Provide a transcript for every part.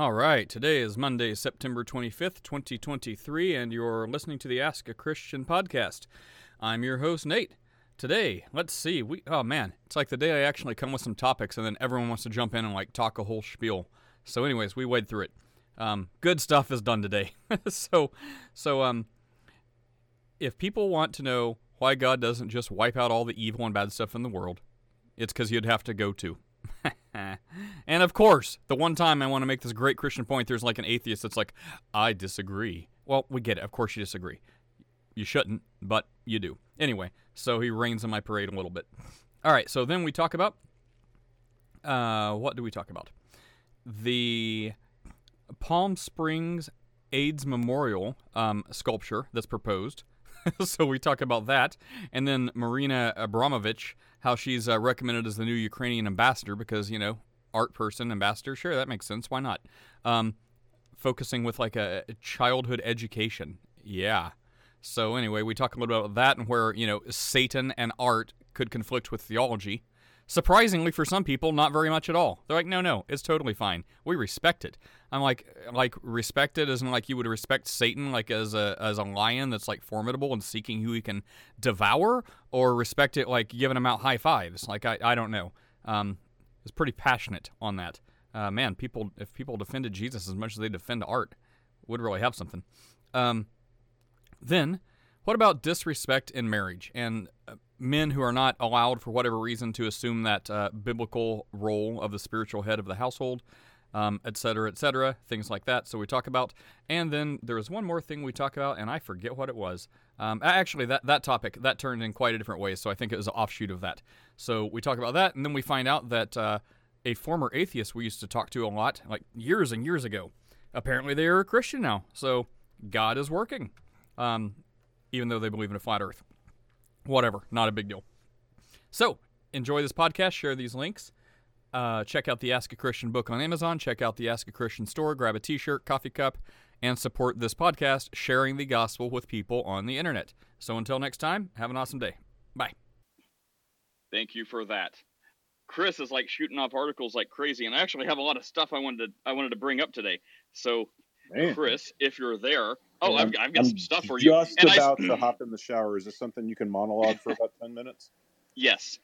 All right, today is Monday, September 25th, 2023, and you're listening to the Ask a Christian podcast. I'm your host, Nate. Today, let's see, we oh man, it's like the day I actually come with some topics and then everyone wants to jump in and like talk a whole spiel. So anyways, we wade through it. Um, good stuff is done today. so so um if people want to know why God doesn't just wipe out all the evil and bad stuff in the world, it's because you'd have to go to. and of course, the one time I want to make this great Christian point, there's like an atheist that's like, I disagree. Well, we get it. Of course you disagree. You shouldn't, but you do. Anyway, so he rains in my parade a little bit. All right, so then we talk about. Uh, what do we talk about? The Palm Springs AIDS Memorial um, sculpture that's proposed. so we talk about that. And then Marina Abramovich, how she's uh, recommended as the new Ukrainian ambassador because, you know, art person, ambassador. Sure, that makes sense. Why not? Um, focusing with like a, childhood education. Yeah. So anyway, we talk a little bit about that and where, you know, Satan and art could conflict with theology. Surprisingly for some people, not very much at all. They're like, no, no, it's totally fine. We respect it. I'm like, like respect it isn't like you would respect Satan, like as a as a lion that's like formidable and seeking who he can devour, or respect it like giving him out high fives. Like I, I don't know. Um, it's pretty passionate on that. Uh, man, people if people defended Jesus as much as they defend art, would really have something. Um, then, what about disrespect in marriage and uh, men who are not allowed, for whatever reason, to assume that uh, biblical role of the spiritual head of the household, um, et cetera, et cetera, things like that. So we talk about, and then there was one more thing we talk about, and I forget what it was. Um, actually, that that topic that turned in quite a different way, so I think it was an offshoot of that. So we talk about that, and then we find out that uh, a former atheist we used to talk to a lot, like years and years ago, apparently they are a Christian now. So God is working, um, even though they believe in a flat Earth. Whatever, not a big deal. So enjoy this podcast. Share these links. Uh, check out the Ask a Christian book on Amazon. Check out the Ask a Christian store. Grab a t shirt, coffee cup, and support this podcast, sharing the gospel with people on the internet. So until next time, have an awesome day. Bye. Thank you for that. Chris is like shooting off articles like crazy, and I actually have a lot of stuff I wanted to I wanted to bring up today. So, Man. Chris, if you're there, oh, I've, I've got I'm some stuff for you. Just And I- about to hop in the shower. Is this something you can monologue for about ten minutes? Yes,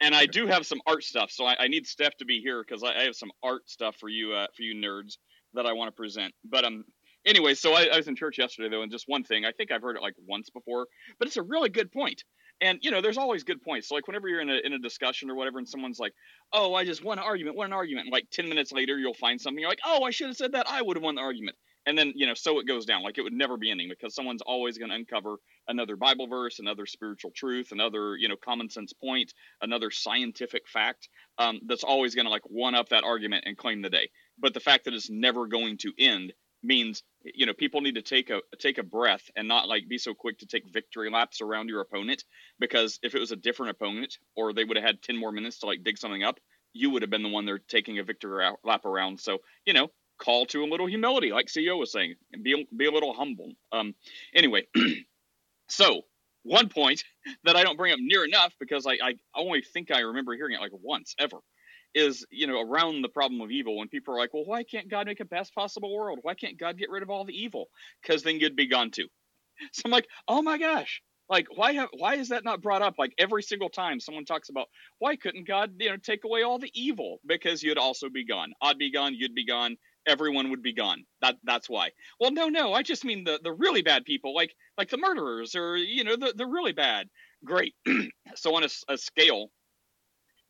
and I do have some art stuff, so I, I need Steph to be here because I, I have some art stuff for you, uh, for you nerds that I want to present. But um, anyway, so I, I was in church yesterday though, and just one thing, I think I've heard it like once before, but it's a really good point. And you know, there's always good points. So like whenever you're in a in a discussion or whatever, and someone's like, "Oh, I just won an argument, won an argument," and like ten minutes later, you'll find something you're like, "Oh, I should have said that. I would have won the argument." And then you know, so it goes down. Like it would never be ending because someone's always going to uncover another Bible verse, another spiritual truth, another you know common sense point, another scientific fact um, that's always going to like one up that argument and claim the day. But the fact that it's never going to end means you know people need to take a take a breath and not like be so quick to take victory laps around your opponent because if it was a different opponent or they would have had 10 more minutes to like dig something up you would have been the one they're taking a victory lap around so you know call to a little humility like ceo was saying and be, be a little humble. Um anyway so one point that i don't bring up near enough because I, I only think i remember hearing it like once ever is you know around the problem of evil when people are like well why can't god make a best possible world? Why can't god get rid of all the evil? Because then you'd be gone too. So i'm like oh my gosh like why have why is that not brought up? Like every single time someone talks about why couldn't god you know take away all the evil? Because you'd also be gone. I'd be gone you'd be gone everyone would be gone. That that's why. Well no no i just mean the the really bad people like like the murderers or you know the the really bad. Great. So on a scale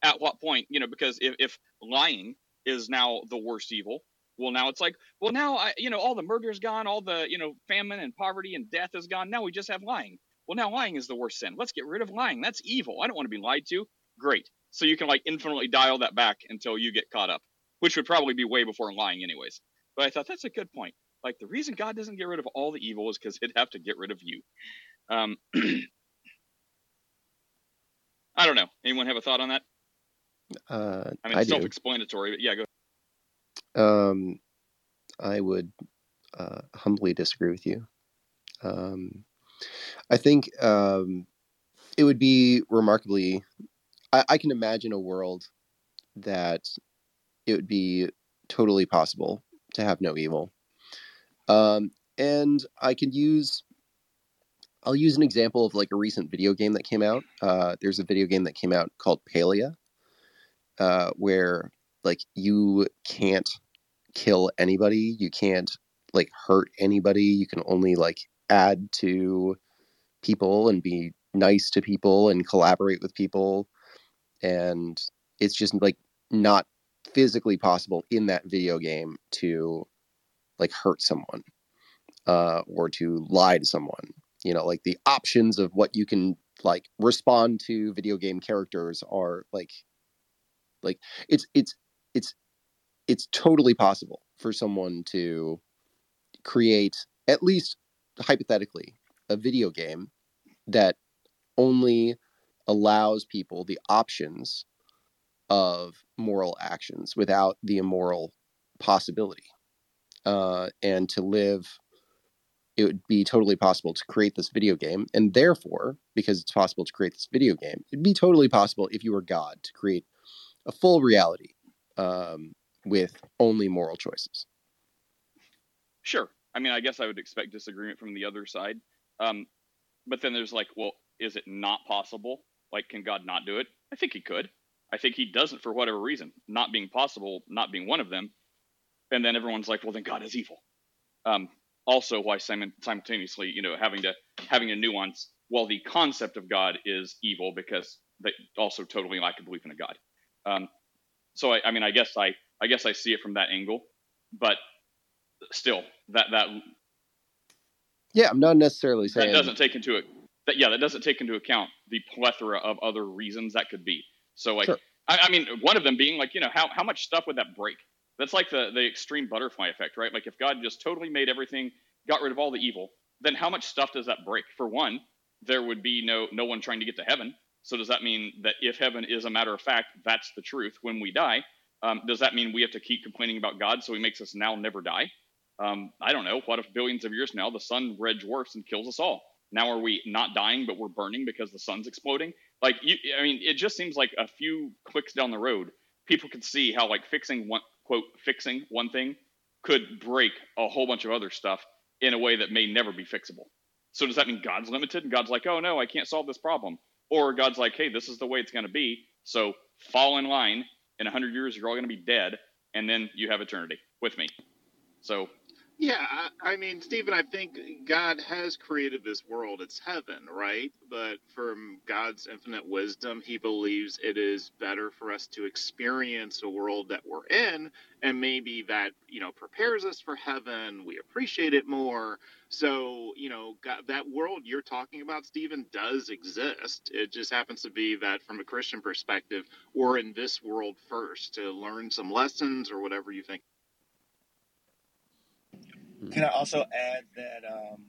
at what point you know because if, if lying is now the worst evil well now it's like well now i you know all the murder's gone all the you know famine and poverty and death is gone. Now we just have lying. Well now lying is the worst sin. Let's get rid of lying. That's evil. I don't want to be lied to. Great. So you can like infinitely dial that back until you get caught up which would probably be way before lying anyways. But i thought that's a good point. Like the reason god doesn't get rid of all the evil is because he'd have to get rid of you. Um i don't know. Anyone have a thought on that? Uh, i mean I self-explanatory but yeah go Um, I would uh, humbly disagree with you. Um, I think um, it would be remarkably. I, I can imagine a world that it would be totally possible to have no evil. Um, and I could use I'll use an example of like a recent video game that came out. Uh, there's a video game that came out called Palia, uh, where like you can't kill anybody, you can't like hurt anybody. You can only like add to people and be nice to people and collaborate with people, and it's just like not physically possible in that video game to like hurt someone uh, or to lie to someone you know like the options of what you can like respond to video game characters are like like it's it's it's it's totally possible for someone to create at least hypothetically a video game that only allows people the options of moral actions without the immoral possibility uh, and to live it would be totally possible to create this video game. And therefore, because it's possible to create this video game, it'd be totally possible if you were God to create a full reality um, with only moral choices. Sure. I mean, I guess I would expect disagreement from the other side. Um, but then there's like, well, is it not possible? Like, can God not do it? I think he could. I think he doesn't for whatever reason, not being possible, not being one of them. And then everyone's like, well, then God is evil. Um, also why simultaneously, you know, having to having a nuance. Well, the concept of God is evil because they also totally lack a belief in a God. Um, so I, I mean, I guess I I guess I see it from that angle, but still, that that yeah, I'm not necessarily saying that doesn't take into it. That yeah, that doesn't take into account the plethora of other reasons that could be. So like, sure. I, I mean, one of them being like, you know, how how much stuff would that break? That's like the the extreme butterfly effect, right? Like if God just totally made everything, got rid of all the evil, then how much stuff does that break? For one, there would be no no one trying to get to heaven. So does that mean that if heaven is a matter of fact, that's the truth when we die? Um, does that mean we have to keep complaining about God so He makes us now never die? Um, I don't know. What if billions of years now the sun red dwarfs and kills us all? Now are we not dying but we're burning because the sun's exploding? Like you, I mean, it just seems like a few clicks down the road, people could see how like fixing one quote fixing one thing could break a whole bunch of other stuff in a way that may never be fixable. So does that mean God's limited and God's like, oh no, I can't solve this problem? Or God's like, hey, this is the way it's going to be. So fall in line. In 100 years, you're all going to be dead. And then you have eternity with me. So yeah, I, I mean, Stephen, I think God has created this world. It's heaven, right? But from God's infinite wisdom, he believes it is better for us to experience a world that we're in, and maybe that, you know, prepares us for heaven. We appreciate it more. So, you know, God, that world you're talking about, Stephen, does exist. It just happens to be that from a Christian perspective, we're in this world first to learn some lessons or whatever you think. Can I also add that um,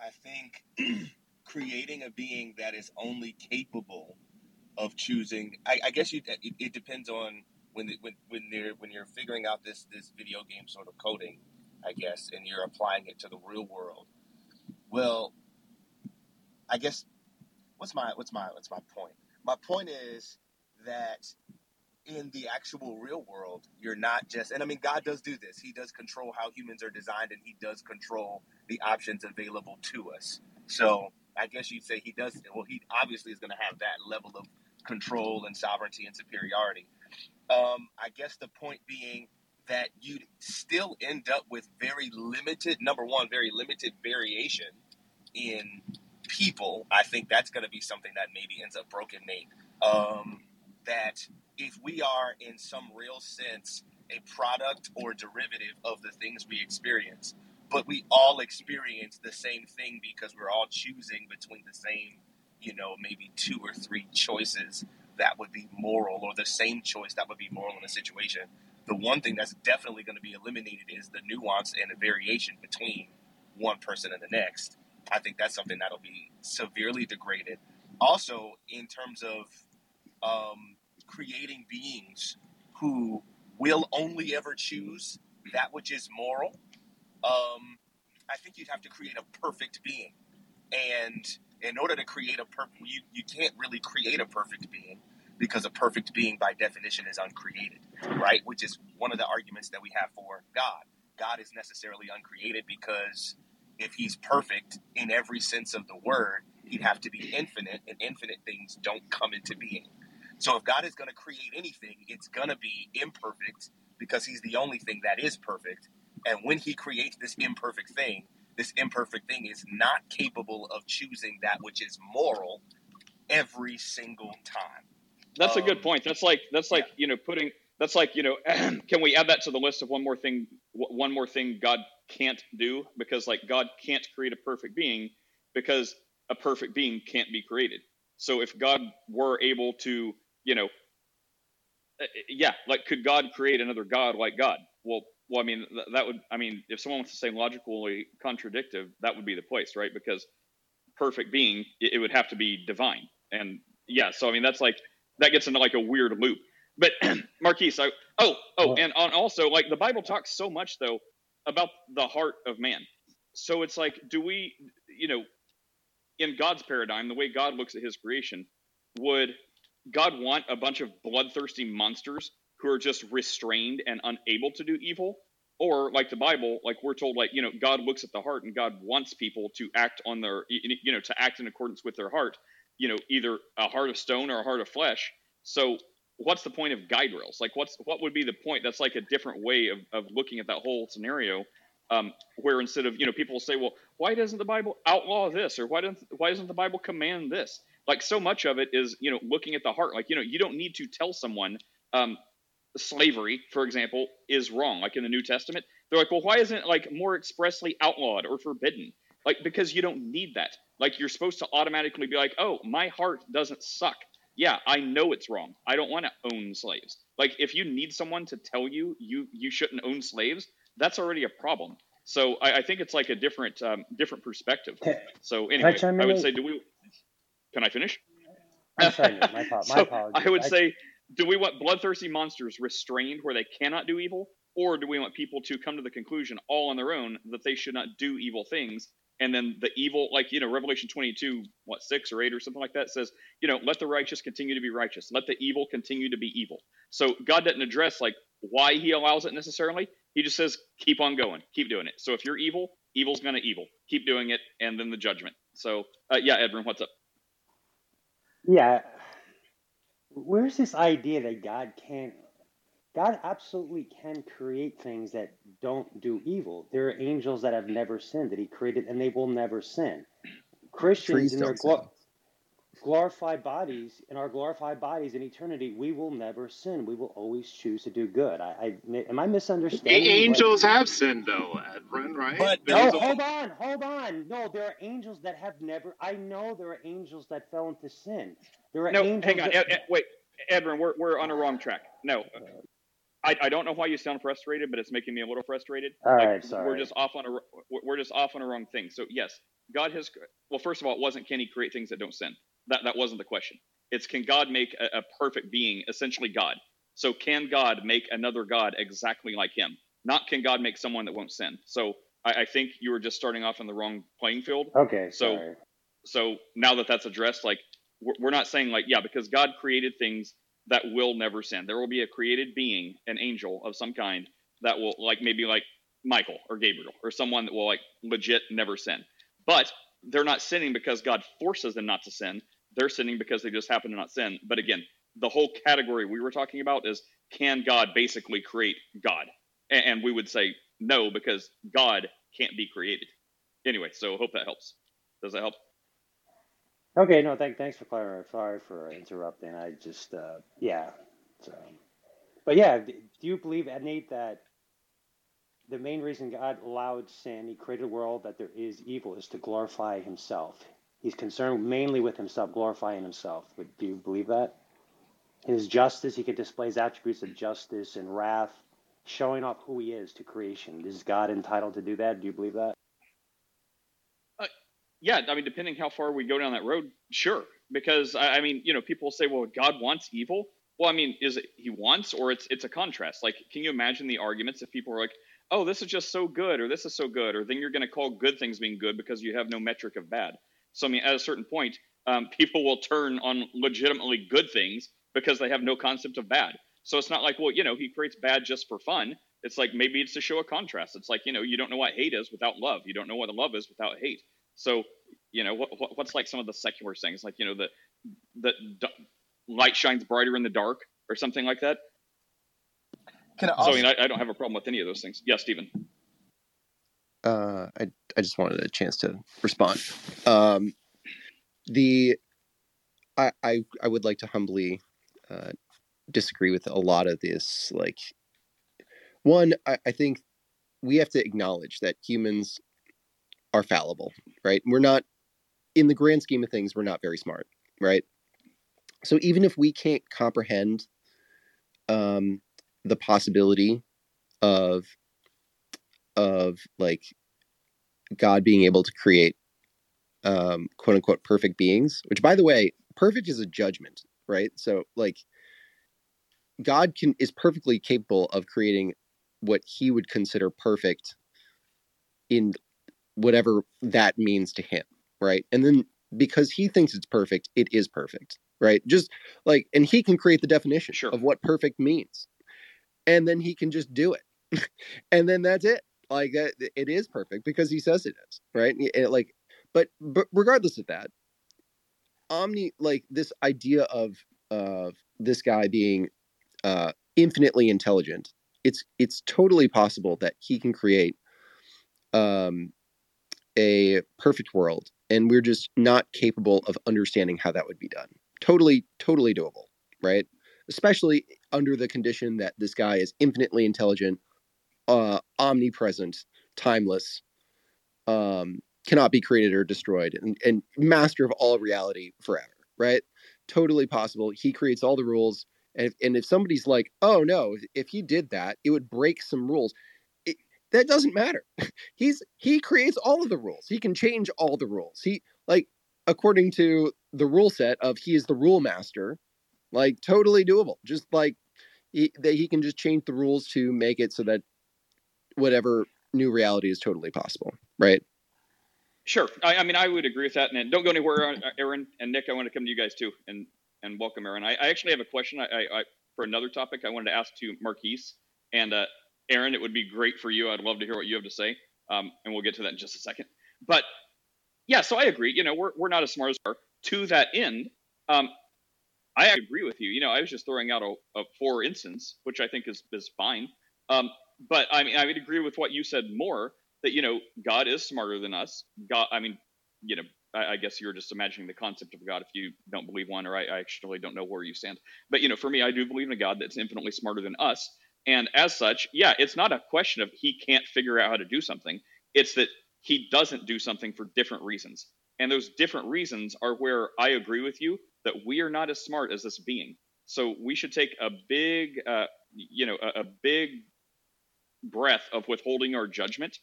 I think creating a being that is only capable of choosing, I, I guess you, it, it, depends on when when when they're when you're figuring out this this video game sort of coding, I guess, and you're applying it to the real world. Well, I guess what's my what's my what's my point? My point is that in the actual real world, you're not just, and I mean, God does do this. He does control how humans are designed and he does control the options available to us. So I guess you'd say he does, well, he obviously is going to have that level of control and sovereignty and superiority. Um, I guess the point being that you'd still end up with very limited, number one, very limited variation in people. I think that's going to be something that maybe ends up broken, Nate. Um, that if we are in some real sense a product or derivative of the things we experience, but we all experience the same thing because we're all choosing between the same, you know, maybe two or three choices that would be moral or the same choice that would be moral in a situation. The one thing that's definitely going to be eliminated is the nuance and the variation between one person and the next. I think that's something that'll be severely degraded. Also, in terms of um, creating beings who will only ever choose that which is moral, um, I think you'd have to create a perfect being. And in order to create a perfect, you, you can't really create a perfect being because a perfect being by definition is uncreated, right? Which is one of the arguments that we have for God. God is necessarily uncreated because if he's perfect in every sense of the word, he'd have to be infinite, and infinite things don't come into being. So if God is going to create anything, it's going to be imperfect because he's the only thing that is perfect. And when he creates this imperfect thing, this imperfect thing is not capable of choosing that which is moral every single time. That's um, a good Um, point. That's like that's like yeah. you know putting that's like you know can we add that to the list of one more thing one more thing God can't do because like God can't create a perfect being because a perfect being can't be created. So if God were able to you know uh, yeah like could God create another God like God? Well well I mean that would I mean if someone wants to say logically contradictive that would be the place right because perfect being it, would have to be divine and yeah so I mean that's like that gets into like a weird loop. But Marquise, I oh oh, and on also like the Bible talks so much though about the heart of man. So it's like, do we, you know, in God's paradigm, the way God looks at His creation, would God want a bunch of bloodthirsty monsters who are just restrained and unable to do evil? Or like the Bible, like we're told, like you know, God looks at the heart and God wants people to act on their, you know, to act in accordance with their heart. You know, either a heart of stone or a heart of flesh. So what's the point of guide rails? Like what's what would be the point? That's like a different way of, of looking at that whole scenario. Um, where instead of you know people say, well, why doesn't the Bible outlaw this or why doesn't why doesn't the Bible command this? Like so much of it is you know looking at the heart. Like you know you don't need to tell someone um, slavery, for example, is wrong. Like in the New Testament, they're like, well, why isn't it like more expressly outlawed or forbidden? Like because you don't need that. Like you're supposed to automatically be like, oh, my heart doesn't suck. Yeah, I know it's wrong. I don't want to own slaves. Like if you need someone to tell you you you shouldn't own slaves, that's already a problem. So I, I think it's like a different um, different perspective. So can I anyway, I would say, do we? Can I finish? I'm sorry. My, so apologies. I would I, say, do we want bloodthirsty monsters restrained where they cannot do evil, or do we want people to come to the conclusion all on their own that they should not do evil things? And then the evil, like you know, Revelation twenty-two, what six or eight or something like that says, you know, let the righteous continue to be righteous, let the evil continue to be evil. So God doesn't address like why He allows it necessarily. He just says, keep on going, keep doing it. So if you're evil, evil's gonna evil, keep doing it, and then the judgment. So uh, yeah, Edwin, what's up? Yeah. Where's this idea that God can't? God absolutely can create things that don't do evil. There are angels that have never sinned that He created, and they will never sin. Christians Trees in their glorified bodies, in our glorified bodies in eternity, we will never sin. We will always choose to do good. I, I am I A- misunderstanding what? Angels have sinned, though, Edwin, right? But No, There's there's a hold on, hold on. No, there are angels that have never. I know there are angels that fell into sin. There are No, angels hang on. that. Ed, Ed, wait, Edwin, we're, we're on a wrong track. No, I, I don't know why you sound frustrated, but it's making me a little frustrated. All Like right, we're just off on a we're we're just off on a wrong thing. So yes, God has. Well, first of all, it wasn't can He create things that don't sin. That that wasn't the question. It's can God make a, a perfect being, essentially God. So can God make another God exactly like Him? Not can God make someone that won't sin. So I, I think you were just starting off on the wrong playing field. Okay, So sorry. so now that that's addressed like we're, we're not saying like yeah because god created things that will never sin there will be a created being an angel of some kind that will like maybe like michael or gabriel or someone that will like legit never sin but they're not sinning because god forces them not to sin they're sinning because they just happen to not sin but again the whole category we were talking about is can god basically create god and, we would say no because god can't be created anyway so hope that helps does that help Okay, no, thank, thanks for clarifying. Sorry for interrupting. I just, uh, yeah. So, but yeah, do you believe, Nate, that the main reason God allowed sin, He created a world that there is evil, is to glorify Himself? He's concerned mainly with Himself, glorifying Himself. But do you believe that? His justice, He could display His attributes of justice and wrath, showing off who He is to creation. Is God entitled to do that? Do you believe that? Uh, yeah, I mean, depending how far we go down that road, sure. Because I, I mean, you know, people say, "Well, God wants evil." Well, I mean, is it He wants, or it's it's a contrast? Like, can you imagine the arguments if people are like, "Oh, this is just so good," or "This is so good," or then you're going to call good things being good because you have no metric of bad. So, I mean, at a certain point, um, people will turn on legitimately good things because they have no concept of bad. So it's not like, well, you know, he creates bad just for fun. It's like maybe it's to show a contrast. It's like, you know, you don't know what hate is without love. You don't know what love is without hate. So, you know, what, what what's like some of the secular things, like, you know, the, the, the light shines brighter in the dark or something like that. Can I also, so, I mean, I, I don't have a problem with any of those things. Yeah, Stephen. Uh, I I just wanted a chance to respond. Um, the I I I would like to humbly uh, disagree with a lot of this. Like, one, I, I think we have to acknowledge that humans are fallible, right? We're not, in the grand scheme of things, we're not very smart, right? So even if we can't comprehend um, the possibility of of like God being able to create um, quote unquote perfect beings, which by the way, perfect is a judgment, right? So like God can is perfectly capable of creating what he would consider perfect in whatever that means to him, right? And then because he thinks it's perfect, it is perfect, right? Just like and he can create the definition Sure. of what perfect means. And then he can just do it. and then that's it. Like that it is perfect because he says it is, right? It, like but but regardless of that, omni like this idea of of this guy being uh infinitely intelligent it's it's totally possible that he can create um a perfect world and we're just not capable of understanding how that would be done totally totally doable right especially under the condition that this guy is infinitely intelligent uh omnipresent timeless um cannot be created or destroyed and, and master of all reality forever right? Totally possible. He creates all the rules and if, and if somebody's like oh no if, he did that it would break some rules it, that doesn't matter. He's he creates all of the rules. He can change all the rules. He like according to the rule set of he is the rule master like totally doable. Just like he, that he can just change the rules to make it so that whatever new reality is totally possible right Sure. I, I mean, I would agree with that. And don't go anywhere, uh, Aaron and Nick. I want to come to you guys too, and and welcome, Aaron. I, I actually have a question. I, I, for another topic I wanted to ask to Marquise and uh, Aaron. It would be great for you. I'd love to hear what you have to say, um, and we'll get to that in just a second. But yeah, so I agree. You know, we're we're not as smart as are. To that end, um, I agree with you. You know, I was just throwing out a, a for instance, which I think is is fine. Um, but I mean, I would agree with what you said more that you know God is smarter than us. God, I mean, you know, I, I guess you're just imagining the concept of God if you don't believe one, or I, I actually don't know where you stand. But you know, for me, I do believe in a God that's infinitely smarter than us, and as such, yeah, it's not a question of he can't figure out how to do something. It's that he doesn't do something for different reasons, and those different reasons are where I agree with you that we are not as smart as this being. So we should take a big, uh, you know, a, a big breath of withholding our judgment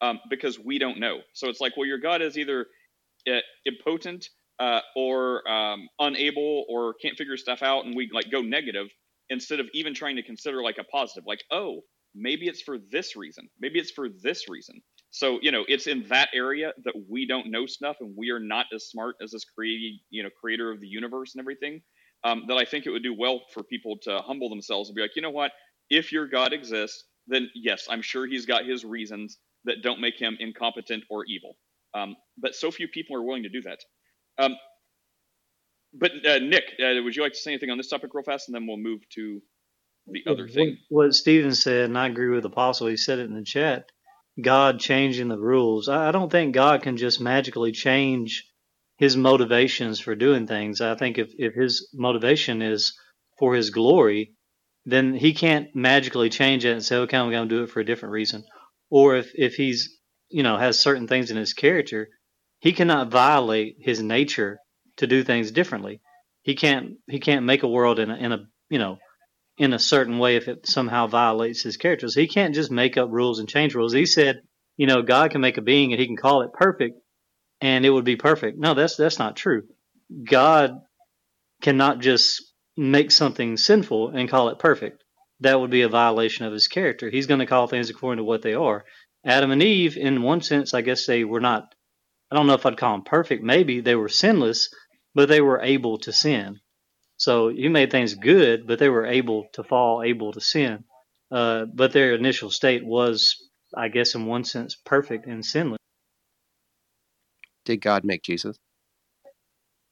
um, because we don't know. So it's like, well, your God is either uh, impotent uh, or um, unable or can't figure stuff out, and we like go negative instead of even trying to consider like a positive, like, oh, maybe it's for this reason, maybe it's for this reason. So you know, it's in that area that we don't know stuff, and we are not as smart as this creating, you know, creator of the universe and everything. Um, that I think it would do well for people to humble themselves and be like, you know what? If your God exists, then yes, I'm sure He's got His reasons that don't make him incompetent or evil. Um, but so few people are willing to do that. Um, but uh, Nick, uh, would you like to say anything on this topic real fast, and then we'll move to the other thing? What, Stephen said, and I agree with Apostle. He said it in the chat. God changing the rules. I, I don't think God can just magically change his motivations for doing things. I think if, if his motivation is for his glory, then he can't magically change it and say, okay, I'm going to do it for a different reason or if if he's you know has certain things in his character, he cannot violate his nature to do things differently. He can't he can't make a world in a, in a you know in a certain way if it somehow violates his character. So he can't just make up rules and change rules. He said, you know, God can make a being and he can call it perfect and it would be perfect. No, that's that's not true. God cannot just make something sinful and call it perfect that would be a violation of his character. He's going to call things according to what they are. Adam and Eve, in one sense, I guess they were not, I don't know if I'd call them perfect. Maybe they were sinless, but they were able to sin. So you made things good, but they were able to fall, able to sin. Uh, but their initial state was, I guess, in one sense, perfect and sinless. Did God make Jesus?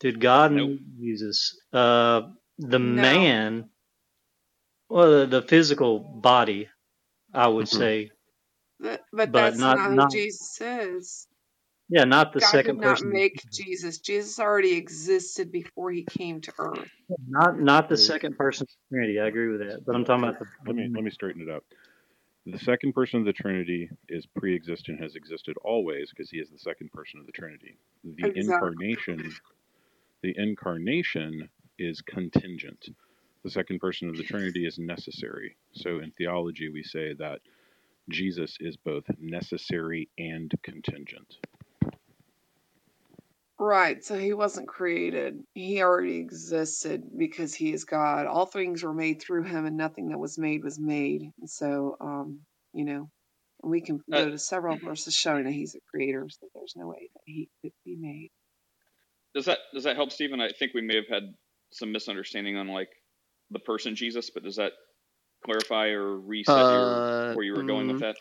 Did God Nope. make Jesus? Uh, the No. man, well, the, the physical body, I would Mhm. say, But, but but that's not not, not who Jesus is. yeah, not the God second did not person, make Jesus. Jesus already existed before he came to earth. not not the second person of the Trinity. I agree with that, but I'm talking about the, Let me let me straighten it out. The second person of the Trinity is pre-existent, has existed always because he is the second person of the Trinity. The Exactly. incarnation, the incarnation is contingent. The second person of the Trinity is necessary. So in theology, we say that Jesus is both necessary and contingent. Right. So he wasn't created. He already existed because he is God. All things were made through him and nothing that was made was made. And so, um, you know, we can Uh, go to several verses showing that he's a creator, so there's no way that he could be made. Does that does that help, Stephen? I think we may have had some misunderstanding on like the person Jesus, but does that clarify or reset your Uh, where you were going with mm, that?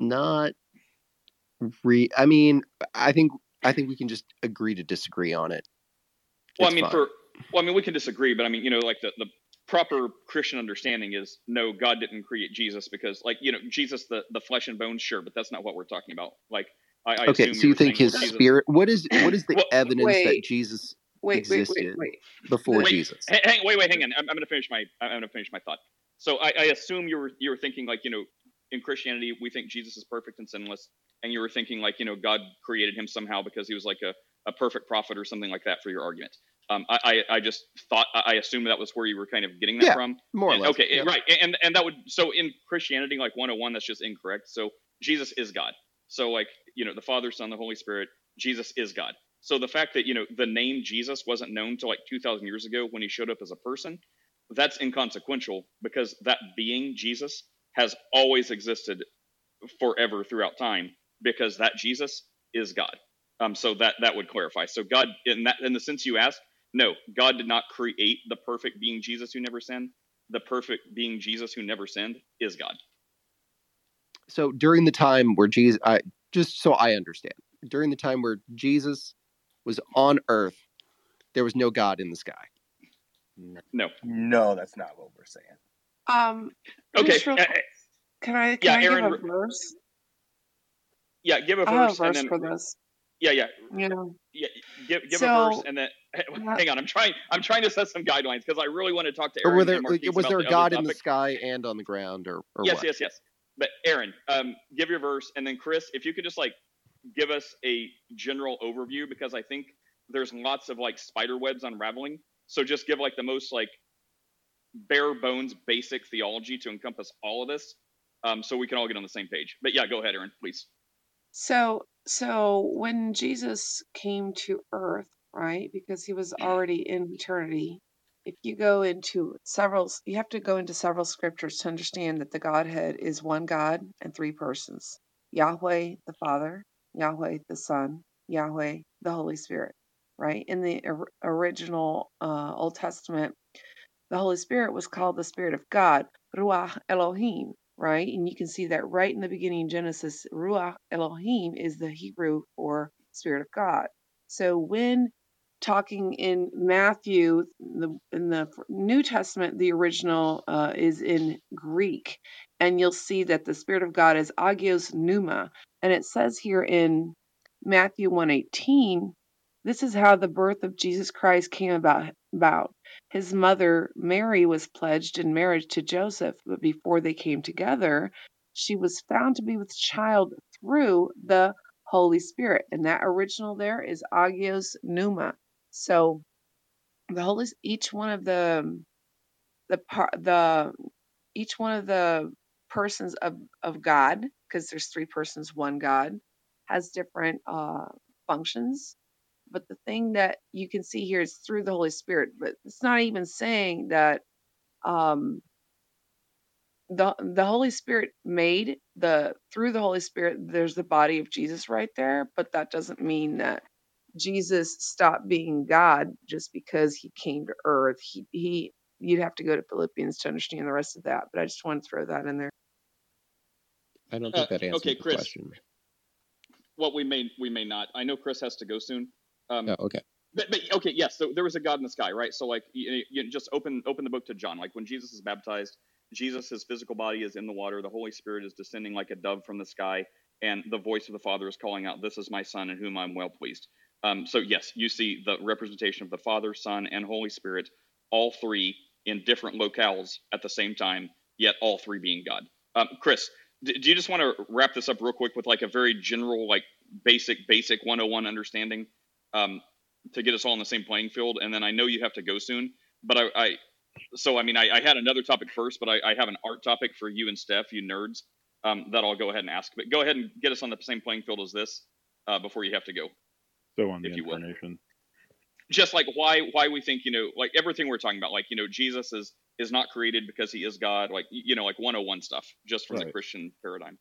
not re. I mean, I think I think we can just agree to disagree on it. Well, It's I mean, fine. for well, I mean, we can disagree, but I mean, you know, like the the proper Christian understanding is no, God didn't create Jesus because, like, you know, Jesus the the flesh and bones, sure, but that's not what we're talking about. Like, I, I Okay, assume so you you were saying, think his Jesus. spirit? What is what is the Well, evidence that Jesus wait, wait, wait, wait. before Jesus? hang, wait, wait, hang on. I'm, I'm going to finish my I'm going to finish my thought. So I, I assume you were you were thinking like you know in Christianity we think Jesus is perfect and sinless, and you were thinking like you know God created him somehow because he was like a, a perfect prophet or something like that for your argument. Um, I, I I just thought I assumed that was where you were kind of getting that Yeah, from. more or less. okay, Yeah. right, and and that would so in Christianity like 101 that's just incorrect. So Jesus is God. So like you know the Father, Son, the Holy Spirit, Jesus is God. So the fact that you know the name Jesus wasn't known till like 2,000 years ago when he showed up as a person, that's inconsequential because that being Jesus has always existed forever throughout time because that Jesus is God. Um, so that that would clarify. So God, in that in the sense you asked, no, God did not create the perfect being Jesus who never sinned. The perfect being Jesus who never sinned is God. So during the time where Jesus, I just so I understand, during the time where Jesus was on Earth, there was no God in the sky. No. No, that's not what we're saying. Um, Okay. real uh, quick, can I yeah, can I Aaron. give a verse? Yeah, give a I have a verse and verse then for this. yeah, yeah, You know, yeah. Give give a verse and then hang on. I'm trying. I'm trying to set some guidelines because I really want to talk to Or Aaron were there and was about there a the God in the sky and on the ground, or or Yes, what? yes, yes. But Aaron, um, give your verse, and then Chris, if you could just like give us a general overview, because I think there's lots of like spider webs unraveling. So just give like the most like bare bones basic theology to encompass all of this, um, so we can all get on the same page. But yeah, go ahead, Aaron, please. so so when Jesus came to earth, right? Because he was already in eternity. If you go into several, you have to go into several scriptures to understand that the Godhead is one God and three persons: Yahweh the Father, Yahweh the Son, Yahweh the Holy Spirit. Right? In the or- original uh, Old Testament, the Holy Spirit was called the Spirit of God, Ruach Elohim, right? And you can see that right in the beginning, Genesis, Ruach Elohim is the Hebrew for Spirit of God. So when talking in Matthew, the, in the New Testament, the original uh, is in Greek, and you'll see that the Spirit of God is Agios Pneuma, and it says here in Matthew 118, this is how the birth of Jesus Christ came about. about. His mother, Mary, was pledged in marriage to Joseph, but before they came together, she was found to be with child through the Holy Spirit. And that original there is Agios Pneuma. So the Holy, each one of the the par, the each one of the persons of of God, because there's three persons, one God, has different uh, functions but the thing that you can see here is through the Holy Spirit. But it's not even saying that um, the the Holy Spirit made the through the Holy Spirit. There's the body of Jesus right there, but that doesn't mean that Jesus stopped being God just because he came to earth. He he you'd have to go to Philippians to understand the rest of that, but I just want to throw that in there. I don't Uh, think that answers okay, the Chris. question. Well, we may we may not. I know Chris has to go soon. Um, Oh, okay. But, but okay, yes. So there was a God in the sky, right? So like, you, you just open open the book to John. Like when Jesus is baptized, Jesus, his physical body is in the water. The Holy Spirit is descending like a dove from the sky, and the voice of the Father is calling out, "This is my Son, in whom I'm well pleased." Um, so yes, you see the representation of the Father, Son, and Holy Spirit, all three in different locales at the same time, yet all three being God. Um, Chris, do you just want to wrap this up real quick with like a very general, like basic, basic 101 understanding? Um, to get us all on the same playing field. And then I know you have to go soon, but I, I so I mean, I, I had another topic first, but I, I have an art topic for you and Steph, you nerds, um, that I'll go ahead and ask. But go ahead and get us on the same playing field as this uh, before you have to go. So on the If you will. incarnation. Just like why why we think you know like everything we're talking about, like you know Jesus is is not created because he is God, like you know like 101 stuff, just from the Christian paradigm.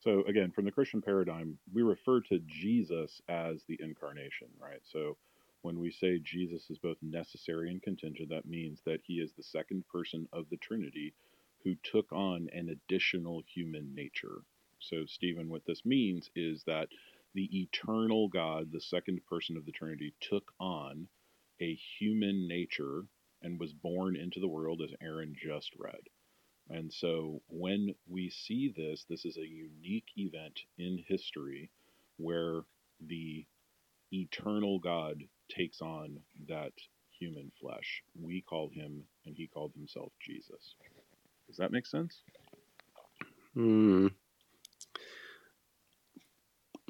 So again, from the Christian paradigm, we refer to Jesus as the incarnation, right? So when we say Jesus is both necessary and contingent, that means that he is the second person of the Trinity who took on an additional human nature. So, Stephen, what this means is that the eternal God, the second person of the Trinity, took on a human nature and was born into the world, as Aaron just read. And so when we see this, this is a unique event in history where the eternal God takes on that human flesh. We call him, and he called himself Jesus. Does that make sense? Hmm.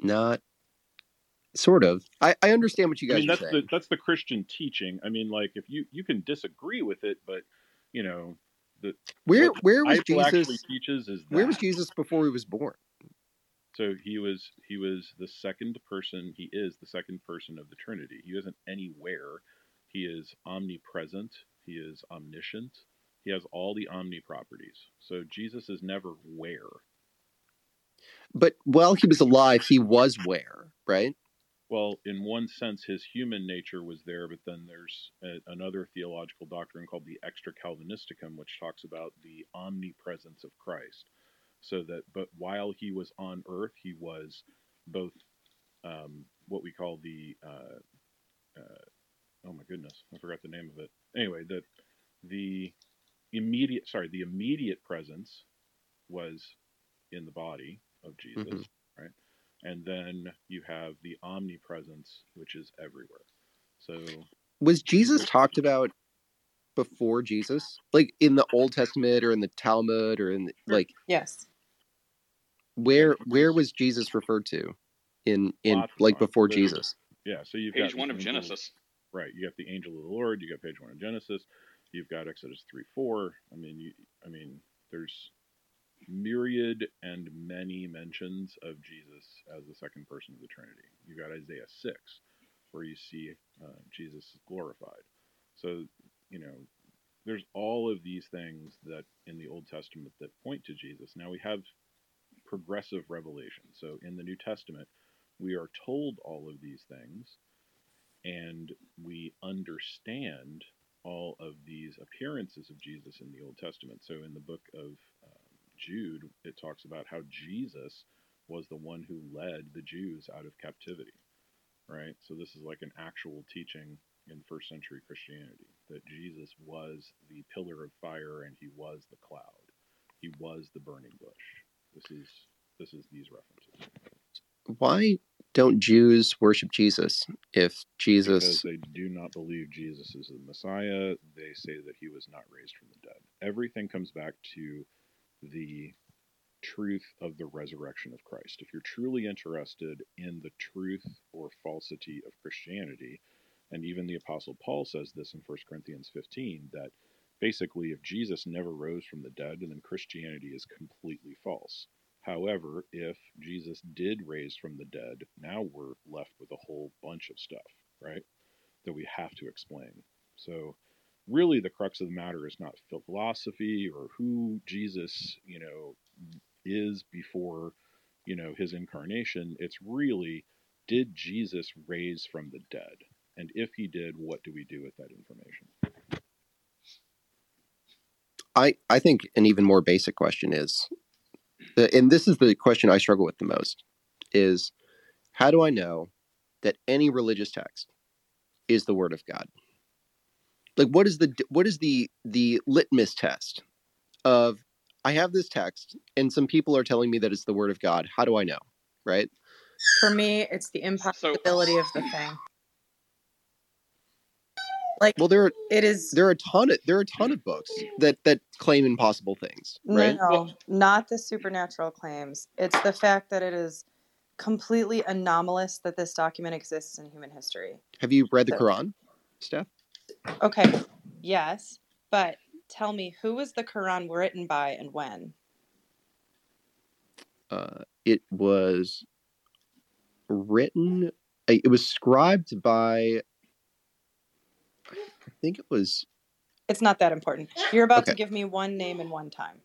Not sort of. I, I understand what you I guys mean, are that's saying. the that's the Christian teaching. I mean, like if you you can disagree with it, but you know, the Where where was Jesus? teaches is Where was. Jesus before he was born? So he was he was the second person. He is the second person of the Trinity. He isn't anywhere. He is omnipresent. He is omniscient. He has all the omni properties. So Jesus is never where. But while he was alive, he was where, right? Well, in one sense, his human nature was there, but then there's a, another theological doctrine called the Extra Calvinisticum, which talks about the omnipresence of Christ. So that, but while he was on earth, he was both um, what we call the, uh, uh, oh my goodness, I forgot the name of it. Anyway, the the immediate, sorry, the immediate presence was in the body of Jesus, Mhm. Right? And then you have the omnipresence, which is everywhere. So Was Jesus talked about before Jesus? Like in the Old Testament or in the Talmud or in the, like Yes. where where was Jesus referred to in in Lots like before So- Jesus? yeah, so you've Page got one of angel- Genesis. Right, you got the angel of the Lord. You got page one of Genesis. You've got Exodus three four. I mean, you, I mean, there's myriad and many mentions of Jesus as the second person of the Trinity. You've got Isaiah six, where you see uh, Jesus glorified. So you know, there's all of these things that in the Old Testament that point to Jesus. Now we have progressive revelation. So in the New Testament, we are told all of these things and we understand all of these appearances of Jesus in the Old Testament. So in the book of Jude, it talks about how Jesus was the one who led the Jews out of captivity, right? So this is like an actual teaching in first century Christianity that Jesus was the pillar of fire and he was the cloud. He was the burning bush. This is this is these references Why don't Jews worship Jesus if Jesus because they do not believe Jesus is the Messiah. They say that he was not raised from the dead. Everything comes back to the truth of the resurrection of Christ. If you're truly interested in the truth or falsity of Christianity, and even the Apostle Paul says this in 1 Corinthians 15, that basically if Jesus never rose from the dead, then Christianity is completely false. However, if Jesus did raise from the dead, now we're left with a whole bunch of stuff, right? That we have to explain. So, really, the crux of the matter is not philosophy or who Jesus, you know, is before, you know, his incarnation. It's really did Jesus raise from the dead? And if he did, what do we do with that information? I, I think an even more basic question is, and this is the question I struggle with the most, is how do I know that any religious text is the word of God? Like, what is the what is the the litmus test of I have this text and some people are telling me that it's the word of God. How do I know? Right? For me, it's the So impossibility of the thing. Like Well, there are it is there are a ton of there are a ton of books that that claim impossible things, no, right? no, not the supernatural claims. It's the fact that it is completely anomalous that this document exists in human history. Have you read the So, Quran, Steph? Okay, yes, but tell me who was the Quran written by and when? Uh, it was written. uh, It was scribed by. I think it was It's not that important. You're about to give me one name and one time.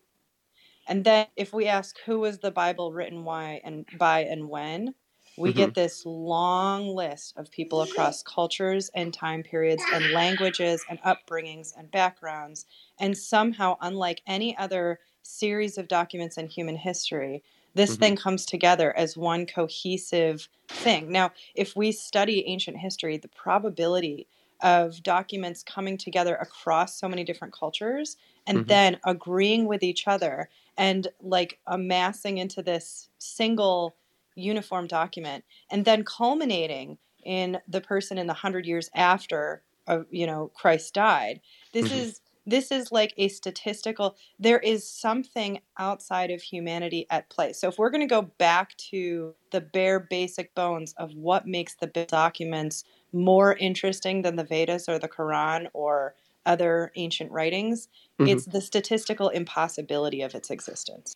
And then if we ask who was the Bible written why and by and when, we hmm get this long list of people across cultures and time periods and languages and upbringings and backgrounds. And somehow, unlike any other series of documents in human history, this hmm thing comes together as one cohesive thing. Now, if we study ancient history, the probability of documents coming together across so many different cultures and hmm then agreeing with each other and like amassing into this single uniform document and then culminating in the person in the hundred years after uh, you know christ died. This hmm is this is like a statistical there is something outside of humanity at play. So if we're going to go back to the bare basic bones of what makes the documents more interesting than the vedas or the quran or other ancient writings hmm it's the statistical impossibility of its existence.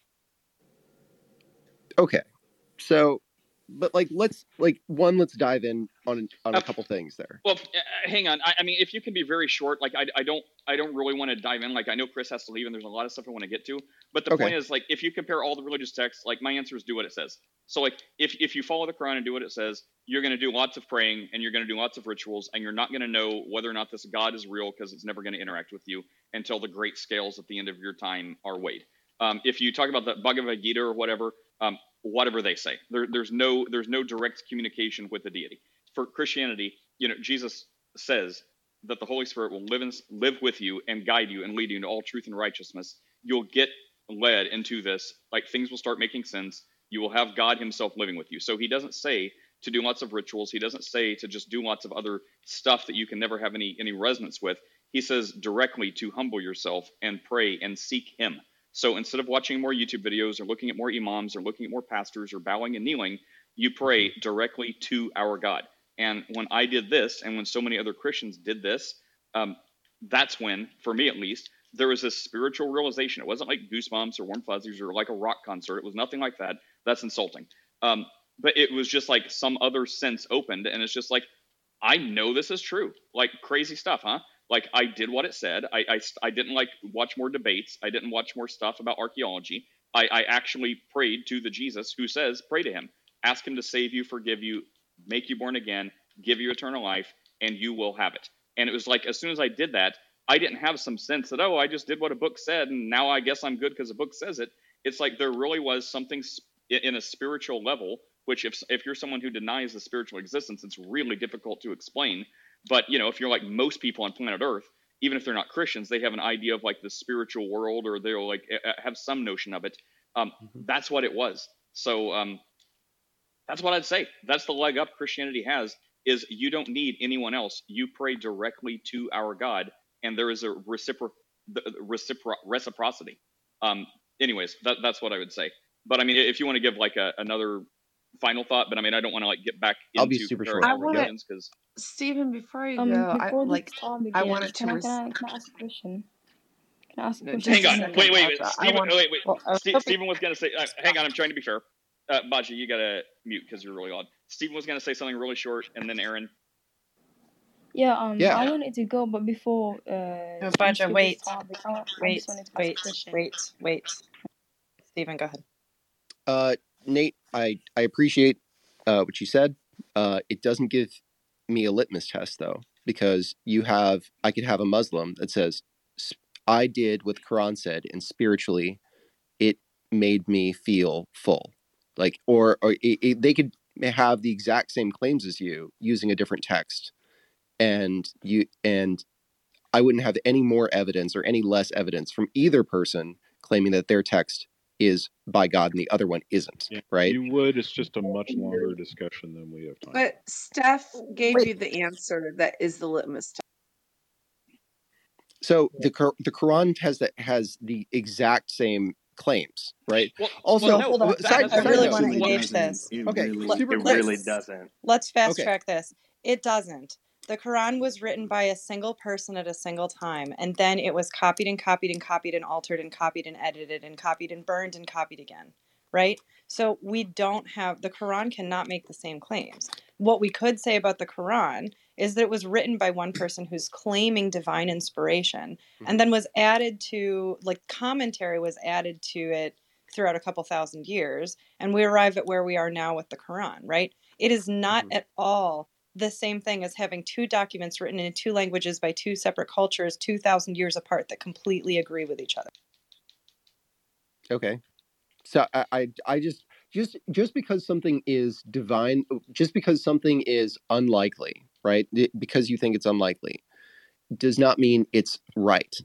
Okay, so, but like, let's like one. Let's dive in on on uh, a couple things there. well, uh, hang on. I, I mean, if you can be very short, like I, I don't I don't really want to dive in. Like I know Chris has to leave, and there's a lot of stuff I want to get to. But the Okay. point is, like, if you compare all the religious texts, like my answer is do what it says. So like, if if you follow the Quran and do what it says, you're going to do lots of praying and you're going to do lots of rituals, and you're not going to know whether or not this God is real because it's never going to interact with you until the great scales at the end of your time are weighed. Um, if you talk about the Bhagavad Gita or whatever, um, whatever they say, there, there's no there's no direct communication with the deity. For Christianity, you know, Jesus says that the Holy Spirit will live in, live with you and guide you and lead you into all truth and righteousness. You'll get led into this, like things will start making sense. You will have God Himself living with you. So He doesn't say to do lots of rituals. He doesn't say to just do lots of other stuff that you can never have any any resonance with. He says directly to humble yourself and pray and seek Him. So instead of watching more YouTube videos or looking at more imams or looking at more pastors or bowing and kneeling, you pray directly to our God. And when I did this, and when so many other Christians did this, um, that's when, for me at least, there was this spiritual realization. It wasn't like goosebumps or warm fuzzies or like a rock concert. It was nothing like that. That's insulting. Um, but it was just like some other sense opened, and it's just like, I know this is true. Like crazy stuff, huh? Like I did what it said. I, I, I didn't like watch more debates. I didn't watch more stuff about archaeology. I, I actually prayed to the Jesus who says, pray to him. Ask him to save you, forgive you, make you born again, give you eternal life, and you will have it. And it was like as soon as I did that, I didn't have some sense that, oh, I just did what a book said, and now I guess I'm good because the book says it. It's like there really was something in a spiritual level, which if, if you're someone who denies the spiritual existence, it's really difficult to explain. But, you know, if you're like most people on planet Earth, even if they're not Christians, they have an idea of like the spiritual world or they'll like have some notion of it. Um, Mhm. that's what it was. So um, that's what I'd say. That's the leg up Christianity has is you don't need anyone else. You pray directly to our God, and there is a recipro- recipro- reciprocity. Um, anyways, that, that's what I would say. But I mean, if you want to give like a, another final thought, but I mean, I don't want to like get back I'll be into super short. I want to, because Stephen, before you Um, go, I before the like, star I begins, wanted to can I, res- can I, can I ask a question? Can I ask a no, question? hang on. Wait, wait, wait. Baha. Stephen, want, oh, wait, wait. well i was Ste- hoping Stephen was gonna say. Uh, hang on, I'm trying to be fair. Uh, Baji, you gotta mute because you're really loud. Stephen was gonna say something really short, and then Aaron. Yeah, um, Yeah. I wanted to go, but before uh, no you Baha, skip wait star, I, I wait just wanted to ask a wait wait wait Stephen, go ahead Uh, Nate, I I appreciate uh, what you said. Uh, it doesn't give me a litmus test though, because you have I could have a Muslim that says I did what the Quran said, and spiritually, it made me feel full. Like, or or it, it, they could have the exact same claims as you using a different text, and you and I wouldn't have any more evidence or any less evidence from either person claiming that their text is by God and the other one isn't. Yeah, Right? You would. It's just a much longer discussion than we have time. But Steph gave Wait. you the answer that is the litmus test. So the the Quran has that has the exact same claims, right? Well, Also, well, no, Hold on. side- I that's really side want to engage this. It Okay, really, super it really doesn't. Let's fast Okay. track this. It doesn't. The Quran was written by a single person at a single time, and then it was copied and copied and copied and altered and copied and edited and copied and burned and copied again, right? So we don't have the Quran cannot make the same claims. What we could say about the Quran is that it was written by one person who's claiming divine inspiration and then was added to like commentary was added to it throughout a couple thousand years and we arrive at where we are now with the Quran, right? It is not Mhm. at all the same thing as having two documents written in two languages by two separate cultures 2000 years apart that completely agree with each other. Okay. So I, I I just just just because something is divine, just because something is unlikely, right? Because you think it's unlikely, does not mean it's right,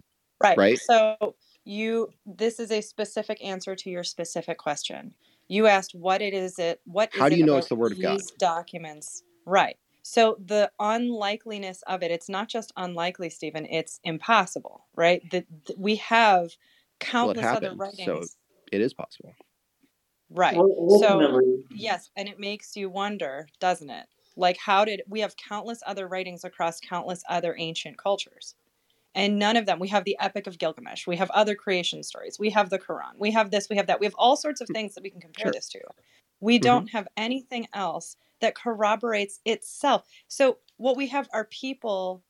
Right. right? So you this is a specific answer to your specific question. You asked what it is it what How do you know it's the word of God? these documents. Right. So the unlikeliness of it, it's not just unlikely, Stephen, it's impossible, right? That that we have Well, it countless other writings. so it is possible. Right. Ul- So Yes, and it makes you wonder, doesn't it? Like, how did we have countless other writings across countless other ancient cultures? And none of them, we have the Epic of Gilgamesh, we have other creation stories, we have the Quran, we have this, we have that, we have all sorts of things that we can compare Sure. this to. We Mhm. don't have anything else that corroborates itself. So, what we have are people,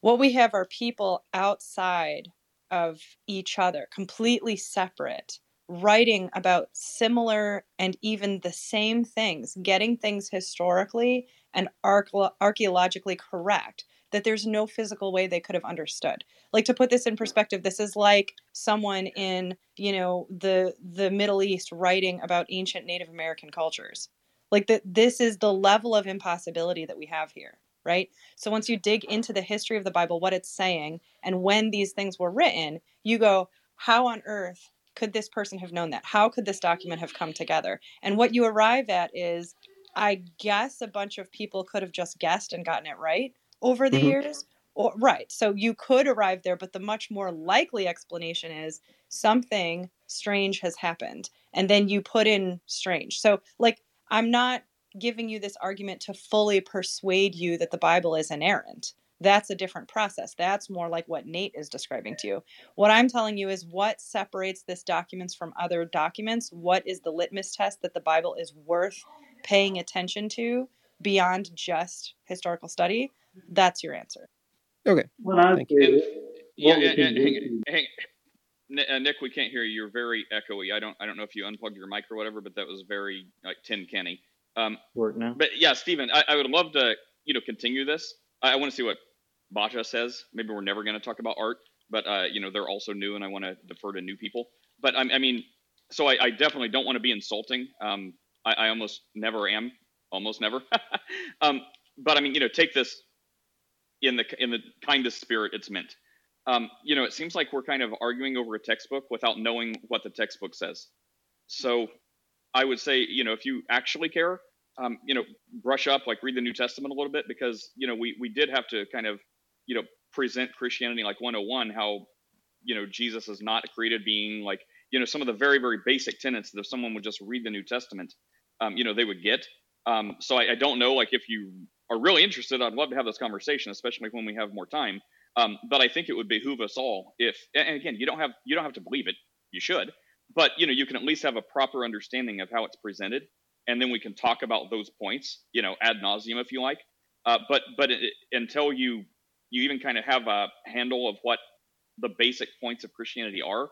what we have are people outside of each other, completely separate, writing about similar and even the same things, getting things historically and archaeologically correct that there's no physical way they could have understood. Like to put this in perspective, this is like someone in, you know, the the Middle East writing about ancient Native American cultures. Like that this is the level of impossibility that we have here, right? So once you dig into the history of the Bible, what it's saying, and when these things were written, you go, how on earth could this person have known that? How could this document have come together? And what you arrive at is, I guess a bunch of people could have just guessed and gotten it right over the Mhm. years. Or, right. So you could arrive there, but the much more likely explanation is something strange has happened. And then you put in strange. So, like, I'm not giving you this argument to fully persuade you that the Bible is inerrant. That's a different process. That's more like what Nate is describing to you. What I'm telling you is what separates this documents from other documents. What is the litmus test that the Bible is worth paying attention to beyond just historical study? That's your answer. Okay. when I Thank did And, it, yeah, what and, and hang, hang, uh, Nick, we can't hear you. You're very echoey. I don't, I don't know if you unplugged your mic or whatever, but that was very like tin canny. Um, work now. but yeah, Stephen, I, I would love to, you know, continue this. I, I want to see what Baha says. Maybe we're never going to talk about art, but uh, you know, they're also new, and I want to defer to new people. But I, I mean, so I, I definitely don't want to be insulting. Um, I, I almost never am, almost never. um, but I mean, you know, take this in the in the kindest spirit it's meant. Um, you know, it seems like we're kind of arguing over a textbook without knowing what the textbook says. So I would say, you know, if you actually care, um, you know, brush up, like read the New Testament a little bit, because you know we we did have to kind of, you know, present Christianity like 101, how you know Jesus is not a created being, like you know some of the very very basic tenets that if someone would just read the New Testament, um, you know, they would get. Um, so I, I don't know, like if you are really interested, I'd love to have this conversation, especially when we have more time. Um, but I think it would behoove us all if, and again, you don't have you don't have to believe it. You should, but you know, you can at least have a proper understanding of how it's presented, and then we can talk about those points, you know, ad nauseum if you like. Uh, but but it, until you you even kind of have a handle of what the basic points of Christianity are,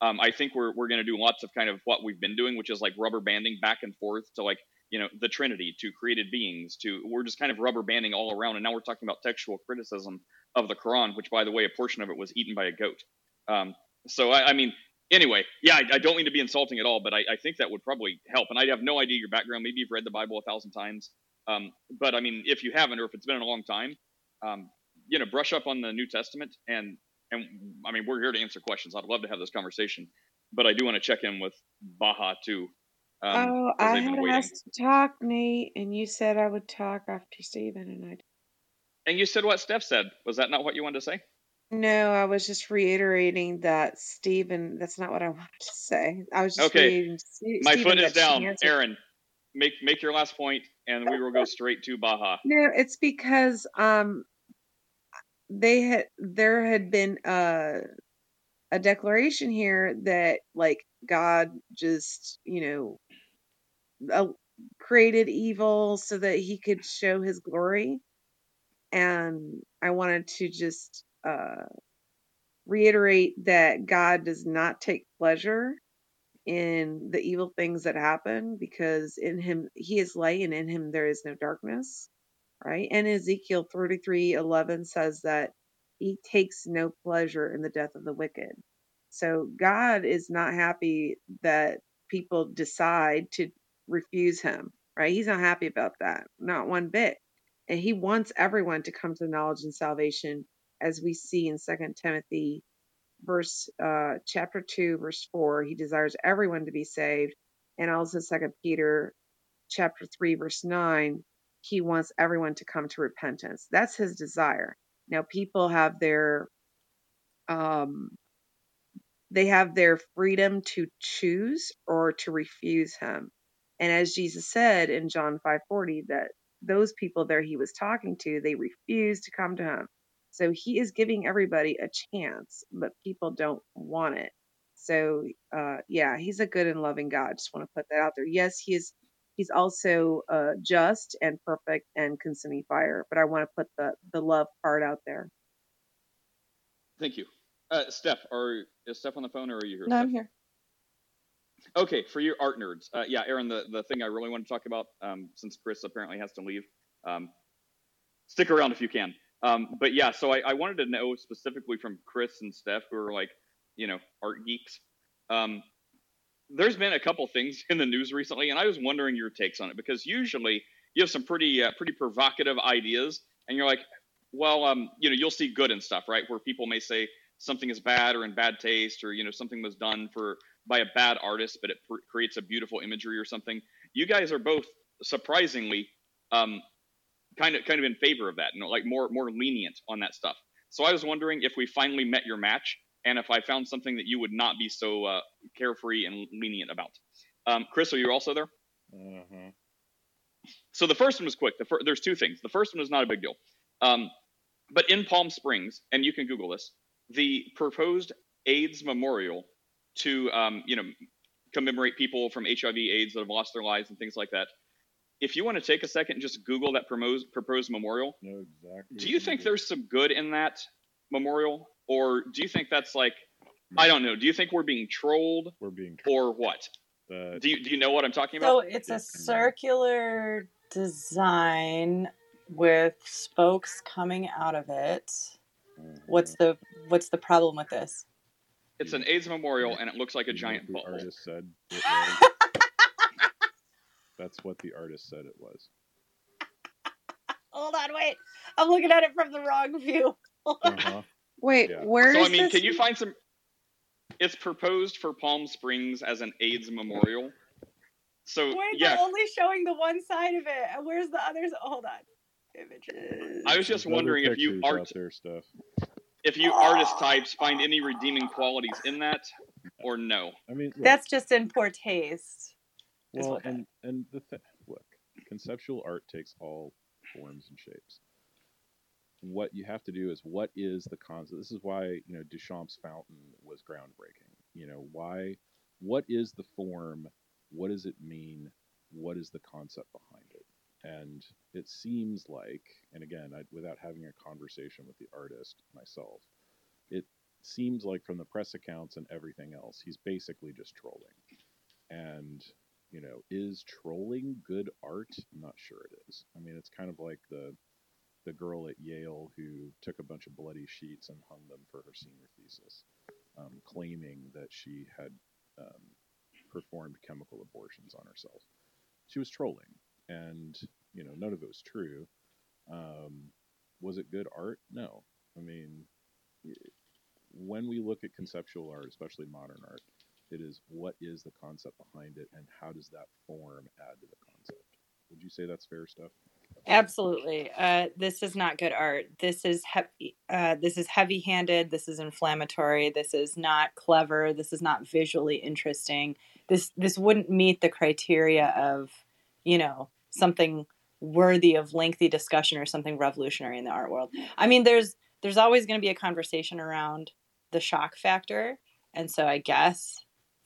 Um, I think we're we're going to do lots of kind of what we've been doing, which is like rubber banding back and forth to like you know the Trinity, to created beings, to we're just kind of rubber banding all around. And now we're talking about textual criticism of the Quran, which by the way, a portion of it was eaten by a goat. Um, so I, I mean, anyway, yeah, I, I, don't mean to be insulting at all, but I, I, think that would probably help. And I have no idea your background. Maybe you've read the Bible a thousand times, um, but I mean, if you haven't, or if it's been a long time, um, you know, brush up on the New Testament and and I mean, we're here to answer questions. I'd love to have this conversation, but I do want to check in with Baha too. Um, oh, I had asked to talk, Nate, and you said I would talk after Stephen, and I. And you said what Steph said. Was that not what you wanted to say? No, I was just reiterating that Stephen. That's not what I wanted to say. I was just okay. My foot is down, Aaron. Make make your last point, and we will go straight to Baha. No, it's because um they had there had been a a declaration here that like God just you know uh, created evil so that he could show his glory and I wanted to just uh, reiterate that God does not take pleasure in the evil things that happen because in him he is light and in him there is no darkness right? And Ezekiel 33 11 says that he takes no pleasure in the death of the wicked. So God is not happy that people decide to refuse him, right? He's not happy about that, not one bit. And he wants everyone to come to knowledge and salvation, as we see in Second Timothy, verse uh, chapter two, verse four. He desires everyone to be saved, and also Second Peter, chapter three, verse nine he wants everyone to come to repentance. That's his desire. Now people have their um they have their freedom to choose or to refuse him. And as Jesus said in John 5:40 that those people there he was talking to, they refused to come to him. So he is giving everybody a chance, but people don't want it. So uh yeah, he's a good and loving God. Just want to put that out there. Yes, he is He's also uh, just and perfect and consuming fire. But I want to put the the love part out there. Thank you, uh, Steph. Are is Steph on the phone or are you here? No, Steph? I'm here. Okay, for your art nerds, uh, yeah, Aaron. The the thing I really want to talk about, um, since Chris apparently has to leave, um, stick around if you can. Um, but yeah, so I, I wanted to know specifically from Chris and Steph, who are like, you know, art geeks. Um, there's been a couple things in the news recently, and I was wondering your takes on it because usually you have some pretty uh, pretty provocative ideas, and you're like, well, um, you know, you'll see good and stuff, right? Where people may say something is bad or in bad taste, or you know, something was done for by a bad artist, but it pr- creates a beautiful imagery or something. You guys are both surprisingly um, kind of kind of in favor of that, you know, like more more lenient on that stuff. So I was wondering if we finally met your match and if I found something that you would not be so uh, carefree and lenient about. Um, Chris, are you also there? Uh-huh. So the first one was quick. The fir- there's two things. The first one is not a big deal. Um, but in Palm Springs, and you can Google this, the proposed AIDS memorial to um, you know commemorate people from HIV/AIDS that have lost their lives and things like that. If you want to take a second and just Google that proposed proposed memorial, no, exactly. Do you think there's some good in that memorial? or do you think that's like I don't know. Do you think we're being trolled? We're being trolled. or what? The, do you do you know what I'm talking about? So it's a circular design with spokes coming out of it. What's mm-hmm. the what's the problem with this? It's an AIDS memorial and it looks like a giant the bubble. artist said That's what the artist said it was. Hold on, wait. I'm looking at it from the wrong view. Uh-huh. Wait, yeah. where so, I mean, can you find some? It's proposed for Palm Springs as an AIDS memorial. So Wait, yeah, they're only showing the one side of it. Where's the others? Hold on. Images. I was just There's wondering if you art there stuff. If you artist types find any redeeming qualities in that, or no? I mean, look, that's just in poor taste. Well, and and the th- look, conceptual art takes all forms and shapes what you have to do is what is the concept. This is why you know Duchamp's fountain was groundbreaking. You know why? What is the form? What does it mean? What is the concept behind it? And it seems like, and again, I, without having a conversation with the artist myself, it seems like from the press accounts and everything else, he's basically just trolling. And you know, is trolling good art? I'm not sure it is. I mean, it's kind of like the the girl at Yale who took a bunch of bloody sheets and hung them for her senior thesis, um, claiming that she had um, performed chemical abortions on herself. She was trolling, and you know, none of it was true. Um, was it good art? No. I mean, when we look at conceptual art, especially modern art, it is what is the concept behind it and how does that form add to the concept. Would you say that's fair stuff? Absolutely. Uh, this is not good art. This is heavy. Uh, this is heavy-handed. This is inflammatory. This is not clever. This is not visually interesting. This this wouldn't meet the criteria of, you know, something worthy of lengthy discussion or something revolutionary in the art world. I mean, there's there's always going to be a conversation around the shock factor, and so I guess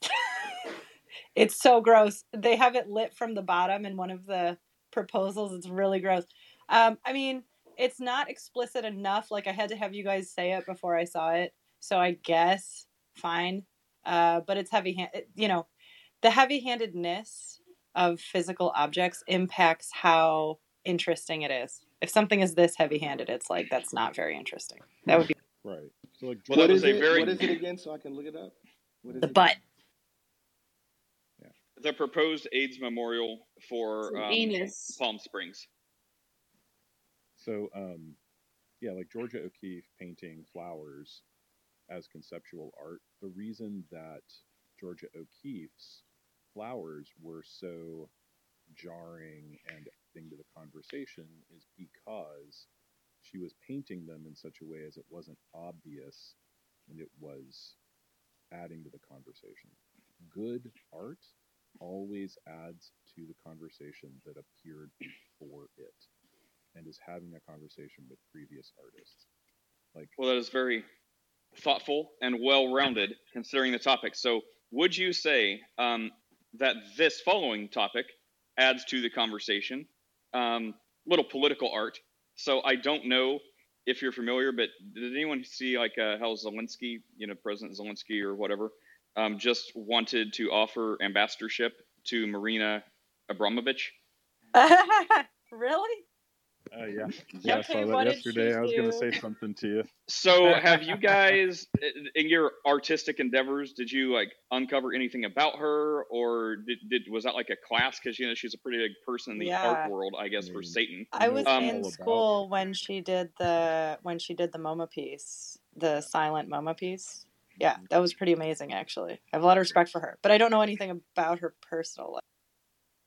it's so gross. They have it lit from the bottom in one of the proposals. It's really gross. Um, I mean, it's not explicit enough. Like I had to have you guys say it before I saw it, so I guess fine. Uh, but it's heavy hand. You know, the heavy-handedness of physical objects impacts how interesting it is. If something is this heavy-handed, it's like that's not very interesting. That would be right. So like, well, what is it? Very... What is it again? So I can look it up. What is the it? butt. Yeah. The proposed AIDS memorial for um, Palm Springs. So, um, yeah, like Georgia O'Keeffe painting flowers as conceptual art. The reason that Georgia O'Keeffe's flowers were so jarring and adding to the conversation is because she was painting them in such a way as it wasn't obvious and it was adding to the conversation. Good art always adds to the conversation that appeared before it and is having a conversation with previous artists. Like Well, that is very thoughtful and well-rounded considering the topic. So, would you say um, that this following topic adds to the conversation? Um, little political art. So, I don't know if you're familiar, but did anyone see like uh, how Zelensky, you know, President Zelensky or whatever, um, just wanted to offer ambassadorship to Marina Abramovich. really? Uh, yeah, yeah, I saw that yesterday. I was going to say something to you. So, have you guys, in your artistic endeavors, did you like uncover anything about her, or did, did was that like a class? Because you know she's a pretty big person in the yeah. art world, I guess, for Satan. I was um, in school about. when she did the when she did the MoMA piece, the silent MoMA piece yeah, that was pretty amazing actually. I have a lot of respect for her, but I don't know anything about her personal life.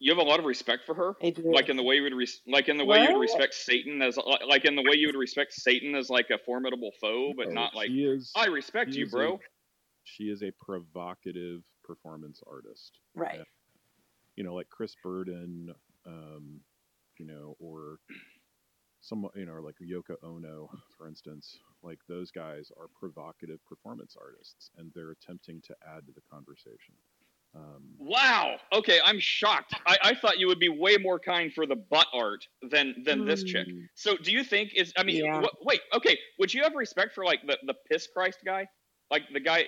You have a lot of respect for her, I do. like in the way you would res- like in the way you would respect Satan as like in the way you would respect Satan as like a formidable foe, but not like is, I respect you, bro. A, she is a provocative performance artist, right? And, you know, like Chris Burden, um, you know, or some you know like Yoko Ono for instance like those guys are provocative performance artists and they're attempting to add to the conversation um, wow okay I'm shocked I, I thought you would be way more kind for the butt art than than mm. this chick hmm. so do you think is I mean yeah. wait okay would you have respect for like the the piss Christ guy like the guy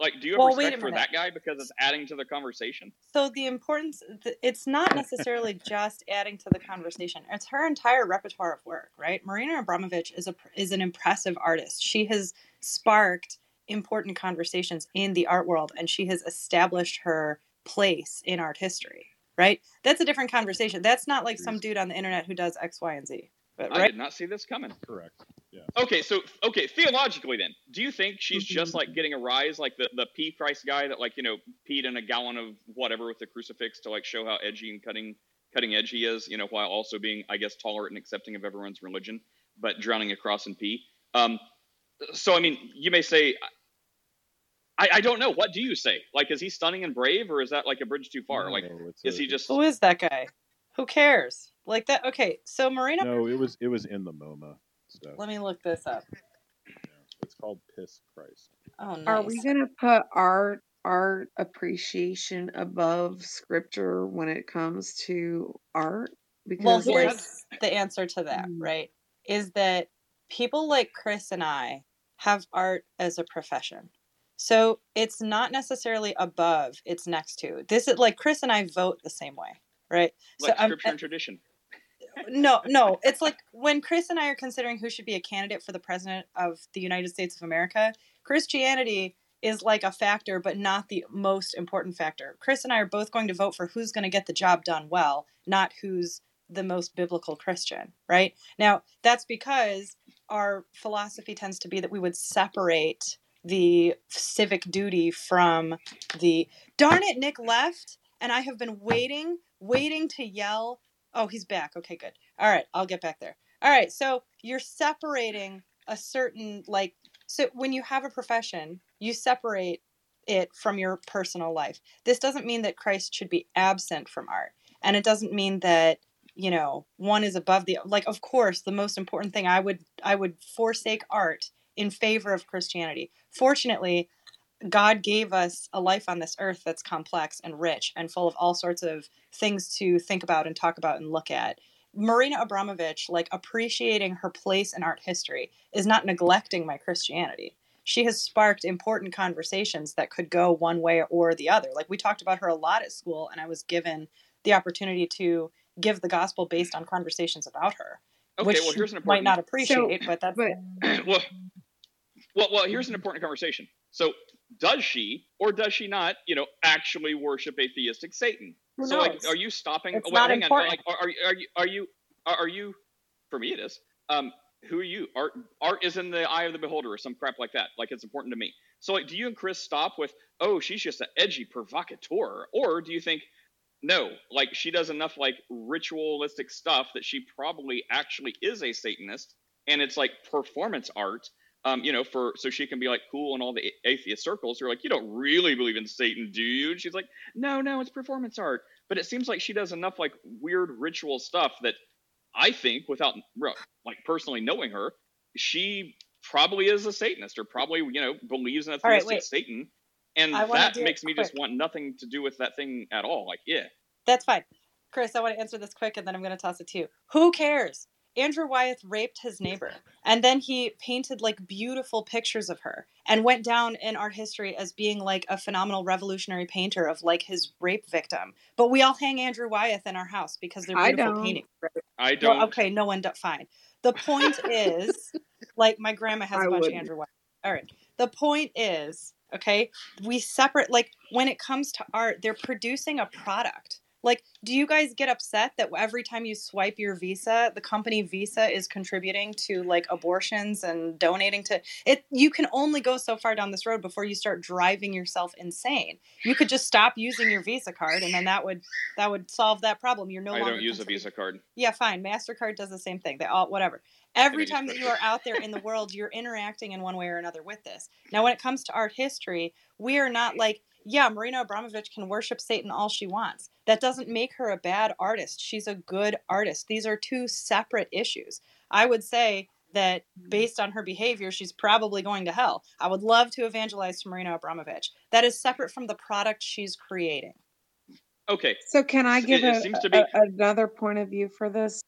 like, do you have well, respect for that guy because it's adding to the conversation? So the importance, it's not necessarily just adding to the conversation. It's her entire repertoire of work, right? Marina Abramovich is a is an impressive artist. She has sparked important conversations in the art world, and she has established her place in art history. Right? That's a different conversation. That's not like some dude on the internet who does X, Y, and Z. But, right? I did not see this coming. Correct. Yeah. Okay, so okay, theologically then, do you think she's just like getting a rise, like the the P Christ guy that like you know peed in a gallon of whatever with the crucifix to like show how edgy and cutting cutting edge he is, you know, while also being I guess tolerant and accepting of everyone's religion, but drowning a cross in pee. Um, so I mean, you may say. I, I don't know. What do you say? Like, is he stunning and brave, or is that like a bridge too far? No, like, is a, he just? Who is that guy? Who cares? Like that? Okay, so Marina. No, it was it was in the MoMA stuff. Let me look this up. Yeah, it's called Piss Christ. Oh, nice. Are we gonna put art art appreciation above scripture when it comes to art? Because well, here's like, the answer to that, mm. right? Is that people like Chris and I have art as a profession. So it's not necessarily above, it's next to. This is like Chris and I vote the same way, right? Like so I'm, scripture eh, and tradition. no, no. It's like when Chris and I are considering who should be a candidate for the president of the United States of America, Christianity is like a factor, but not the most important factor. Chris and I are both going to vote for who's going to get the job done well, not who's the most biblical Christian, right? Now, that's because our philosophy tends to be that we would separate the civic duty from the darn it, Nick left, and I have been waiting, waiting to yell. Oh, he's back. Okay, good. All right, I'll get back there. All right, so you're separating a certain, like, so when you have a profession, you separate it from your personal life. This doesn't mean that Christ should be absent from art. And it doesn't mean that you know one is above the like of course the most important thing i would i would forsake art in favor of christianity. Fortunately god gave us a life on this earth that's complex and rich and full of all sorts of things to think about and talk about and look at. Marina abramovich like appreciating her place in art history is not neglecting my christianity. She has sparked important conversations that could go one way or the other. Like we talked about her a lot at school and i was given the opportunity to give the gospel based on conversations about her, Okay, which well, here's an she might not appreciate, but that's But well, well, well, here's an important conversation. So, does she or does she not, you know, actually worship a theistic Satan? Who so, like, are you stopping? It's oh, not hang important. on. Like, are, are, are you? Are you? Are, are you? For me, it is. Um, who are you? Art, art is in the eye of the beholder, or some crap like that. Like, it's important to me. So, like, do you and Chris stop with, oh, she's just an edgy provocateur, or do you think, no, like she does enough like ritualistic stuff that she probably actually is a Satanist, and it's like performance art. Um, you know, for so she can be like cool in all the atheist circles. They're like, you don't really believe in Satan, do you? And she's like, no, no, it's performance art. But it seems like she does enough like weird ritual stuff that I think, without like personally knowing her, she probably is a Satanist or probably you know believes in a right, theistic wait. Satan. And that makes me just want nothing to do with that thing at all. Like, yeah. That's fine. Chris, I want to answer this quick and then I'm going to toss it to you. Who cares? Andrew Wyeth raped his neighbor and then he painted like beautiful pictures of her and went down in art history as being like a phenomenal revolutionary painter of like his rape victim. But we all hang Andrew Wyeth in our house because they're I beautiful don't. paintings. right? I don't. Well, okay, no one. do- Fine. The point is, like, my grandma has I a bunch wouldn't. of Andrew Wyeth. All right. The point is, okay, we separate. Like, when it comes to art, they're producing a product. Like, do you guys get upset that every time you swipe your Visa, the company Visa is contributing to like abortions and donating to it? You can only go so far down this road before you start driving yourself insane. You could just stop using your Visa card, and then that would that would solve that problem. You're no I longer don't use a Visa card. yeah, fine. Mastercard does the same thing. They all whatever. Every time that you are out there in the world, you're interacting in one way or another with this. Now, when it comes to art history, we are not like, yeah, Marina Abramovich can worship Satan all she wants. That doesn't make her a bad artist. She's a good artist. These are two separate issues. I would say that mm-hmm. based on her behavior, she's probably going to hell. I would love to evangelize to Marina Abramovich. That is separate from the product she's creating. Okay. So can I give it a, seems to be- a- another point of view for this?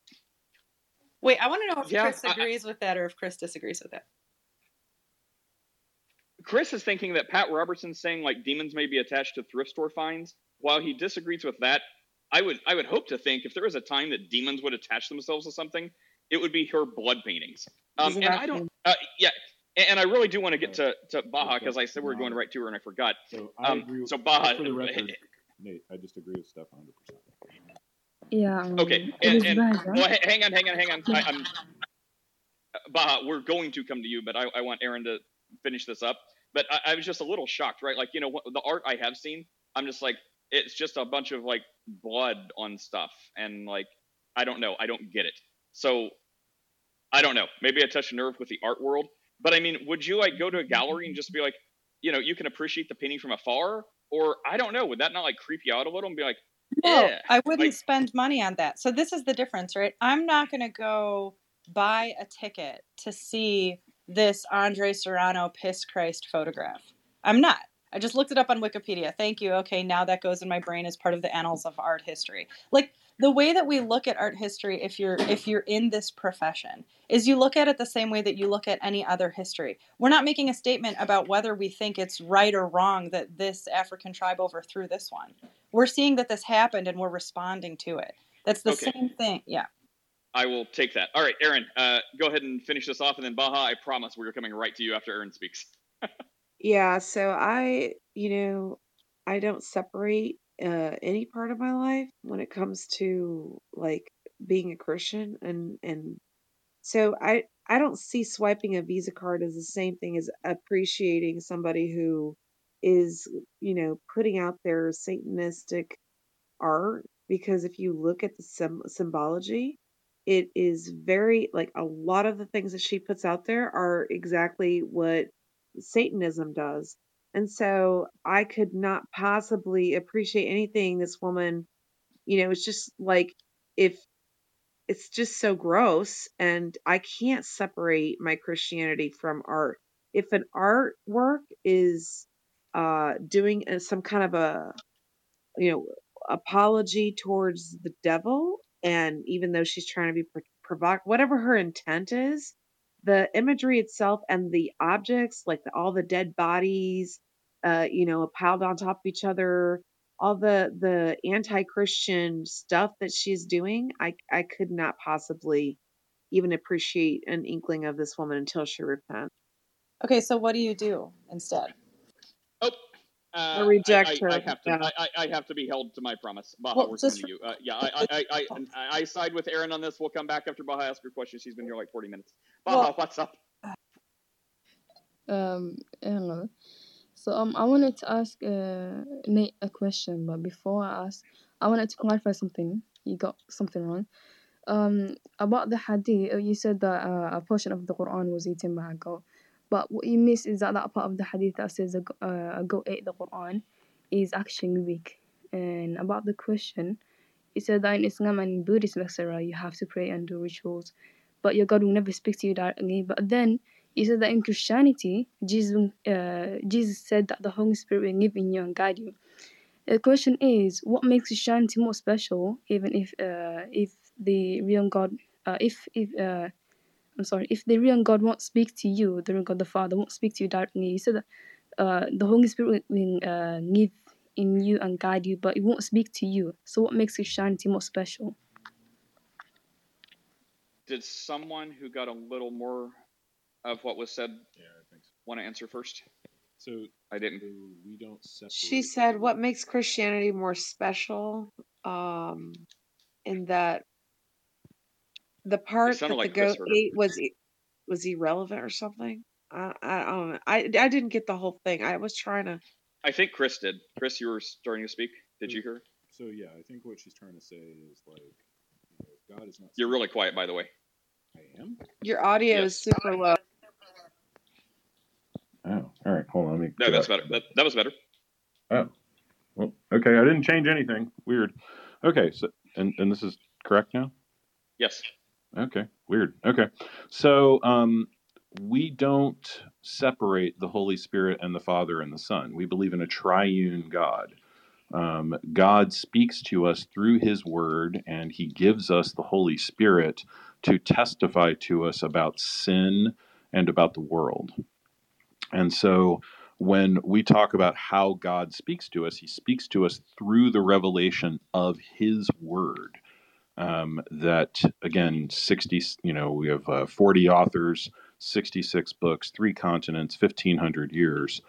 Wait, I want to know if Yeah, Chris I- I- agrees with that or if Chris disagrees with that. Chris is thinking that Pat Robertson's saying like demons may be attached to thrift store finds. While he disagrees with that, I would I would hope to think if there was a time that demons would attach themselves to something, it would be her blood paintings. Um, and I don't, uh, yeah, and, and I really do want to get to to Baha because I said we were going right to her and I forgot. So I Um, agree with, so Baha, for the record, Nate, I just agree with Steph 100%. Yeah. um, Okay, and, and bad, right? well, hang on, hang on, hang on. I, I'm uh, Baha. We're going to come to you, but I, I want Aaron to finish this up. But I, I was just a little shocked, right? Like you know, the art I have seen, I'm just like, it's just a bunch of like blood on stuff, and like, I don't know, I don't get it. So, I don't know. Maybe I touched a nerve with the art world, but I mean, would you like go to a gallery and just be like, you know, you can appreciate the painting from afar, or I don't know, would that not like creep you out a little and be like, No, eh, I wouldn't like- spend money on that. So this is the difference, right? I'm not going to go buy a ticket to see this Andre Serrano piss Christ photograph. I'm not. I just looked it up on Wikipedia. Thank you. Okay, now that goes in my brain as part of the annals of art history. Like the way that we look at art history if you're if you're in this profession is you look at it the same way that you look at any other history. We're not making a statement about whether we think it's right or wrong that this African tribe overthrew this one. We're seeing that this happened and we're responding to it. That's the Okay. same thing. Yeah. I will take that. All right, Aaron, uh, go ahead and finish this off, and then Baha, I promise we're coming right to you after Aaron speaks. Yeah, so I, you know, I don't separate uh, any part of my life when it comes to like being a Christian and and so I I don't see swiping a Visa card as the same thing as appreciating somebody who is, you know, putting out their Satanistic art because if you look at the sym- symbology, it is very like a lot of the things that she puts out there are exactly what Satanism does. And so I could not possibly appreciate anything this woman, you know, it's just like if it's just so gross and I can't separate my Christianity from art. If an artwork is uh doing uh, some kind of a you know apology towards the devil and even though she's trying to be pro- provoc whatever her intent is the imagery itself and the objects like the, all the dead bodies uh you know piled on top of each other all the the anti-christian stuff that she's doing i i could not possibly even appreciate an inkling of this woman until she repents Okay, so what do you do instead? Uh, I reject I, I, her, I have to. yeah. I, I, have to be held to my promise. Baha, Well, we're coming to you. Uh, yeah, I, I, I, I, I side with Aaron on this. We'll come back after Baha asks her questions. She's been here like 40 minutes. Baha, Well- what's up? Um, hello. So um, I wanted to ask uh, Nate a question, but before I ask, I wanted to clarify something. You got something wrong. Um, about the hadith, uh, you said that uh, a portion of the Quran was eaten by a goat, but what you miss is that that part of the hadith that says a, go- uh, a goat ate the Quran is actually weak. And about the question, it said that in Islam and in Buddhism, etc., you have to pray and do rituals, but your God will never speak to you directly. But then he said that in Christianity, Jesus, uh, Jesus said that the Holy Spirit will live in you and guide you. The question is, what makes Christianity more special, even if uh, if the real God, uh, if if uh, I'm sorry, if the real God won't speak to you, the real God the Father won't speak to you directly. He said that uh, the Holy Spirit will uh, live in you and guide you, but it won't speak to you. So, what makes Christianity more special? Did someone who got a little more of what was said Yeah, so. want to answer first? So, I didn't. we don't separate. She said, "What makes Christianity more special?" Um, in that the part that sounded the Chris goat ate was i- was irrelevant or something. I I don't know. I I didn't get the whole thing. I was trying to. I think Chris did. Chris, you were starting to speak. Did you hear? So yeah, I think what she's trying to say is like, you know, God is not. You're really quiet, by the way. I am. Your audio Yes. is super low. Oh, all right. Hold on. Let me. No, that's up. better. That, that was better. Oh, well, okay. I didn't change anything. Weird. Okay. So, and and this is correct now. Yes. Okay, weird. Okay, so um, we don't separate the Holy Spirit and the Father and the Son. We believe in a triune God. Um, God speaks to us through His Word, and He gives us the Holy Spirit to testify to us about sin and about the world. And so, when we talk about how God speaks to us, He speaks to us through the revelation of His Word um, that again 60 you know we have uh, 40 authors 66 books three continents 1500 years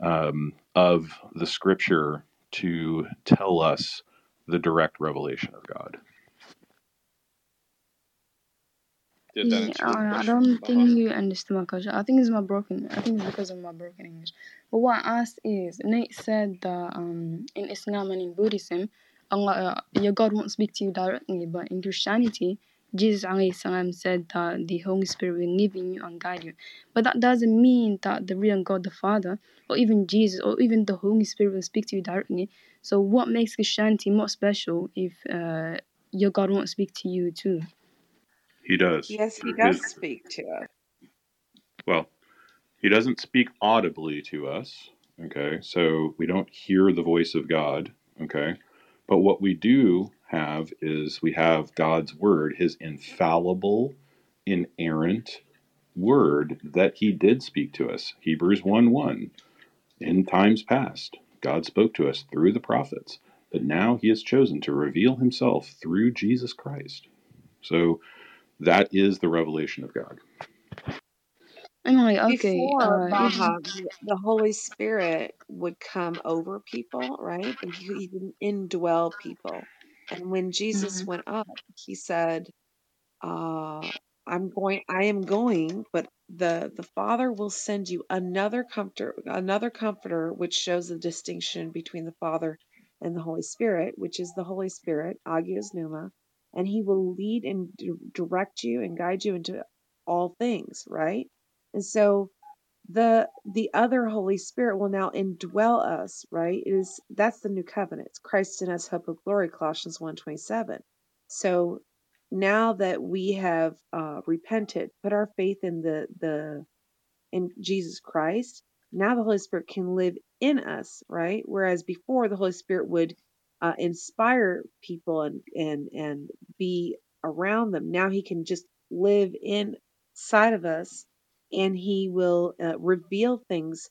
um, of the scripture to tell us the direct revelation of god Yeah, I, I don't think you understand my question. I think it's my broken. I think it's because of my broken English. But what I asked is, Nate said that um, in Islam and in Buddhism, Allah, uh, your God won't speak to you directly, but in Christianity, Jesus alayhi salam said that the Holy Spirit will live in you and guide you. But that doesn't mean that the real God, the Father, or even Jesus, or even the Holy Spirit will speak to you directly. So what makes Christianity more special if uh, your God won't speak to you too? he does Yes, he does his- speak to us. well he doesn't speak audibly to us Okay, so we don't hear the voice of God. Okay, but what we do have is we have God's word, his infallible, inerrant word that he did speak to us. Hebrews 1 1. In times past, God spoke to us through the prophets, but now he has chosen to reveal himself through Jesus Christ. So that is the revelation of God. I'm like, okay, Before uh, Baha, the Holy Spirit would come over people, right? But he, he didn't indwell people. And when Jesus mhm. went up, he said, uh, I'm going, I am going, but the the Father will send you another comforter, another comforter, which shows the distinction between the Father and the Holy Spirit, which is the Holy Spirit, Agios Pneuma, and He will lead and di- direct you and guide you into all things, right? And so the the other Holy Spirit will now indwell us, right? It is that's the new covenant. It's Christ in us, hope of glory, Colossians one twenty seven. So now that we have uh, repented, put our faith in the the in Jesus Christ, now the Holy Spirit can live in us, right? Whereas before the Holy Spirit would uh, inspire people and and and be around them. Now He can just live inside of us, and He will uh, reveal things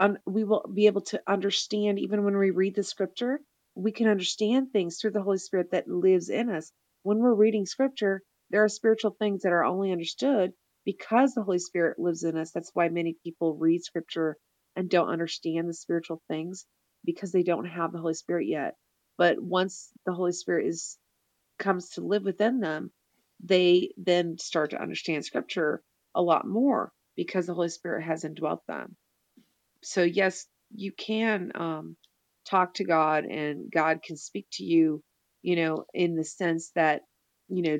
un- we will be able to understand even when we read the scripture we can understand things through the holy spirit that lives in us. When we're reading scripture there are spiritual things that are only understood because the holy spirit lives in us. That's why many people read scripture and don't understand the spiritual things because they don't have the holy spirit yet. But once the holy spirit is comes to live within them they then start to understand scripture a lot more because the holy spirit has indwelt them so yes, you can um, talk to God, and God can speak to you, you know, in the sense that, you know,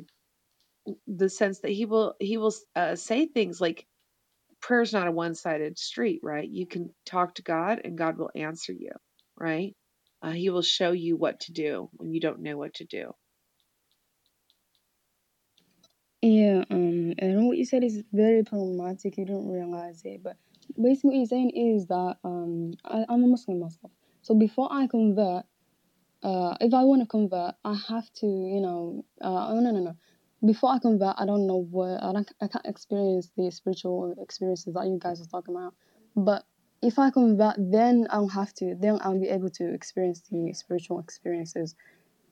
the sense that He will He will uh, say things like prayer's not a one-sided street, right? You can talk to God, and God will answer you, right? Uh, he will show you what to do when you don't know what to do. Yeah, um, and what you said is very problematic. You don't realize it, but basically what you're saying is that um, I, I'm a Muslim myself. So before I convert, uh, if I want to convert, I have to, you know, uh, oh, no, no, no. Before I convert, I don't know what I don't, I can't experience the spiritual experiences that you guys are talking about. But if I convert, then I'll have to, then I'll be able to experience the spiritual experiences.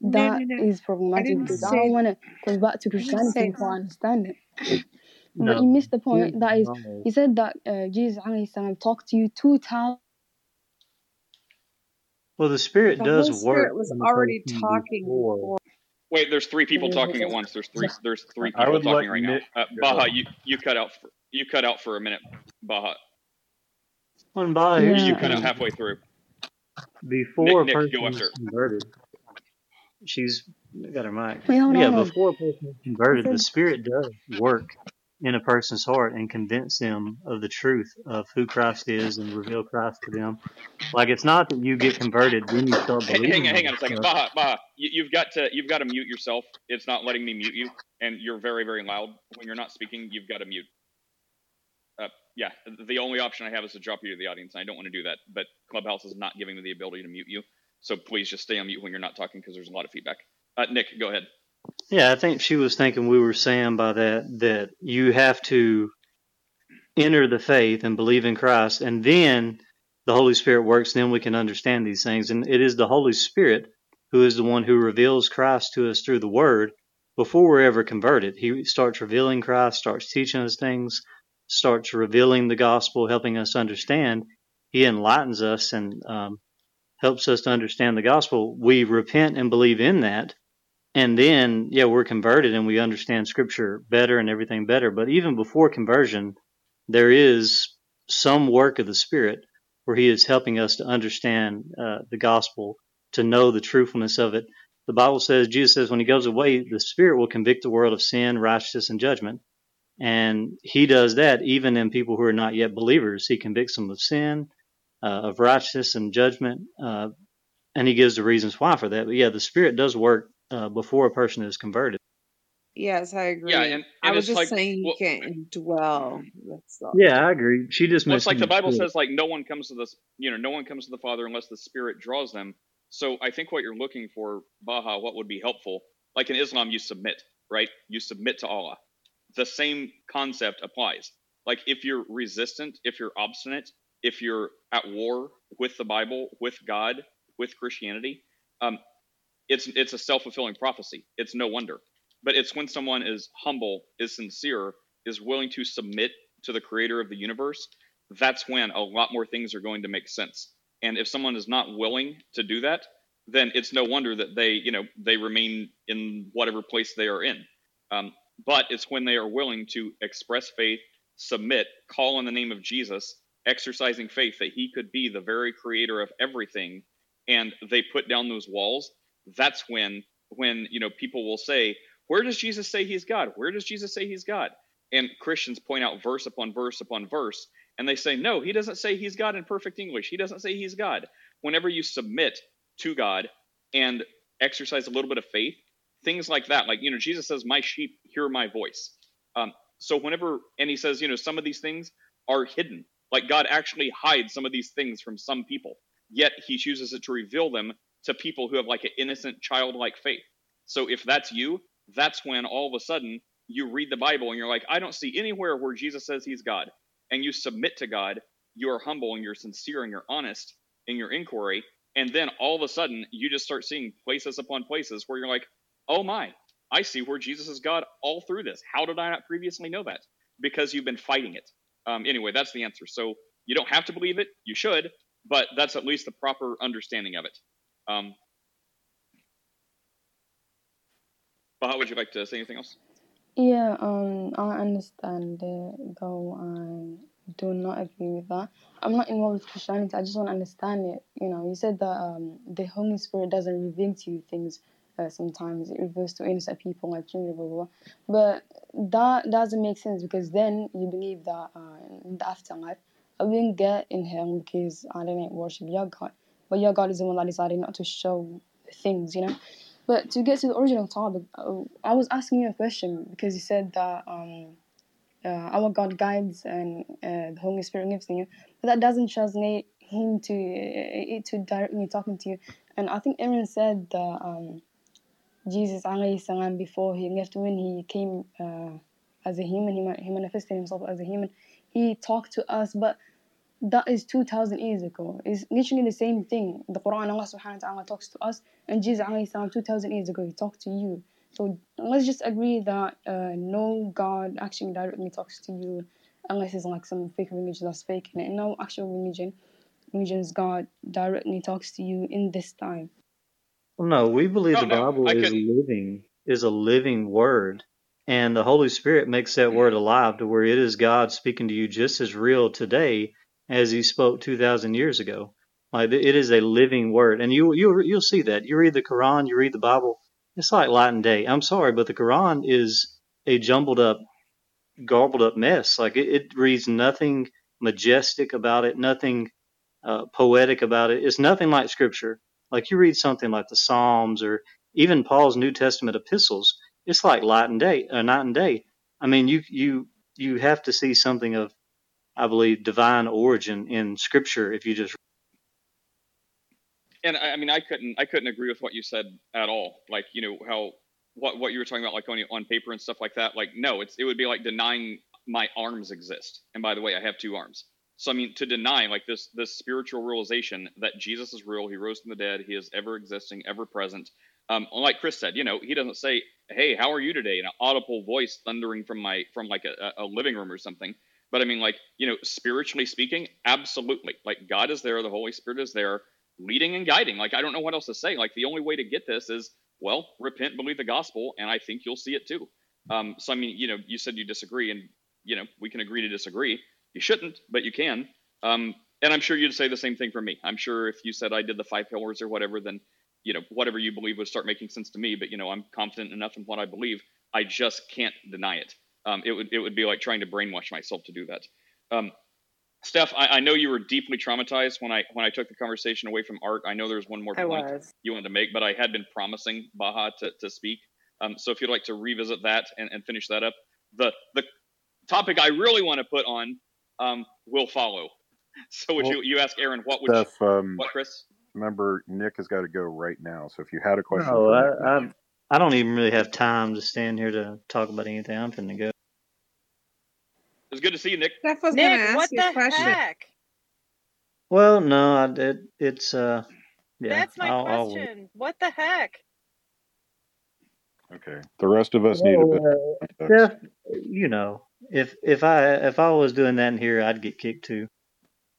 No, That no, no. is problematic didn't because I don't want to convert to Christianity before I understand it. But you missed the here's point. That is, no. he said that uh, Jesus alayhi salam talked to you two times. Well, the Spirit The does Holy work Spirit was already talking before. before. Wait, there's three people talking at once. There's three. There's three people talking let right now. Uh. Baha, you you cut out. For, you cut out for a minute, Baha. When by You, you cut out halfway through. Before Nick, a Nick, go person after. is converted, she's got her mic. Wait, Yeah, on, before a person is converted, the Spirit does work in a person's heart and convince them of the truth of who Christ is and reveal Christ to them. Like it's not that you get converted, then you start H- hang on, hang on a second. Baha, Baha. You, you've got to you've got to mute yourself. It's not letting me mute you, and you're very very loud when you're not speaking. You've got to mute. Uh, yeah, the only option I have is to drop you to the audience. and I don't want to do that, but Clubhouse is not giving me the ability to mute you. So please just stay on mute when you're not talking because there's a lot of feedback. Uh, Nick, go ahead. Yeah, I think she was thinking we were saying by that that you have to enter the faith and believe in Christ, and then the Holy Spirit works. Then we can understand these things, and it is the Holy Spirit who is the one who reveals Christ to us through the Word. Before we're ever converted, He starts revealing Christ, starts teaching us things, starts revealing the gospel, helping us understand. He enlightens us and um, helps us to understand the gospel. We repent and believe in that, and then yeah we're converted and we understand scripture better and everything better. But even before conversion there is some work of the spirit where he is helping us to understand uh, the gospel to know the truthfulness of it. The bible says jesus says when he goes away the spirit will convict the world of sin righteousness and judgment. And he does that even in people who are not yet believers. He convicts them of sin uh, of righteousness and judgment uh, and he gives the reasons why for that. But yeah, the Spirit does work uh, before a person is converted. Yes, I agree. Yeah, and, I was just like saying you well, can't dwell. That's all. Yeah, I agree. She just well, it's like the Bible misunderstood. says, like no one comes to this, you know, no one comes to the Father unless the Spirit draws them. So I think what you're looking for, Baha, what would be helpful, like in Islam, you submit, right? You submit to Allah. The same concept applies. Like if you're resistant, if you're obstinate, if you're at war with the Bible, with God, with Christianity, um, it's it's a self fulfilling prophecy. It's no wonder. But it's when someone is humble, is sincere, is willing to submit to the creator of the universe, that's when a lot more things are going to make sense. And if someone is not willing to do that, then it's no wonder that they, you know, they remain in whatever place they are in. Um, but it's when they are willing to express faith, submit, call on the name of Jesus, exercising faith that he could be the very creator of everything, and they put down those walls. That's when, when you know, people will say, "Where does Jesus say he's God? Where does Jesus say he's God?" And Christians point out verse upon verse upon verse, and they say, "No, he doesn't say he's God in perfect English. He doesn't say he's God." Whenever you submit to God and exercise a little bit of faith, things like that, like you know, Jesus says, "My sheep hear my voice." Um, so whenever, and he says, you know, some of these things are hidden. Like God actually hides some of these things from some people, yet he chooses to reveal them to people who have like an innocent, childlike faith. So if that's you, that's when all of a sudden you read the Bible and you're like, I don't see anywhere where Jesus says he's God. And you submit to God, you are humble and you're sincere and you're honest in your inquiry. And then all of a sudden you just start seeing places upon places where you're like, oh my, I see where Jesus is God all through this. How did I not previously know that? Because you've been fighting it. Um, anyway, that's the answer. So you don't have to believe it. You should, but that's at least the proper understanding of it. Um, but how would you like to say anything else? Yeah, um, I understand it, though I do not agree with that. I'm not involved with Christianity. I just want to understand it. You know, you said that um, the Holy Spirit doesn't reveal to you things. Uh, sometimes it reveals to innocent people like children, blah, blah, blah. But that doesn't make sense because then you believe that uh, in the afterlife, I wouldn't get in heaven because I didn't worship your God. But your God is the one that decided not to show things, you know. But to get to the original topic, uh, I was asking you a question because you said that um, uh, our God guides and uh, the Holy Spirit gives to you, but that doesn't translate Him to it to directly talking to you. And I think Aaron said that um, Jesus salam before he left when he came uh, as a human, he manifested himself as a human. He talked to us, but that is 2000 years ago. It's literally the same thing. The Quran, Allah subhanahu wa ta'ala talks to us, and Jesus alayhi salam 2000 years ago, he talked to you. So let's just agree that uh, no God actually directly talks to you unless it's like some fake religion that's fake. And no actual religion, religion's God directly talks to you in this time. Well, no, we believe No, the no, Bible I is couldn't. living, is a living word, and the Holy Spirit makes that word alive to where it is God speaking to you just as real today as He spoke two thousand years ago. Like it is a living word, and you you you'll see that. You read the Quran, you read the Bible. It's like light and day. I'm sorry, but the Quran is a jumbled up, garbled up mess. Like it, it reads nothing majestic about it, nothing uh, poetic about it. It's nothing like Scripture. Like you read something like the Psalms or even Paul's New Testament epistles, it's like light and day, uh, night and day. I mean, you you you have to see something of, I believe, divine origin in Scripture if you just. and I, mean, I couldn't, I couldn't agree with what you said at all. Like, you know, how what what you were talking about, like on on paper and stuff like that. Like, no, it's it would be like denying my arms exist. And by the way, I have two arms. So I mean, to deny like this this spiritual realization that Jesus is real, He rose from the dead, He is ever existing, ever present. Um, like Chris said, you know, He doesn't say, "Hey, how are you today?" in an audible voice thundering from my from like a, a living room or something. But I mean, like you know, spiritually speaking, absolutely. Like God is there, the Holy Spirit is there, leading and guiding. Like I don't know what else to say. Like the only way to get this is well, repent, believe the gospel, and I think you'll see it too. Um, so I mean, you know, you said you disagree, and you know, we can agree to disagree. You shouldn't, but you can. Um, and I'm sure you'd say the same thing for me. I'm sure if you said I did the five pillars or whatever, then you know, whatever you believe would start making sense to me. But you know, I'm confident enough in what I believe. I just can't deny it. Um, it would it would be like trying to brainwash myself to do that. Um, Steph, I, I know you were deeply traumatized when I when I took the conversation away from art. I know there's one more I point was. you wanted to make, but I had been promising Baha to, to speak. Um, so if you'd like to revisit that and, and finish that up, the the topic I really want to put on um, will follow. So would Well, you you ask Aaron what would Steph, um, what Chris? remember Nick has got to go right now. So if you had a question, No, for I, Nick, now. I I don't even really have time to stand here to talk about anything. I'm finna go. It's good to see you, Nick. Steph was going to Nick, ask what you the question. heck? Well, no, I it, it's uh yeah. That's my I'll, I'll question. What the heck? okay. The rest of us need a bit. Well, uh. Steph, you know, if if I if I was doing that in here, I'd get kicked too.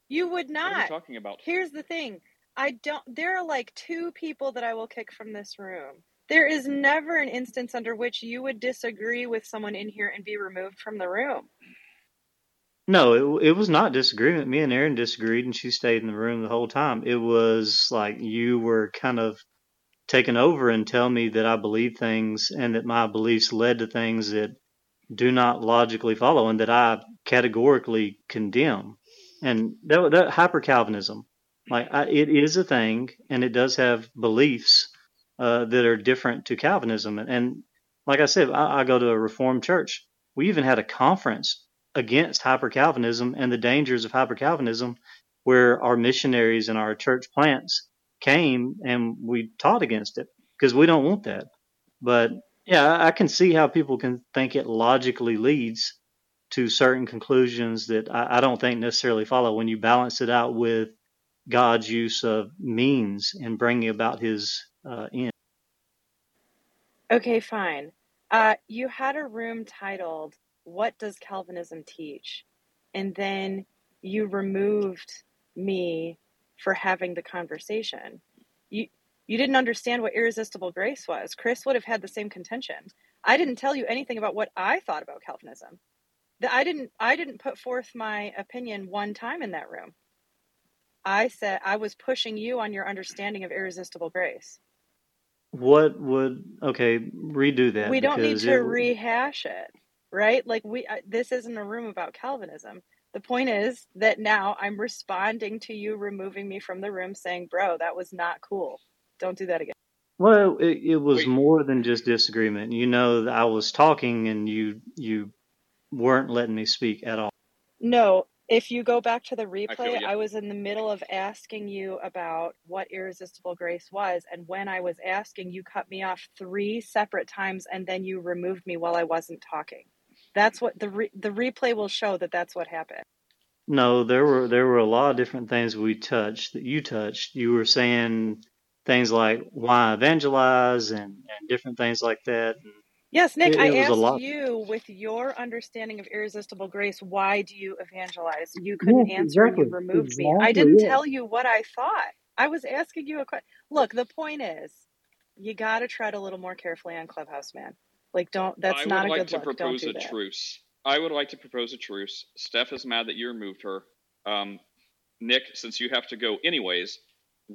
You would What are we not. talking about? Here's the thing. I don't there are like two people that I will kick from this room. There is never an instance under which you would disagree with someone in here and be removed from the room. No, it it was not disagreement. Me and Erin disagreed, and she stayed in the room the whole time. It was like you were kind of taking over and telling me that I believe things and that my beliefs led to things that do not logically follow and that I categorically condemn. And that, that hyper Calvinism, like I, it is a thing, and it does have beliefs uh, that are different to Calvinism. And, and like I said, I, I go to a Reformed church. We even had a conference against hyper Calvinism and the dangers of hyper Calvinism, where our missionaries and our church plants came and we taught against it because we don't want that. But yeah, I can see how people can think it logically leads to certain conclusions that I, I don't think necessarily follow when you balance it out with God's use of means in bringing about His uh, end. Okay, fine. Uh, you had a room titled "What Does Calvinism Teach?" and then you removed me for having the conversation. You you didn't understand what irresistible grace was. Chris would have had the same contention. I didn't tell you anything about what I thought about Calvinism. I didn't I didn't put forth my opinion one time in that room. I said I was pushing you on your understanding of irresistible grace. What would okay redo that we don't need to it rehash it right like we I, this isn't a room about calvinism the point is that now i'm responding to you removing me from the room saying bro that was not cool don't do that again well it, it was Wait. more than just disagreement. You know, I was talking and you you weren't letting me speak at all. no if you go back to the replay you. i was in the middle of asking you about what irresistible grace was and when i was asking you cut me off three separate times and then you removed me while i wasn't talking that's what the re- the replay will show that that's what happened No, there were there were a lot of different things we touched that you touched. You were saying things like why evangelize and, and different things like that. Yes, Nick, It, I it was asked you with your understanding of irresistible grace, why do you evangelize? You couldn't Yes, answer and you exactly. removed me. I didn't it. tell you what I thought. I was asking you a question. Look, the point is, you got to tread a little more carefully on Clubhouse, man. Like, don't, that's I not would a like good look. Don't I would like to propose do a that. truce. I would like to propose a truce. Steph is mad that you removed her. Um, Nick, since you have to go anyways,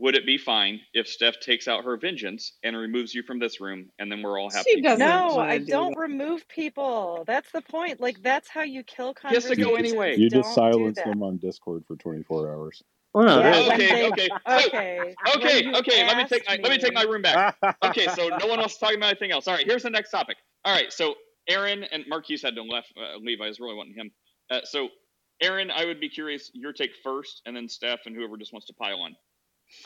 would it be fine if Steph takes out her vengeance and removes you from this room, and then we're all happy? She doesn't No, I do don't that. remove people. That's the point. Like, that's how you kill He has to go conversations. anyway. You just Don't do silence them on Discord for 24 hours. Well, no, Yeah, that, Okay, okay, okay, okay, okay. Let me take asked my let me take my room back. Okay, so no one else is talking about anything else. All right, here's the next topic. All right, so Aaron and Marquise had to left uh, leave. I was really wanting him. Uh, so Aaron, I would be curious your take first, and then Steph and whoever just wants to pile on.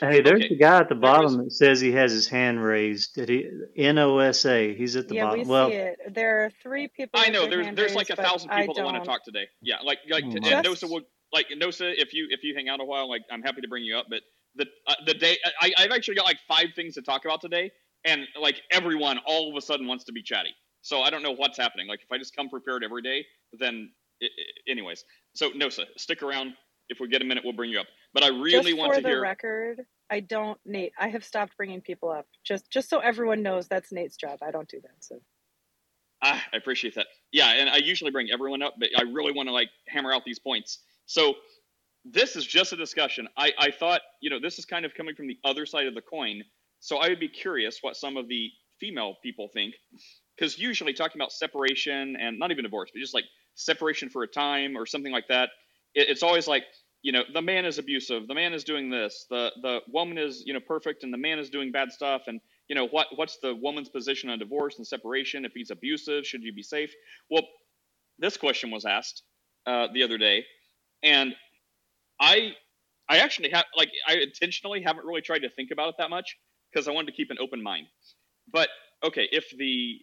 Hey, there's Okay, the guy at the bottom was that says he has his hand raised. Did he N O S A? He's at the Yeah, we bottom. see Well, it. There are three people I know their there's hand there's like a thousand people that want to talk today. Yeah, like like and my. Nosa Just would like Nosa if you if you hang out a while, like I'm happy to bring you up. But the uh, the day I I've actually got like five things to talk about today, and like everyone all of a sudden wants to be chatty. So I don't know what's happening. Like if I just come prepared every day, then i i anyways. So Nosa, stick around. If we get a minute, we'll bring you up. But I really just want for the record, I don't Nate. I have stopped bringing people up. Just just so everyone knows that's Nate's job. I don't do that. So Ah, I appreciate that. Yeah, and I usually bring everyone up, but I really want to like hammer out these points. So this is just a discussion. I, I thought, you know, this is kind of coming from the other side of the coin. So I would be curious what some of the female people think. Because usually talking about separation and not even divorce, but just like separation for a time or something like that, it, it's always like, you know, the man is abusive, the man is doing this, the the woman is, you know, perfect and the man is doing bad stuff and you know, what what's the woman's position on divorce and separation? If he's abusive, should you be safe? Well, this question was asked uh, the other day, and I I actually have like I intentionally haven't really tried to think about it that much because I wanted to keep an open mind. But okay, if the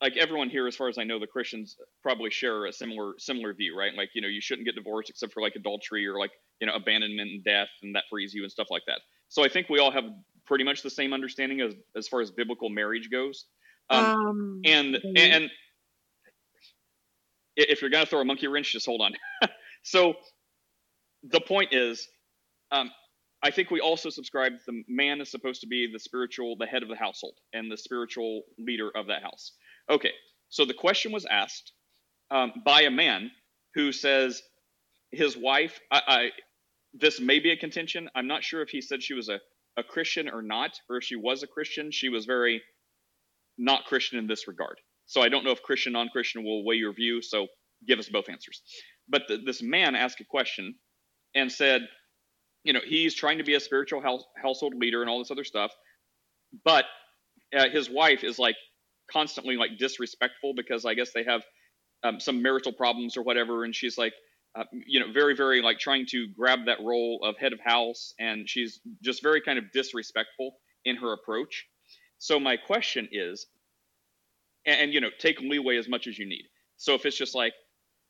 like everyone here, as far as I know, the Christians probably share a similar similar view, right? Like you know, you shouldn't get divorced except for like adultery or like you know abandonment and death, and that frees you and stuff like that. So I think we all have pretty much the same understanding as as far as biblical marriage goes. Um, Um, and and if you're gonna throw a monkey wrench, just hold on. so the point is, um, I think we also subscribe that the man is supposed to be the spiritual, the head of the household, and the spiritual leader of that house. Okay, so the question was asked um, by a man who says his wife. I, I this may be a contention. I'm not sure if he said she was a a Christian or not, or if she was a Christian. She was very not Christian in this regard. So I don't know if Christian, non Christian will weigh your view. So give us both answers. But the, this man asked a question and said, you know, he's trying to be a spiritual house, household leader and all this other stuff, but uh, his wife is like constantly like disrespectful because I guess they have um, some marital problems or whatever, and she's like, uh, you know, very, very like trying to grab that role of head of house, and she's just very kind of disrespectful in her approach. So my question is, and, and you know, take leeway as much as you need. So if it's just like,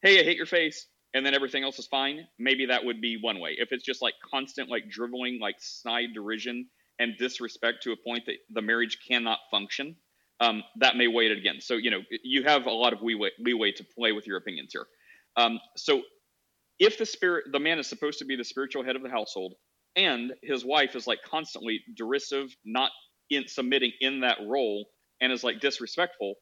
hey, I hate your face, and then everything else is fine, maybe that would be one way. If it's just like constant, like dribbling, like snide derision and disrespect to a point that the marriage cannot function, um, that may weigh it again. So, you know, you have a lot of leeway, leeway to play with your opinions here. Um, so, if the spirit, the man is supposed to be the spiritual head of the household, and his wife is like constantly derisive, not in submitting in that role, and is like disrespectful,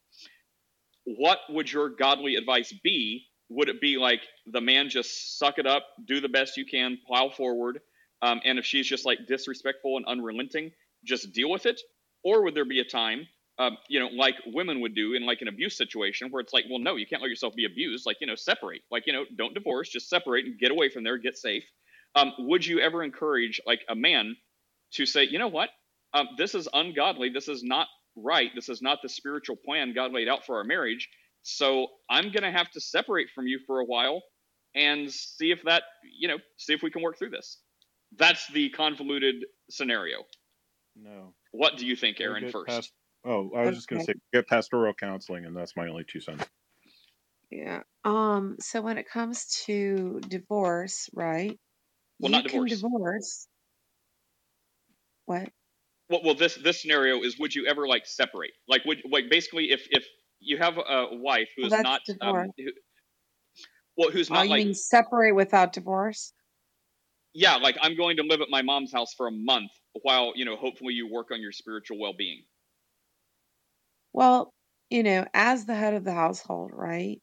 what would your godly advice be would it be like the man just suck it up, do the best you can, plow forward, um, and if she's just like disrespectful and unrelenting, just deal with it? Or would there be a time, um, you know, like women would do in like an abuse situation where it's like, well, no, you can't let yourself be abused. Like, you know, separate. Like, you know, don't divorce, just separate and get away from there, get safe. Um, would you ever encourage like a man to say, you know what, um, this is ungodly, this is not right, this is not the spiritual plan God laid out for our marriage so I'm going to have to separate from you for a while and see if that, you know, see if we can work through this. That's the convoluted scenario. No. What do you think, Aaron, first? past- oh, I was just going to say get pastoral counseling, and that's my only two cents. Yeah. Um. So when it comes to divorce, right? Well, you not can divorce. divorce. What? Well, well, this this scenario is: would you ever like separate? Like, would like basically if if you have a wife who is Well, is that's not, um, who, well, who's Oh, not you like mean separate without divorce? yeah, like I'm going to live at my mom's house for a month while you know hopefully you work on your spiritual well being. Well, you know, as the head of the household, right?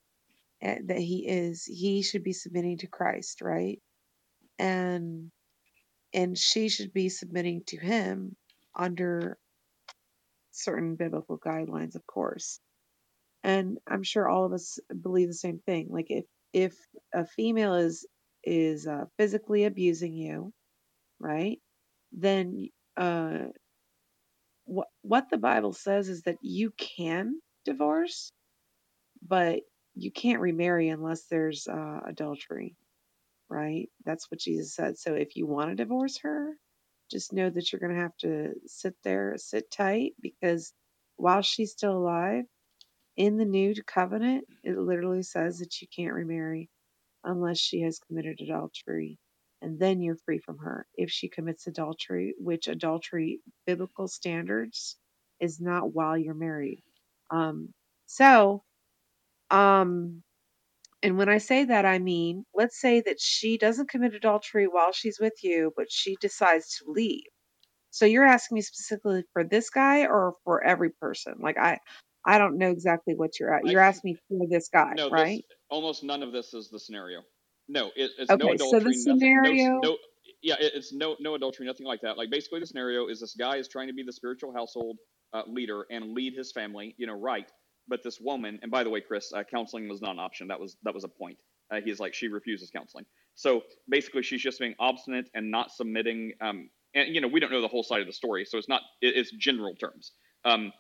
eh, That he is, he should be submitting to Christ, right? And and she should be submitting to him under certain biblical guidelines, of course. And I'm sure all of us believe the same thing. Like if if a female is is uh, physically abusing you, right? Then uh, what what the Bible says is that you can divorce, but you can't remarry unless there's uh, adultery, right? That's what Jesus said. So if you want to divorce her, just know that you're going to have to sit there, sit tight, because while she's still alive, in the new covenant, it literally says that you can't remarry unless she has committed adultery. And then you're free from her. If she commits adultery, which adultery, biblical standards, is not while you're married. Um, so, um, and when I say that, I mean, let's say that she doesn't commit adultery while she's with you, but she decides to leave. So you're asking me specifically for this guy or for every person? Like I, I don't know exactly what you're at. You're asking me for this guy, No, right? this, almost none of this is the scenario. No, it, it's no Okay, so adultery. the nothing, scenario- no, no, yeah, it, it's no no adultery, nothing like that. Like basically, the scenario is this guy is trying to be the spiritual household uh, leader and lead his family, you know, right. But this woman, and by the way, Chris, uh, counseling was not an option. That was that was a point. Uh, he's like she refuses counseling. So basically, she's just being obstinate and not submitting. Um, and you know, we don't know the whole side of the story, so it's not. It, it's general terms. Um,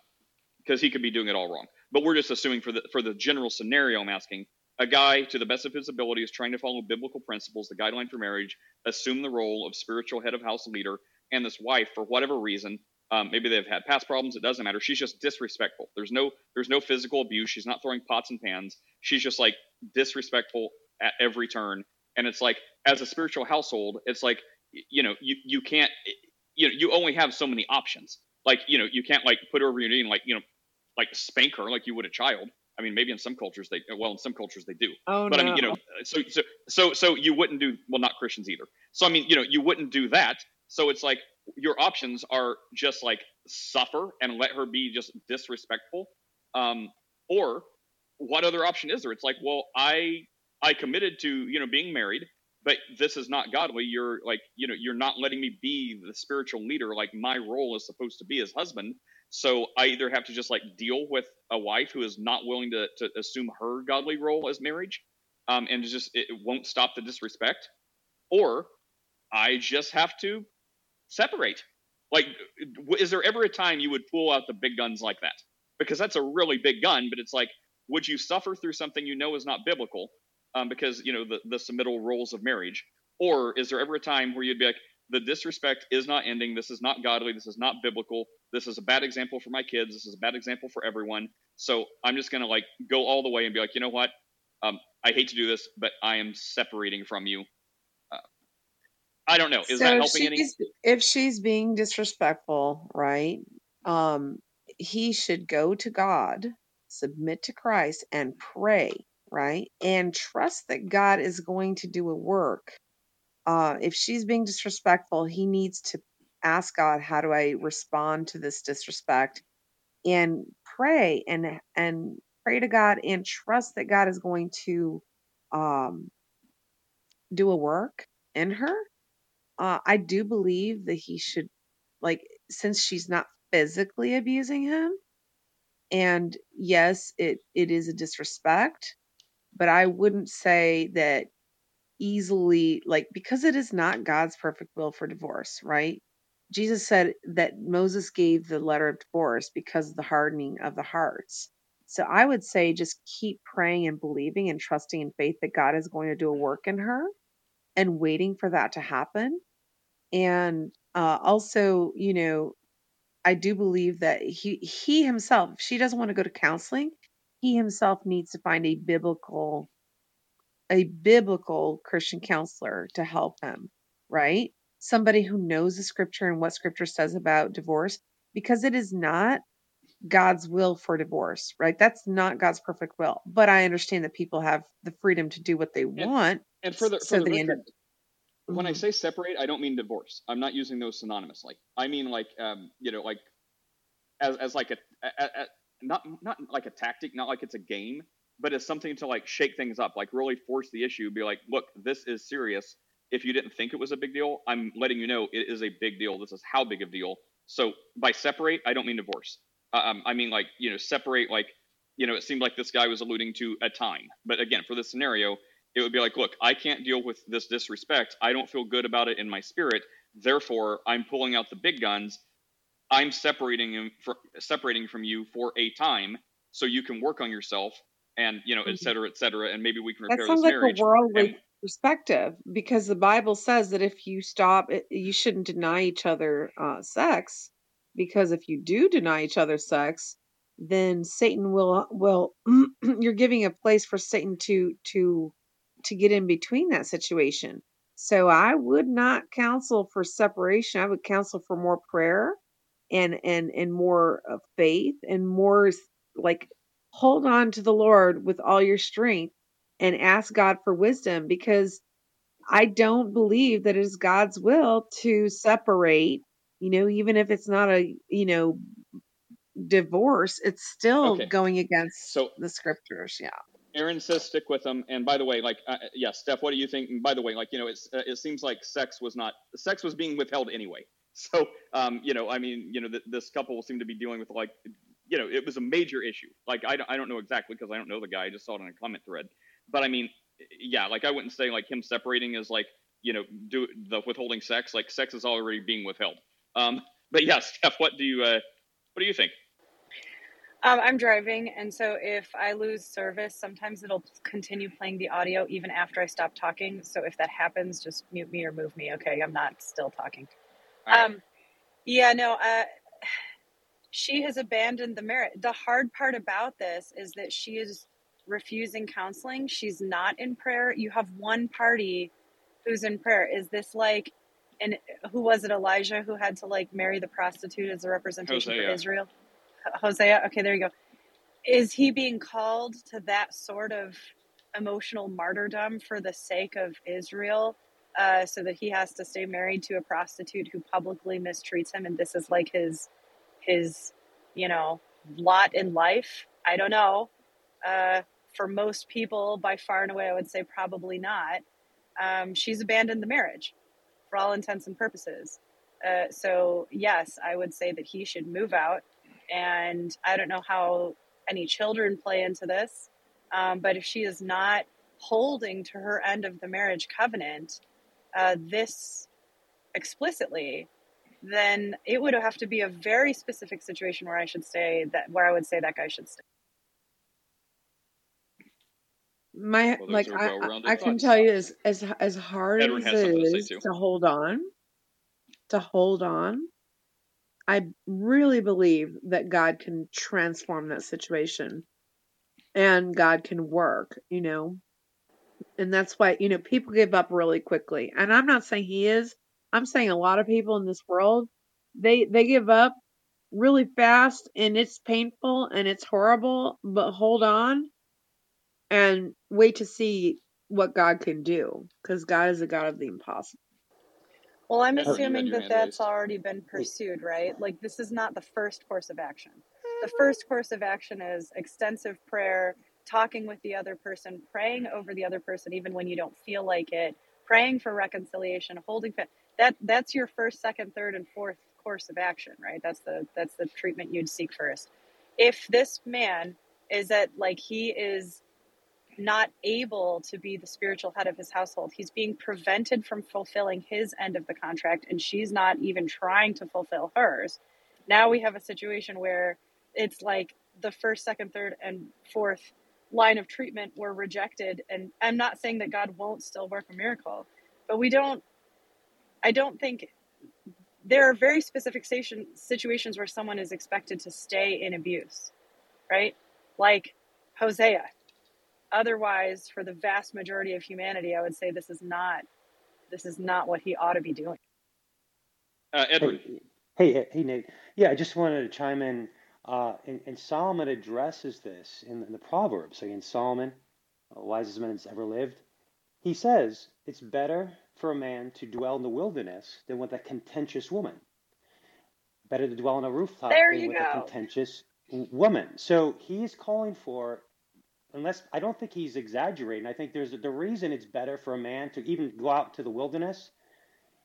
because he could be doing it all wrong. But we're just assuming for the for the general scenario, I'm asking a guy to the best of his ability is trying to follow biblical principles, the guideline for marriage, assume the role of spiritual head of house leader, and this wife, for whatever reason, um, maybe they've had past problems. It doesn't matter. She's just disrespectful. There's no there's no physical abuse. She's not throwing pots and pans. She's just like disrespectful at every turn. And it's like as a spiritual household, it's like you know you you can't you know you only have so many options. Like you know you can't like put her over your knee and like you know like spank her like you would a child. I mean, maybe in some cultures they well, in some cultures they do. Oh but no. I mean, you know, so so so so you wouldn't do well, not Christians either. So I mean, you know, you wouldn't do that. So it's like your options are just like suffer and let her be just disrespectful, um, or what other option is there? It's like, well, I I committed to you know being married, but this is not godly. You're like you know you're not letting me be the spiritual leader like my role is supposed to be as husband. So I either have to just like deal with a wife who is not willing to, to assume her godly role as marriage, um, and just it won't stop the disrespect, or I just have to separate. Like, is there ever a time you would pull out the big guns like that? Because that's a really big gun, but it's like, would you suffer through something you know is not biblical, um, because you know the the submittal roles of marriage, or is there ever a time where you'd be like, the disrespect is not ending. This is not godly. This is not biblical. This is a bad example for my kids. This is a bad example for everyone. So I'm just gonna like go all the way and be like, you know what? Um, I hate to do this, but I am separating from you. Uh, I don't know. Is so that helping any? if she's being disrespectful, right? Um, he should go to God, submit to Christ, and pray, right? And trust that God is going to do a work. Uh, if she's being disrespectful, he needs to ask God, how do I respond to this disrespect? And pray and and pray to God and trust that God is going to um, do a work in her. Uh, I do believe that he should, like, since she's not physically abusing him, and yes, it it is a disrespect, but I wouldn't say that easily, like, because it is not God's perfect will for divorce, right? Jesus said that Moses gave the letter of divorce because of the hardening of the hearts. So I would say just keep praying and believing and trusting in faith that God is going to do a work in her and waiting for that to happen. And uh, also, you know, I do believe that he he himself, if she doesn't want to go to counseling, he himself needs to find a biblical a biblical Christian counselor to help them, right? Somebody who knows the scripture and what scripture says about divorce because it is not God's will for divorce, right? That's not God's perfect will. But I understand that people have the freedom to do what they And want. and for the So for the they end up record, when I Mhm. say separate, I don't mean divorce. I'm not using those synonymously. I mean like um, you know, like as as like a, a, a a- not not like a tactic, not like it's a game, but as something to like shake things up, like really force the issue. Be like, look, this is serious. If you didn't think it was a big deal, I'm letting you know it is a big deal. This is how big of a deal. So by separate, I don't mean divorce. Uh, Um, I mean like you know separate like you know it seemed like this guy was alluding to a time, but again for this scenario, it would be like, look, I can't deal with this disrespect. I don't feel good about it in my spirit. Therefore, I'm pulling out the big guns. I'm separating him for, separating from you for a time so you can work on yourself and you know, et Mhm. cetera, et cetera, and maybe we can repair That sounds this like marriage. a worldly And perspective because the Bible says that if you stop, it, you shouldn't deny each other uh, sex because if you do deny each other sex, then Satan will will you're giving a place for Satan to to to get in between that situation. So I would not counsel for separation. I would counsel for more prayer and and and more of faith and more like hold on to the Lord with all your strength and ask God for wisdom because I don't believe that it is God's will to separate, you know, even if it's not a, you know, divorce, it's still okay, going against so the scriptures. Yeah. Aaron says stick with them. And by the way, like, uh, yeah, Steph, what do you think? And by the way, like, you know, it's uh, it seems like sex was not sex was being withheld anyway. So, um, you know, I mean, you know, th- this couple seemed to be dealing with like, you know, it was a major issue. Like, I don't, I don't know exactly because I don't know the guy. I just saw it in a comment thread. But I mean, yeah, like I wouldn't say like him separating is like, you know, do the withholding sex. Like, sex is already being withheld. Um, but yeah, Steph, what do you uh, what do you think? Um, I'm driving, and so if I lose service, sometimes it'll continue playing the audio even after I stop talking. So if that happens, just mute me or move me. Okay, I'm not still talking. Right. Um, yeah, no, uh, she has abandoned the merit. The hard part about this is that she is refusing counseling. She's not in prayer. You have one party who's in prayer. Is this like, and who was it? Elijah who had to like marry the prostitute as a representation for Israel? Hosea. Okay, there you go. Is he being called to that sort of emotional martyrdom for the sake of Israel? Uh, so that he has to stay married to a prostitute who publicly mistreats him, and this is like his his you know lot in life. I don't know. Uh, for most people, by far and away, I would say probably not. Um, she's abandoned the marriage for all intents and purposes. Uh, so yes, I would say that he should move out. And I don't know how any children play into this, um, but if she is not holding to her end of the marriage covenant, uh, this explicitly, then it would have to be a very specific situation where I should say that where I would say that guy should stay. My Well, like I I I can tell you as as as hard Edward as it is to say is too. to hold on, to hold on. I really believe that God can transform that situation and God can work, you know. And that's why, you know, people give up really quickly. And I'm not saying he is. I'm saying a lot of people in this world, they they give up really fast and it's painful and it's horrible, but hold on and wait to see what God can do cuz God is a God of the impossible. Well, I'm Edward, you had assuming that that's already been pursued, right? Like this is not the first course of action. The mm. first course of action is extensive prayer, talking with the other person, praying over the other person even when you don't feel like it, praying for reconciliation, holding fa- that that's your first, second, third and fourth course of action, right? That's the that's the treatment you'd seek first. If this man is that like he is not able to be the spiritual head of his household. He's being prevented from fulfilling his end of the contract, and she's not even trying to fulfill hers. Now we have a situation where it's like the first, second, third, and fourth line of treatment were rejected. And I'm not saying that God won't still work a miracle, but we don't, I don't think there are very specific station, situations where someone is expected to stay in abuse, right? Like Hosea. Otherwise, for the vast majority of humanity, I would say this is not this is not what he ought to be doing. Uh, Edward. Hey, hey, hey, Nate. Yeah, I just wanted to chime in. Uh, and, and Solomon addresses this in, in the Proverbs. Again, Solomon, the wisest man that's ever lived, he says it's better for a man to dwell in the wilderness than with a contentious woman. Better to dwell on a rooftop There than you with a contentious woman. So he is calling for, unless I don't think he's exaggerating. I think there's the reason it's better for a man to even go out to the wilderness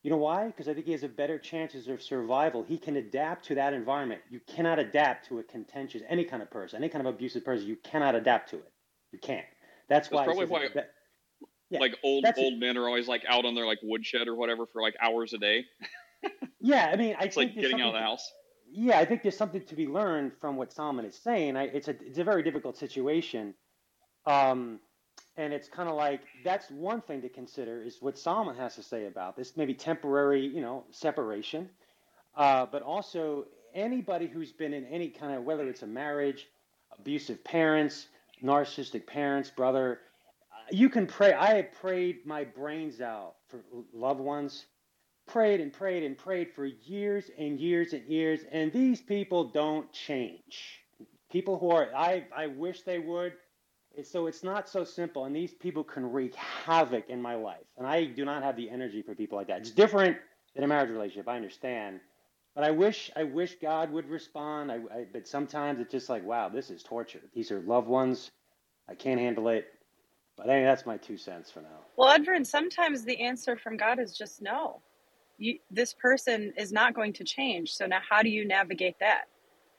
you know why? Because I think he has a better chances of survival. He can adapt to that environment. You cannot adapt to a contentious, any kind of person, any kind of abusive person. You cannot adapt to it. You can't. That's That's why. probably why be- yeah, like old that's it. old men are always like out on their like woodshed or whatever for like hours a day. Yeah, I mean, I It's think like getting out of the house. Yeah, I think there's something to be learned from what Solomon is saying. I, it's a it's a very difficult situation, um, and it's kind of like that's one thing to consider is what Solomon has to say about this. Maybe temporary, you know, separation, uh, but also anybody who's been in any kind of whether it's a marriage, abusive parents, narcissistic parents, brother, you can pray. I have prayed my brains out for loved ones prayed and prayed and prayed for years and years and years, and these people don't change. People who are, I, I wish they would. So it's not so simple, and these people can wreak havoc in my life, and I do not have the energy for people like that. It's different than a marriage relationship, I understand, but I wish, I wish God would respond. I, I, but sometimes it's just like, wow, this is torture. These are loved ones. I can't handle it. But I think that's my two cents for now. Well, Edward, sometimes the answer from God is just no. You, this person is not going to change. So now, how do you navigate that?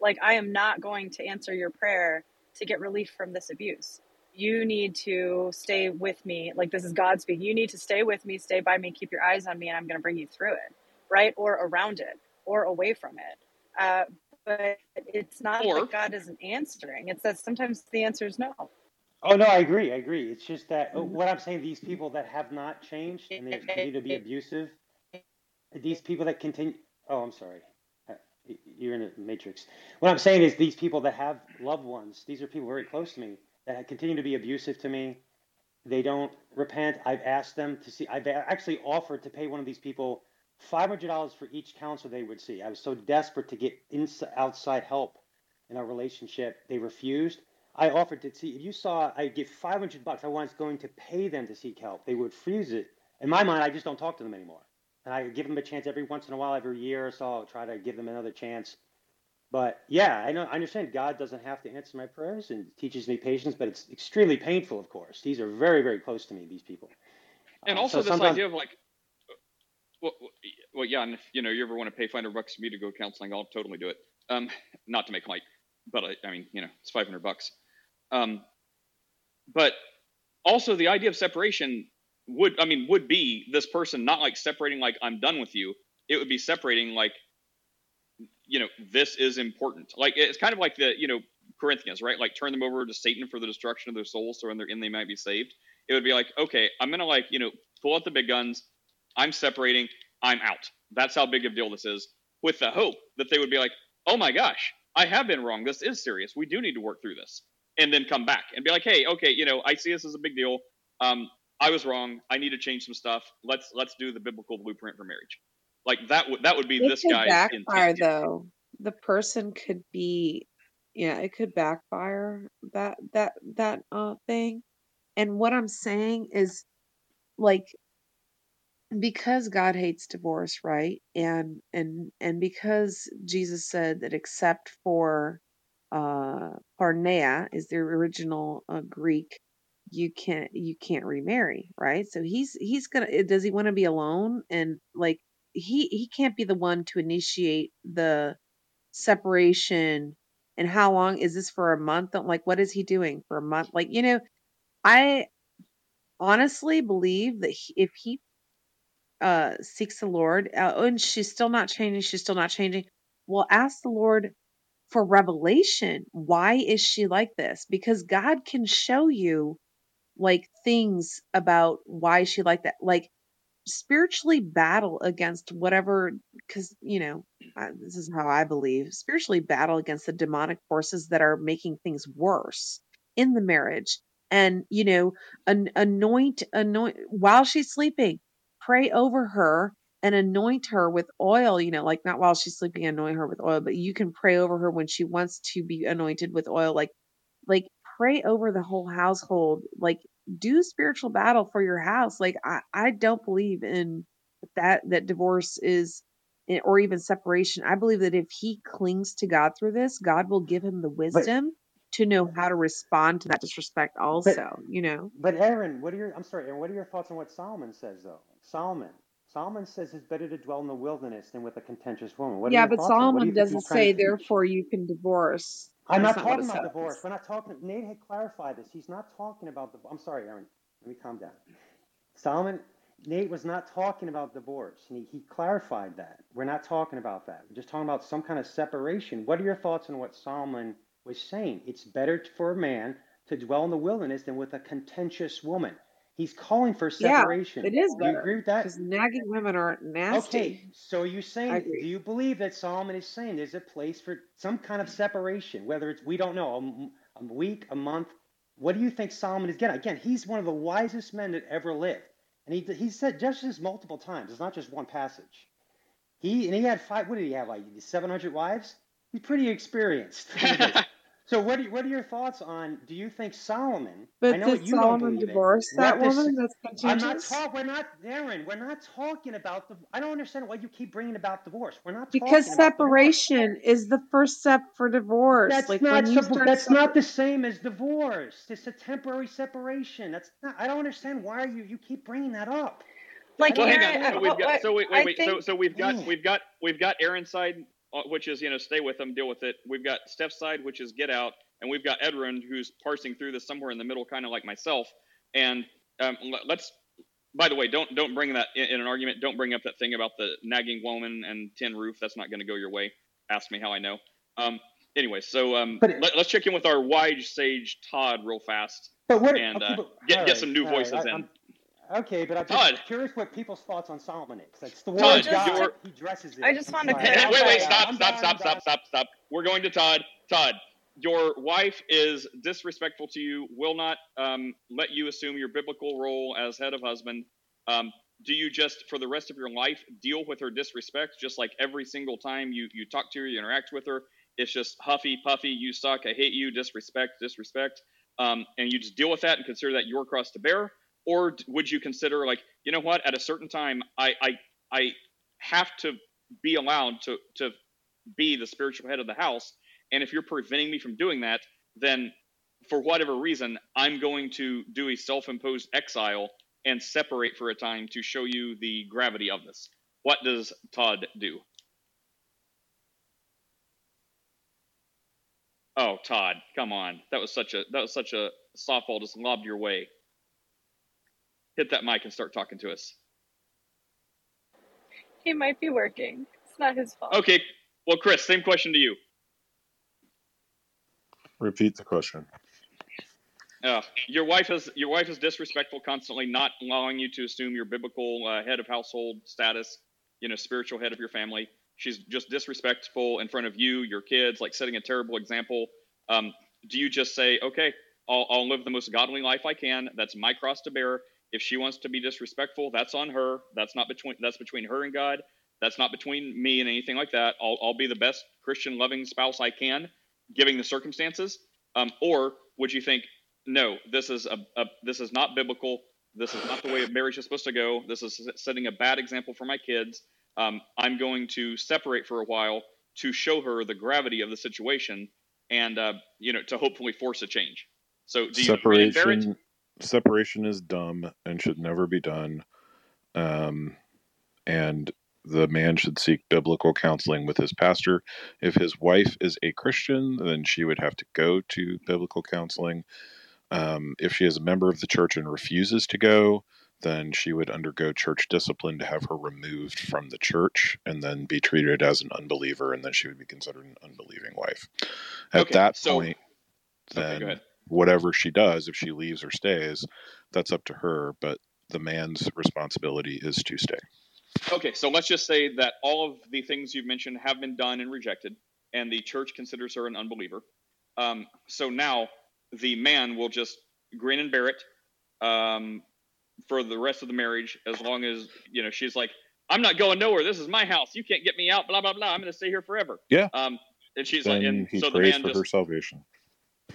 Like, I am not going to answer your prayer to get relief from this abuse. You need to stay with me. Like, this is God speaking. You need to stay with me, stay by me, keep your eyes on me, and I'm going to bring you through it, right? Or around it, or away from it. Uh, but it's not Or- that God isn't answering. It's that sometimes the answer is no. Oh no, I agree. I agree. It's just that oh, what I'm saying. These people that have not changed and they continue to be abusive. These people that continue. Oh, I'm sorry. Uh, You're in a matrix. What I'm saying is these people that have loved ones. These are people very close to me that continue to be abusive to me. They don't repent. I've asked them to see. I've actually offered to pay one of these people five hundred dollars for each counselor they would see. I was so desperate to get ins outside help in our relationship. They refused. I offered to see if you saw I'd give five hundred bucks. I was going to pay them to seek help. They would refuse it. In my mind, I just don't talk to them anymore. And I give them a chance every once in a while, every year or so. I'll try to give them another chance. But yeah, I know I understand God doesn't have to answer my prayers and teaches me patience, but it's extremely painful, of course. These are very, very close to me, these people. And Um, also so this idea of like, well, well, yeah, and if you know you ever want to pay 500 bucks for me to go counseling, I'll totally do it. Um, not to make light, but I, I mean, you know, it's 500 bucks. Um, but also the idea of separation would, I mean, would be this person not like separating like I'm done with you. It would be separating like, you know, this is important. Like it's kind of like the, you know, Corinthians, right? Like turn them over to Satan for the destruction of their souls, so in their in they might be saved. It would be like, okay, I'm gonna like, you know, pull out the big guns. I'm separating. I'm out. That's how big of a deal this is. With the hope that they would be like, oh my gosh, I have been wrong. This is serious. We do need to work through this, and then come back and be like, hey, okay, you know, I see this as a big deal. Um, I was wrong. I need to change some stuff. Let's let's do the biblical blueprint for marriage. Like that would that would be It this guy. backfire intent. though. The person could be, yeah, it could backfire that that that uh thing. And what I'm saying is, like, because God hates divorce, right? And and and because Jesus said that except for uh porneia is the original uh, Greek, you can't you can't remarry, right? So he's he's gonna eh, does he want to be alone? And like he he can't be the one to initiate the separation and how long is this for a month? Like what is he doing for a month? Like you know i honestly believe that he, if he uh seeks the lord uh, and she's still not changing she's still not changing well ask the lord for revelation why is she like this? Because god can show you like things about why she like that like spiritually battle against whatever because you know I, this is how i believe spiritually battle against the demonic forces that are making things worse in the marriage. And you know an, anoint anoint while she's sleeping pray over her and anoint her with oil you know like not while she's sleeping anoint her with oil but you can pray over her when she wants to be anointed with oil like like pray over the whole household like do spiritual battle for your house like i i don't believe in that that divorce is eh, or even separation i believe that if he clings to god through this god will give him the but wisdom to know how to respond to that disrespect but also you know but Aaron, what are your I'm sorry, Aaron, what are your thoughts on what Solomon says though? Solomon. Solomon says it's better to dwell in the wilderness than with a contentious woman. What yeah but thoughts on it? What do solomon doesn't say therefore you can divorce I'm that's not not talking about divorce. We're not talking. Nate had clarified this. He's not talking about the. I'm sorry, Aaron. Let me calm down. Solomon, Nate was not talking about divorce, he, he clarified that. We're not talking about that. We're just talking about some kind of separation. What are your thoughts on what Solomon was saying? It's better for a man to dwell in the wilderness than with a contentious woman. He's calling for separation. yeah it is Do you agree with that? because nagging women are nasty. Okay, so you're i saying, do you believe that Solomon is saying there's a place for some kind of separation, whether it's, we don't know, a week, a month? What do you think Solomon is getting? Again, he's one of the wisest men that ever lived. And he, he said just this multiple times. It's not just one passage. He, and he had five, what did he have, like 700 wives? He's pretty experienced. Look at this. So what are, what are your thoughts on, do you think Solomon, I but know did you don't solomon believe it, that what this, woman that's I'm not talking. We're not, Aaron. We're not talking about the. I don't understand why you keep bringing about divorce. We're not Because talking about separation is the first step for divorce. That's Like not. when you sep- start That's not the same as divorce. It's a temporary separation. That's not. I don't understand why you you keep bringing that up. Like don't Well, hang on. So we've got. So wait, wait, wait. Think so we've got we've got we've got Aaron's side, uh, which is you know stay with them, deal with it. We've got Steph's side, which is get out, and we've got Edward, who's parsing through this somewhere in the middle, kind of like myself. And um, let- let's. By the way, don't don't bring that in, in an argument. Don't bring up that thing about the nagging woman and tin roof. That's not going to go your way. Ask me how I know. Um. Anyway, so um, it- let, us check in with our wise sage Todd real fast But what? and okay, uh, but, get all get some new right, voices I- in. I'm- Okay, but I'm Todd. just curious what people's thoughts on Solomon is. That's the word Todd, of God. you're- He dresses it. I just wanna sorry. Hey, hey, wait, wait, I'm stop, done, stop, stop, stop, stop, stop. We're going to Todd. Todd, your wife is disrespectful to you, will not um, let you assume your biblical role as head of husband. Um, do you just, for the rest of your life, deal with her disrespect just like every single time you, you talk to her, you interact with her? It's just huffy, puffy, you suck, I hate you, disrespect, disrespect. Um, and you just deal with that and consider that your cross to bear? Or would you consider, like, you know what, at a certain time, I, I, I have to be allowed to, to be the spiritual head of the house. And if you're preventing me from doing that, then for whatever reason, I'm going to do a self imposed exile and separate for a time to show you the gravity of this. What does Todd do? Oh, Todd, come on. That was such a that was such a softball just lobbed your way. Hit that mic and start talking to us. He might be working. It's not his fault. Okay. Well, Chris, same question to you. Repeat the question. Uh, your wife is your wife is disrespectful constantly, not allowing you to assume your biblical uh, head of household status, you know, spiritual head of your family. She's just disrespectful in front of you, your kids, like setting a terrible example. Um, do you just say, okay, I'll, I'll live the most godly life I can. That's my cross to bear. If she wants to be disrespectful, that's on her. That's not between that's between her and God. That's not between me and anything like that. I'll, I'll be the best Christian loving spouse I can, giving the circumstances. Um, or would you think, no, this is a, a this is not biblical. This is not the way marriage is supposed to go. This is setting a bad example for my kids. Um, I'm going to separate for a while to show her the gravity of the situation and uh, you know to hopefully force a change. So do you separation separation is dumb and should never be done. Um, and the man should seek biblical counseling with his pastor. If his wife is a Christian, then she would have to go to biblical counseling. Um, if she is a member of the church and refuses to go, then she would undergo church discipline to have her removed from the church and then be treated as an unbeliever, and then she would be considered an unbelieving wife. At Okay, that so- point, Okay, then ahead. Whatever she does, if she leaves or stays, that's up to her. But the man's responsibility is to stay. Okay, so let's just say that all of the things you've mentioned have been done and rejected, and the church considers her an unbeliever. Um, so now the man will just grin and bear it um, for the rest of the marriage, as long as you know she's like, "I'm not going nowhere. This is my house. You can't get me out." Blah blah blah. I'm going to stay here forever. Yeah. Um, and she's then like, and he so the prays man for just her salvation.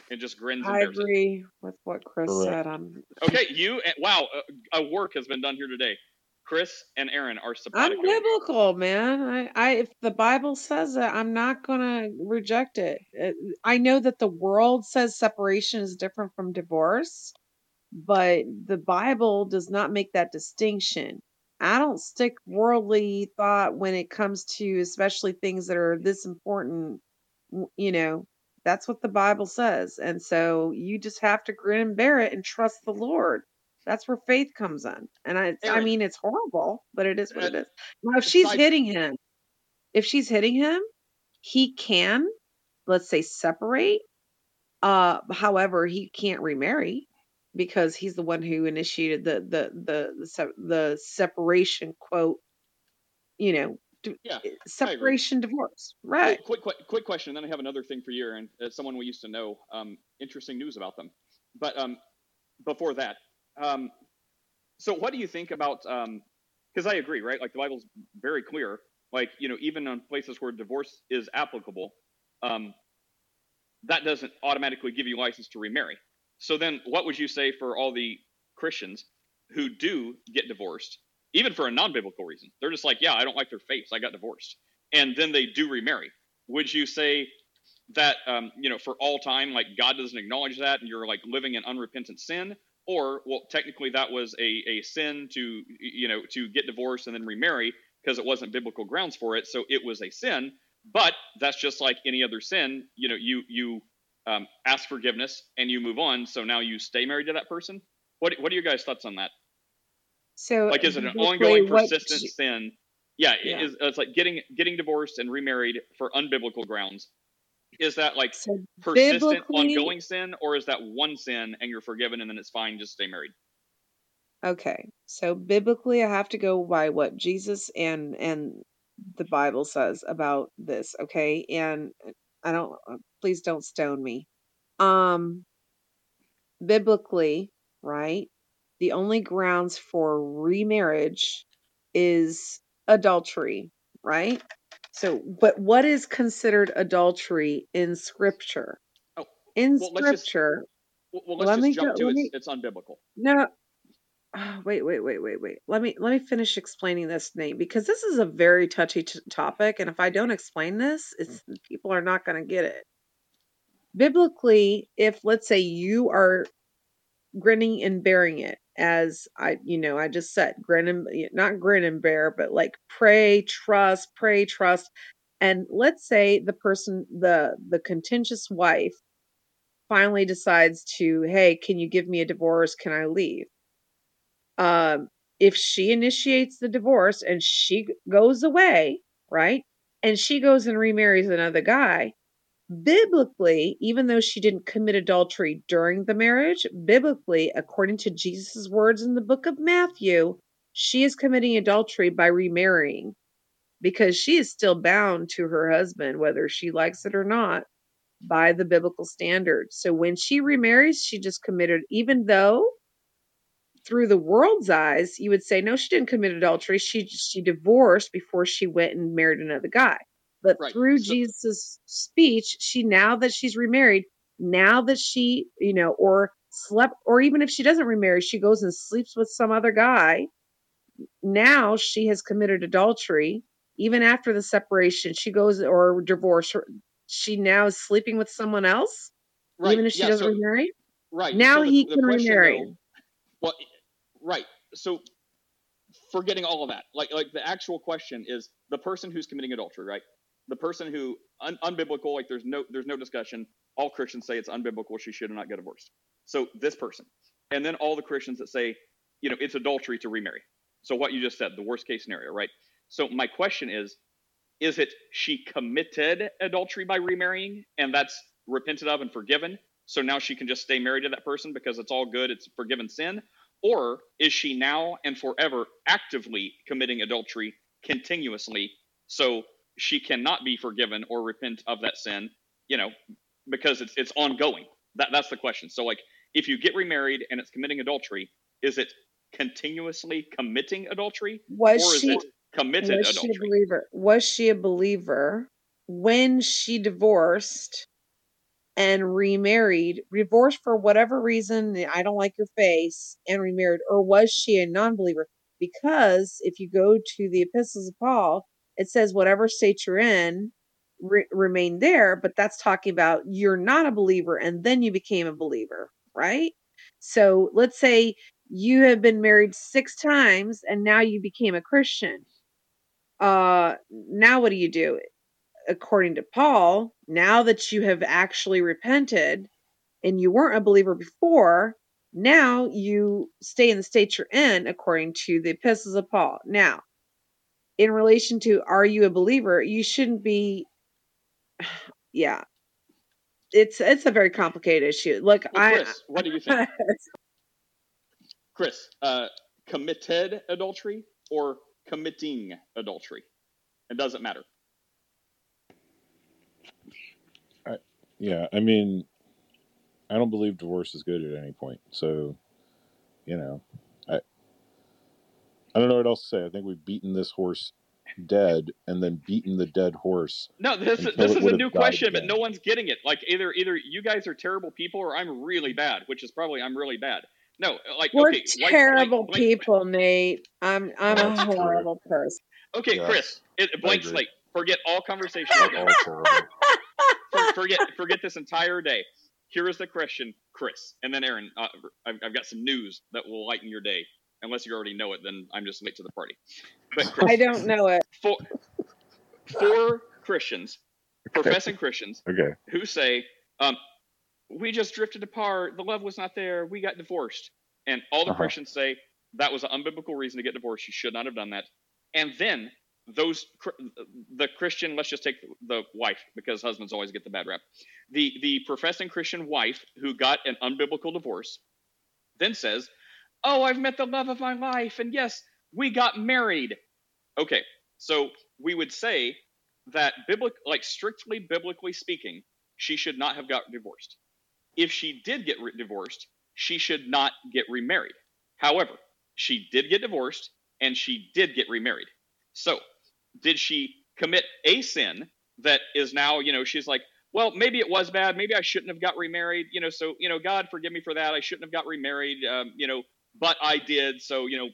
And just grins and I it. agree with what Chris Correct. said. I'm Okay, you wow, a, a work has been done here today. Chris and Aaron are I'm biblical, man. I, I if the Bible says it, I'm not gonna reject it. it. I know that the world says separation is different from divorce, but the Bible does not make that distinction. I don't stick worldly thought when it comes to especially things that are this important. You know, that's what the Bible says, and so you just have to grin and bear it and trust the Lord. That's where faith comes in. And I, I mean, it's horrible, but it is what it Uh. Now, if she's hitting him, if she's hitting him, he can, let's say, separate. Uh, however, he can't remarry because he's the one who initiated the the the the, the separation quote. You know, Yeah, separation divorce, right? Quick, quick, quick question. Then I have another thing for you, and As someone we used to know, um, interesting news about them. But um, before that, um, so what do you think about? Because I agree, right? Like the Bible's very clear. Like you know, even on places where divorce is applicable, um, that doesn't automatically give you license to remarry. So then, what would you say for all the Christians who do get divorced, even for a non-biblical reason? They're just like, yeah, I don't like their so I got divorced, and then they do remarry. Would you say that um, you know for all time, like God doesn't acknowledge that, and you're like living in unrepentant sin? Or well, technically that was a, a sin to you know to get divorced and then remarry because it wasn't biblical grounds for it, so it was a sin. But that's just like any other sin. You know, you you um, ask forgiveness and you move on. So now you stay married to that person. What what are your guys' thoughts on that? So, Like, is it an ongoing, persistent sh- sin? Yeah, Yeah. is- it's like getting getting divorced and remarried for unbiblical grounds. Is that like So persistent, ongoing sin, or is that one sin and you're forgiven and then it's fine, just stay married? okay. So biblically, I have to go by what Jesus and and the Bible says about this. Okay, and I don't. uh, Please don't stone me. Um, biblically, right? The only grounds for remarriage is adultery, right? So, but what is considered adultery in scripture? Oh, In well, let's just scripture, well, let's let me just go, jump to let it's me, it's unbiblical. no, ah, wait, wait, wait, wait, wait. Let me, let me finish explaining this, Nate, because this is a very touchy t- topic. And if I don't explain this, it's, people are not going to get it. Biblically, if let's say you are grinning and bearing it as i you know i just said grin and not grin and bear but like pray trust pray trust. And let's say the person the the contentious wife finally decides to hey can you give me a divorce? Can i leave? Um if she initiates the divorce and she goes away right and she goes and remarries another guy biblically, even though she didn't commit adultery during the marriage, biblically, according to Jesus' words in the book of Matthew, she is committing adultery by remarrying because she is still bound to her husband, whether she likes it or not, by the biblical standard. So when she remarries, she just committed, even though through the world's eyes, you would say, no, she didn't commit adultery. She she divorced before she went and married another guy. But Right. through So Jesus' speech, she now that she's remarried, now that she, you know, or slept, or even if she doesn't remarry, she goes and sleeps with some other guy. Now she has committed adultery. Even after the separation, she goes or divorce. She now is sleeping with someone else, right, even if she yeah. doesn't So remarry. right. Now So the he the can remarry. though, well, right. So forgetting all of that, like like the actual question is the person who's committing adultery, right? The person who un, unbiblical, like there's no there's no discussion. All Christians say it's unbiblical. She should not get divorced. So this person, and then all the Christians that say, you know, it's adultery to remarry. So what you just said, the worst case scenario, right? So my question is, is it she committed adultery by remarrying and that's repented of and forgiven? So now she can just stay married to that person because it's all good, it's forgiven sin? Or is she now and forever actively committing adultery continuously so she cannot be forgiven or repent of that sin, you know, because it's it's ongoing? That that's the question. So like if you get remarried and it's committing adultery, is it continuously committing adultery Was or is she it committed was she a believer? Was she a believer when she divorced and remarried, divorced for whatever reason, I don't like your face, and remarried, or was she a non-believer? Because if you go to the epistles of Paul, it says whatever state you're in, re- remain there, but that's talking about you're not a believer and then you became a believer, right? So let's say you have been married six times and now you became a Christian. Uh now what do you do? According to paul now that you have actually repented and you weren't a believer before now you stay in the state you're in according to the epistles of paul. Now in relation to are you a believer you shouldn't be yeah it's it's a very complicated issue look Well, i Chris, what do you think? Chris, uh, committed adultery or committing adultery? It doesn't matter. I, yeah, I mean, I don't believe divorce is good at any point. So, you know, I I don't know what else to say. I think we've beaten this horse dead and then beaten the dead horse No, this until this it is would a new died question, but no one's getting it. Like either either you guys are terrible people or I'm really bad, which is probably I'm really bad. No, like we're okay, like like terrible blank. people nate i'm i'm a horrible person Okay, Yes, Chris, it, I blank slate. Forget all conversation all. For, forget forget this entire day. Here is the question, Chris, and then Aaron. Uh, I've, I've got some news that will lighten your day. Unless you already know it, then I'm just late to the party. But i don't know it for for Christians, Okay. professing Christians, Okay. who say, um, "We just drifted apart. The love was not there. We got divorced," and all the Uh huh. Christians say that was an unbiblical reason to get divorced. You should not have done that. And then those the Christian, let's just take the wife because husbands always get the bad rap. The the professing Christian wife who got an unbiblical divorce then says, "Oh, I've met the love of my life, and yes, we got married." Okay, so we would say that biblic, like strictly biblically speaking, she should not have got divorced. If she did get re- divorced, she should not get remarried. However, she did get divorced and she did get remarried. So, did she commit a sin that is now, you know, she's like, well, maybe it was bad. Maybe I shouldn't have got remarried. You know, so, you know, God forgive me for that. I shouldn't have got remarried. Um, you know, but I did. So, you know,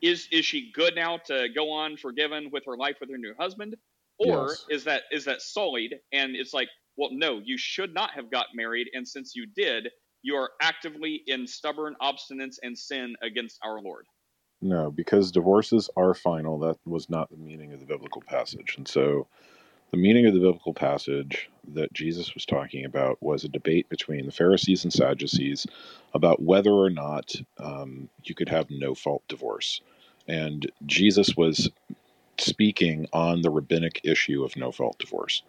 is is she good now to go on forgiven with her life with her new husband? Or Yes. is that is that sullied and it's like, well, no, you should not have got married, and since you did, you are actively in stubborn obstinance and sin against our Lord. No, because divorces are final. That was not the meaning of the biblical passage. And so the meaning of the biblical passage that Jesus was talking about was a debate between the Pharisees and Sadducees about whether or not um, you could have no fault divorce. And Jesus was speaking on the rabbinic issue of no fault divorce.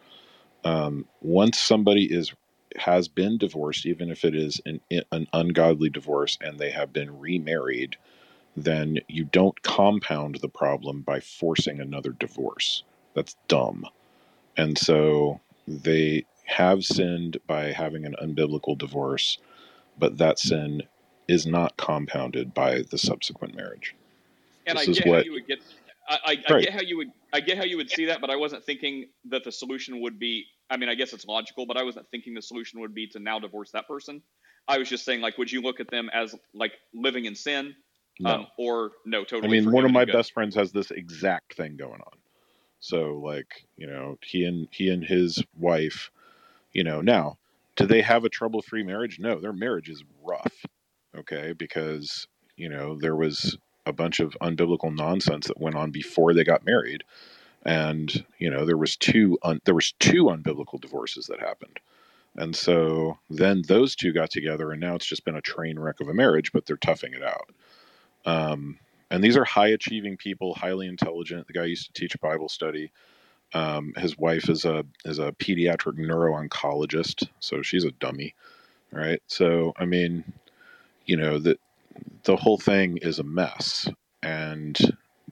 Um, once somebody is has been divorced, even if it is an, an ungodly divorce, and they have been remarried, then you don't compound the problem by forcing another divorce. That's dumb. And so they have sinned by having an unbiblical divorce, but that sin is not compounded by the subsequent marriage. And This I is get what- how you would get. I, I, I get how you would. I get how you would see that, but I wasn't thinking that the solution would be. I mean, I guess it's logical, but I wasn't thinking the solution would be to now divorce that person. I was just saying, like, would you look at them as like living in sin, No. um, or no, Totally. I mean, one of my best friends has this exact thing going on. So, like, you know, he and he and his wife, you know, now, do they have a trouble-free marriage? No, their marriage is rough. Okay, because you know there was a bunch of unbiblical nonsense that went on before they got married, and you know there was two un, there was two unbiblical divorces that happened. And so then those two got together, and now it's just been a train wreck of a marriage, but they're toughing it out. Um, and these are high achieving people, highly intelligent. The guy used to teach Bible study. Um, his wife is a is a pediatric neuro oncologist, so she's a dummy, right? So I mean, you know that the whole thing is a mess, and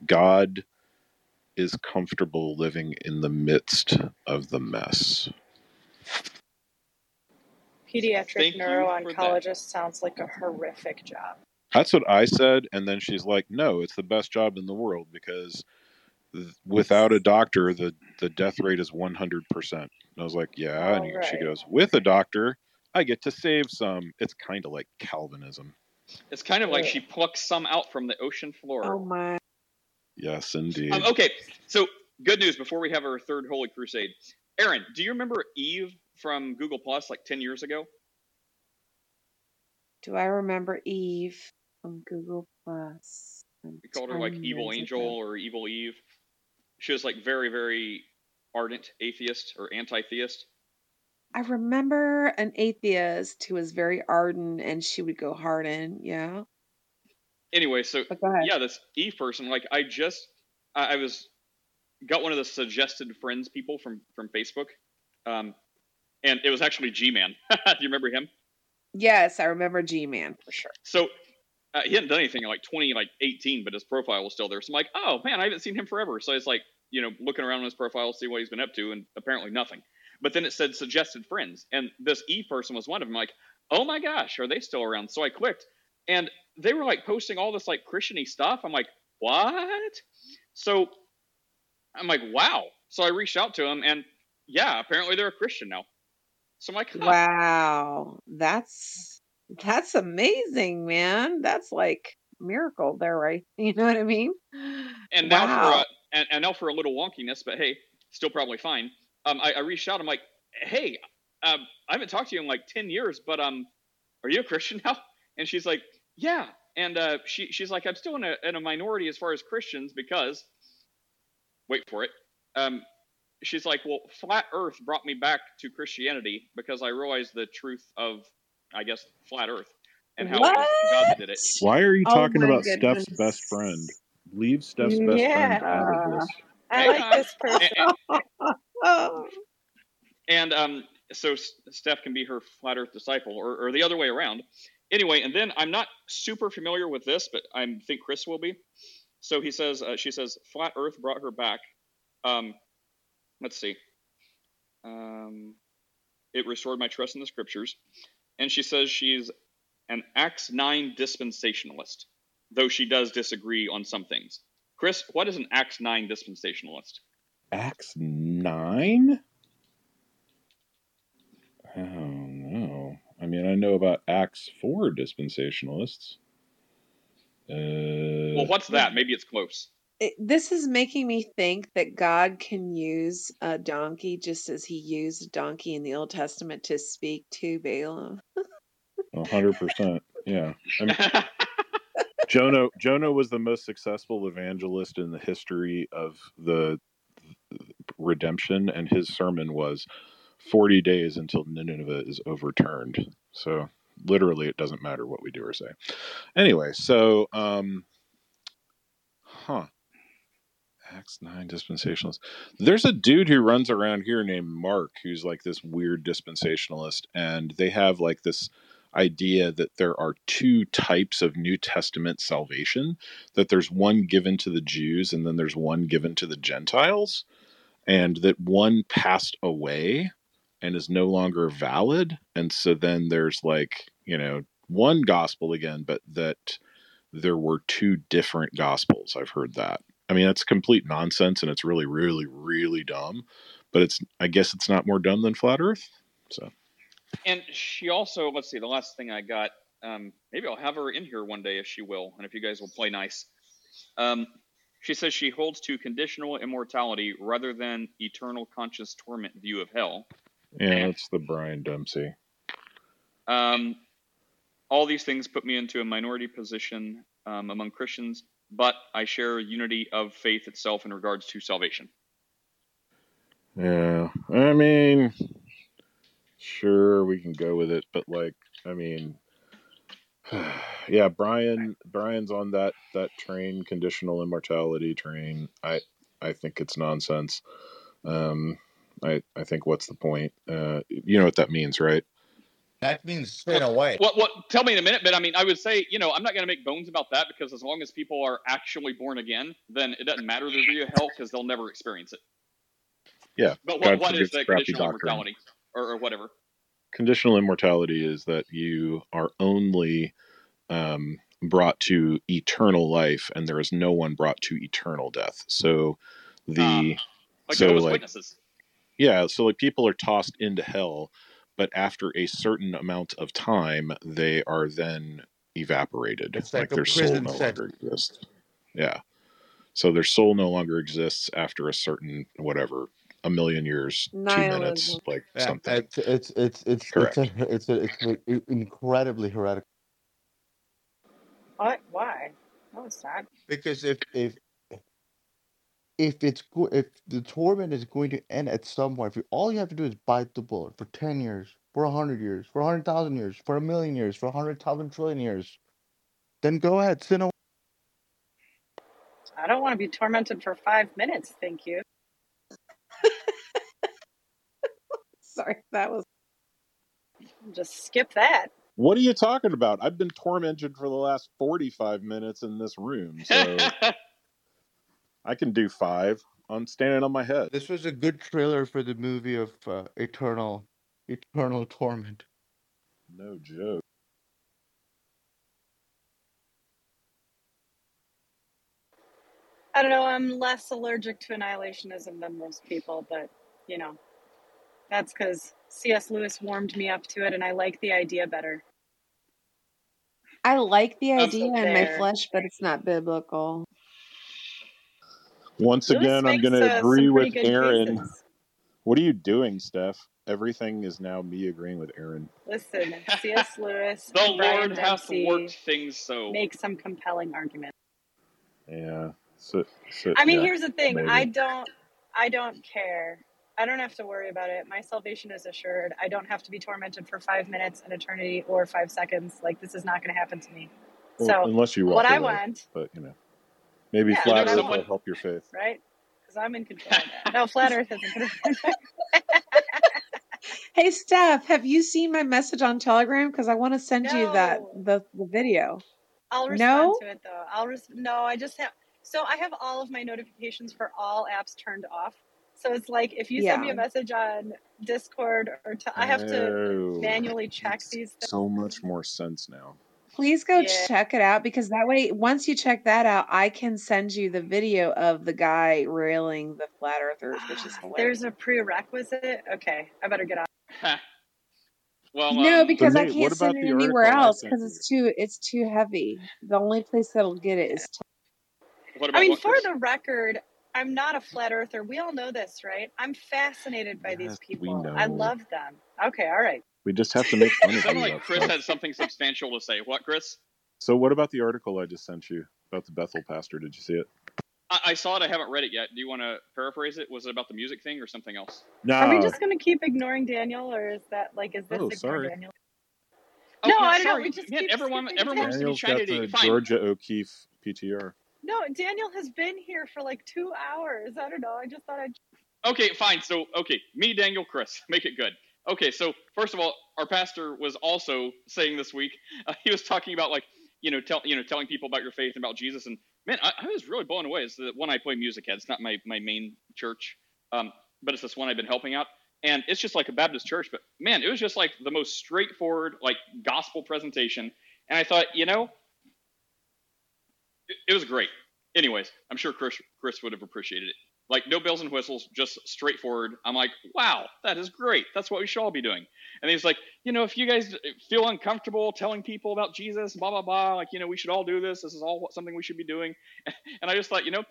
God is comfortable living in the midst of the mess. Pediatric Thank neuro-oncologist sounds like a horrific job. That's what I said, and then she's like, "No, it's the best job in the world because th- without a doctor, the the death rate is one hundred percent." And I was like, "Yeah," and All she goes, "With a doctor, I get to save some." It's kind of like Calvinism. It's kind of like she plucks some out from the ocean floor. Oh my. Yes, indeed. Um, okay, so good news before we have our third Holy Crusade. Aaron, do you remember Eve from Google Plus like 10 years ago? Do I remember Eve from Google Plus? We called her like Evil Angel ago? or Evil Eve. She was like very, very ardent atheist or anti theist. I remember an atheist who was very ardent and she would go hard in. Yeah. Anyway, so But go ahead. yeah, this Eve person, like I just, I, I was, got one of the suggested friends people from from Facebook, um, and it was actually G Man. do you remember him? Yes, I remember G Man for sure. So uh, he hadn't done anything in like 20, like 18, but his profile was still there. So I'm like, oh man, I haven't seen him forever. So it's like, you know, looking around on his profile, see what he's been up to, and apparently nothing. But then it said suggested friends, and this E person was one of them. Like, oh my gosh, are they still around? So I clicked, and they were like posting all this like Christiany stuff. I'm like, what? So I'm like, wow. So I reached out to him, and yeah, apparently they're a Christian now. So I'm like, huh. Wow. That's that's amazing, man. That's like a miracle there, right? You know what I mean? and now wow. for uh, and, and now for a little wonkiness, but hey, still probably fine. Um, I, I reached out. I'm like, hey, um, I haven't talked to you in like ten years, but um, are you a Christian now? And she's like, yeah. And uh, she she's like, I'm still in a in a minority as far as Christians because, wait for it. Um, she's like, well, flat Earth brought me back to Christianity because I realized the truth of, I guess, flat Earth and how it was God did it. Why are you Oh talking my about Steph's best friend? Leave Steph's best friend out of this. I Hang like on. this person. Oh, and um, so Steph can be her flat Earth disciple, or, or the other way around. Anyway, and then I'm not super familiar with this, but I think Chris will be. So he says, uh, she says, flat Earth brought her back. Um, let's see. Um, it restored my trust in the scriptures, and she says she's an Acts nine dispensationalist, though she does disagree on some things. Chris, what is an Acts nine dispensationalist? Acts 9? Oh, no. I mean, I know about Acts 4 dispensationalists. Uh, Well, what's that? Maybe it's close. It- this is making me think that God can use a donkey just as he used a donkey in the Old Testament to speak to Balaam. Hundred percent. Yeah. I mean, Jonah Jonah was the most successful evangelist in the history of the redemption, and his sermon was forty days until Nineveh is overturned. So literally, it doesn't matter what we do or say. Anyway, so um, huh. Acts nine dispensationalist. There's a dude who runs around here named Mark who's like this weird dispensationalist, and they have like this idea that there are two types of New Testament salvation, that there's one given to the Jews and then there's one given to the Gentiles, and that one passed away and is no longer valid. And so then there's like, you know, one gospel again, but that there were two different gospels. I've heard that. I mean, that's complete nonsense and it's really, really, really dumb. But it's, I guess it's not more dumb than flat earth. So. And she also, let's see, the last thing I got, um, maybe I'll have her in here one day if she will, and if you guys will play nice. Um, she says she holds to conditional immortality rather than eternal conscious torment view of hell. Yeah, that's the Brian Dempsey. Um, all these things put me into a minority position um, among Christians, but I share unity of faith itself in regards to salvation. Yeah, I mean, sure we can go with it, but like, I mean, yeah, Brian, Brian's on that that train, conditional immortality train. I I think it's nonsense. Um, I I think what's the point? Uh, you know what that means, right? That means straight away. What? What? Tell me in a minute. But I mean, I would say, you know, I'm not going to make bones about that because as long as people are actually born again, then it doesn't matter their view of hell because they'll never experience it. Yeah, But what, what is the crappy conditional doctrine. immortality or, or whatever? Conditional immortality is that you are only um, brought to eternal life, and there is no one brought to eternal death. So the Like so like Witnesses. yeah, so like people are tossed into hell, but after a certain amount of time, they are then evaporated. It's like a their soul no sentence. longer exists. Yeah. So their soul no longer exists after a certain whatever, a million years, two minutes, like Yeah, something. it's it's it's it's Correct. it's a, it's a, it's a incredibly heretical. What? Why? That was sad. Because if if if it's go- if the torment is going to end at some point, if you, all you have to do is bite the bullet for ten years, for a hundred years, for a hundred thousand years, for a million years, for a hundred thousand trillion years, then go ahead, sin away. I don't want to be tormented for five minutes, thank you. Sorry, that was Just skip that. What are you talking about? I've been tormented for the last 45 minutes in this room, so I can do five. I'm standing on my head. This was a good trailer for the movie of uh, eternal, eternal torment. No joke. I don't know. I'm less allergic to annihilationism than most people, but you know, that's because C.S. Lewis warmed me up to it, and I like the idea better. I like the idea in my flesh, but it's not biblical. Once Lewis again, I'm going to uh, agree with Aaron. cases. What are you doing, Steph? Everything is now me agreeing with Aaron. Listen, C.S. Lewis the and Brian Lord hath Dempsey worked things so. make some compelling arguments. Yeah. So, so I mean, yeah, here's the thing. maybe. I don't. I don't care. I don't have to worry about it. My salvation is assured. I don't have to be tormented for five minutes, an eternity, or five seconds. Like this is not going to happen to me. Well, So unless you walk what I away, want, but you know, maybe Yeah, flat Earth someone- will help your faith. right? because I'm in control of that. No, flat Earth isn't going. Hey, Steph, have you seen my message on Telegram? Because I want to send you that the, the video. I'll respond No? to it though. I'll res- no, I just have. So I have all of my notifications for all apps turned off. So it's like if you send me a message on Discord or t- I have to Oh, manually check these things. so much more sense now. Please go Yeah. check it out because that way, once you check that out, I can send you the video of the guy railing the flat earthers, which is hilarious. There's a prerequisite. Okay, I better get on. well, No, um, because I can't send it anywhere else because it's too it's too heavy. The only place that'll get it is. what I mean, what, for the record, I'm not a flat earther. We all know this, right? I'm fascinated by these Yes, we people. I love them. Okay, all right. We just have to make fun It of sounded like Chris stuff. had something substantial to say. What, Chris? So, what about the article I just sent you about the Bethel pastor? Did you see it? I, I saw it. I haven't read it yet. Do you want to paraphrase it? Was it about the music thing or something else? No. Are we just going to keep ignoring Daniel, or is that like, is this Oh, sorry. Daniel? Oh, No, yeah, I don't know. We just Man, keep everyone, skipping everyone wants to be Daniel's got Chinese. the Fine. Georgia O'Keeffe PTR. No, Daniel has been here for like two hours. I don't know. I just thought I'd. Okay, fine. So, okay, me, Daniel, Chris, make it good. Okay, so first of all, our pastor was also saying this week uh, he was talking about like you know tell you know telling people about your faith and about Jesus, and man, I, I was really blown away. It's the one I play music at. It's not my my main church, um, but it's this one I've been helping out, and it's just like a Baptist church. But man, it was just like the most straightforward like gospel presentation, and I thought, you know, it, it was great. Anyways, I'm sure Chris Chris would have appreciated it. Like no bells and whistles, just straightforward. I'm like, wow, that is great. That's what we should all be doing. And he's like, you know, if you guys feel uncomfortable telling people about Jesus, blah blah blah, like you know, we should all do this. This is all something we should be doing. And I just thought, you know,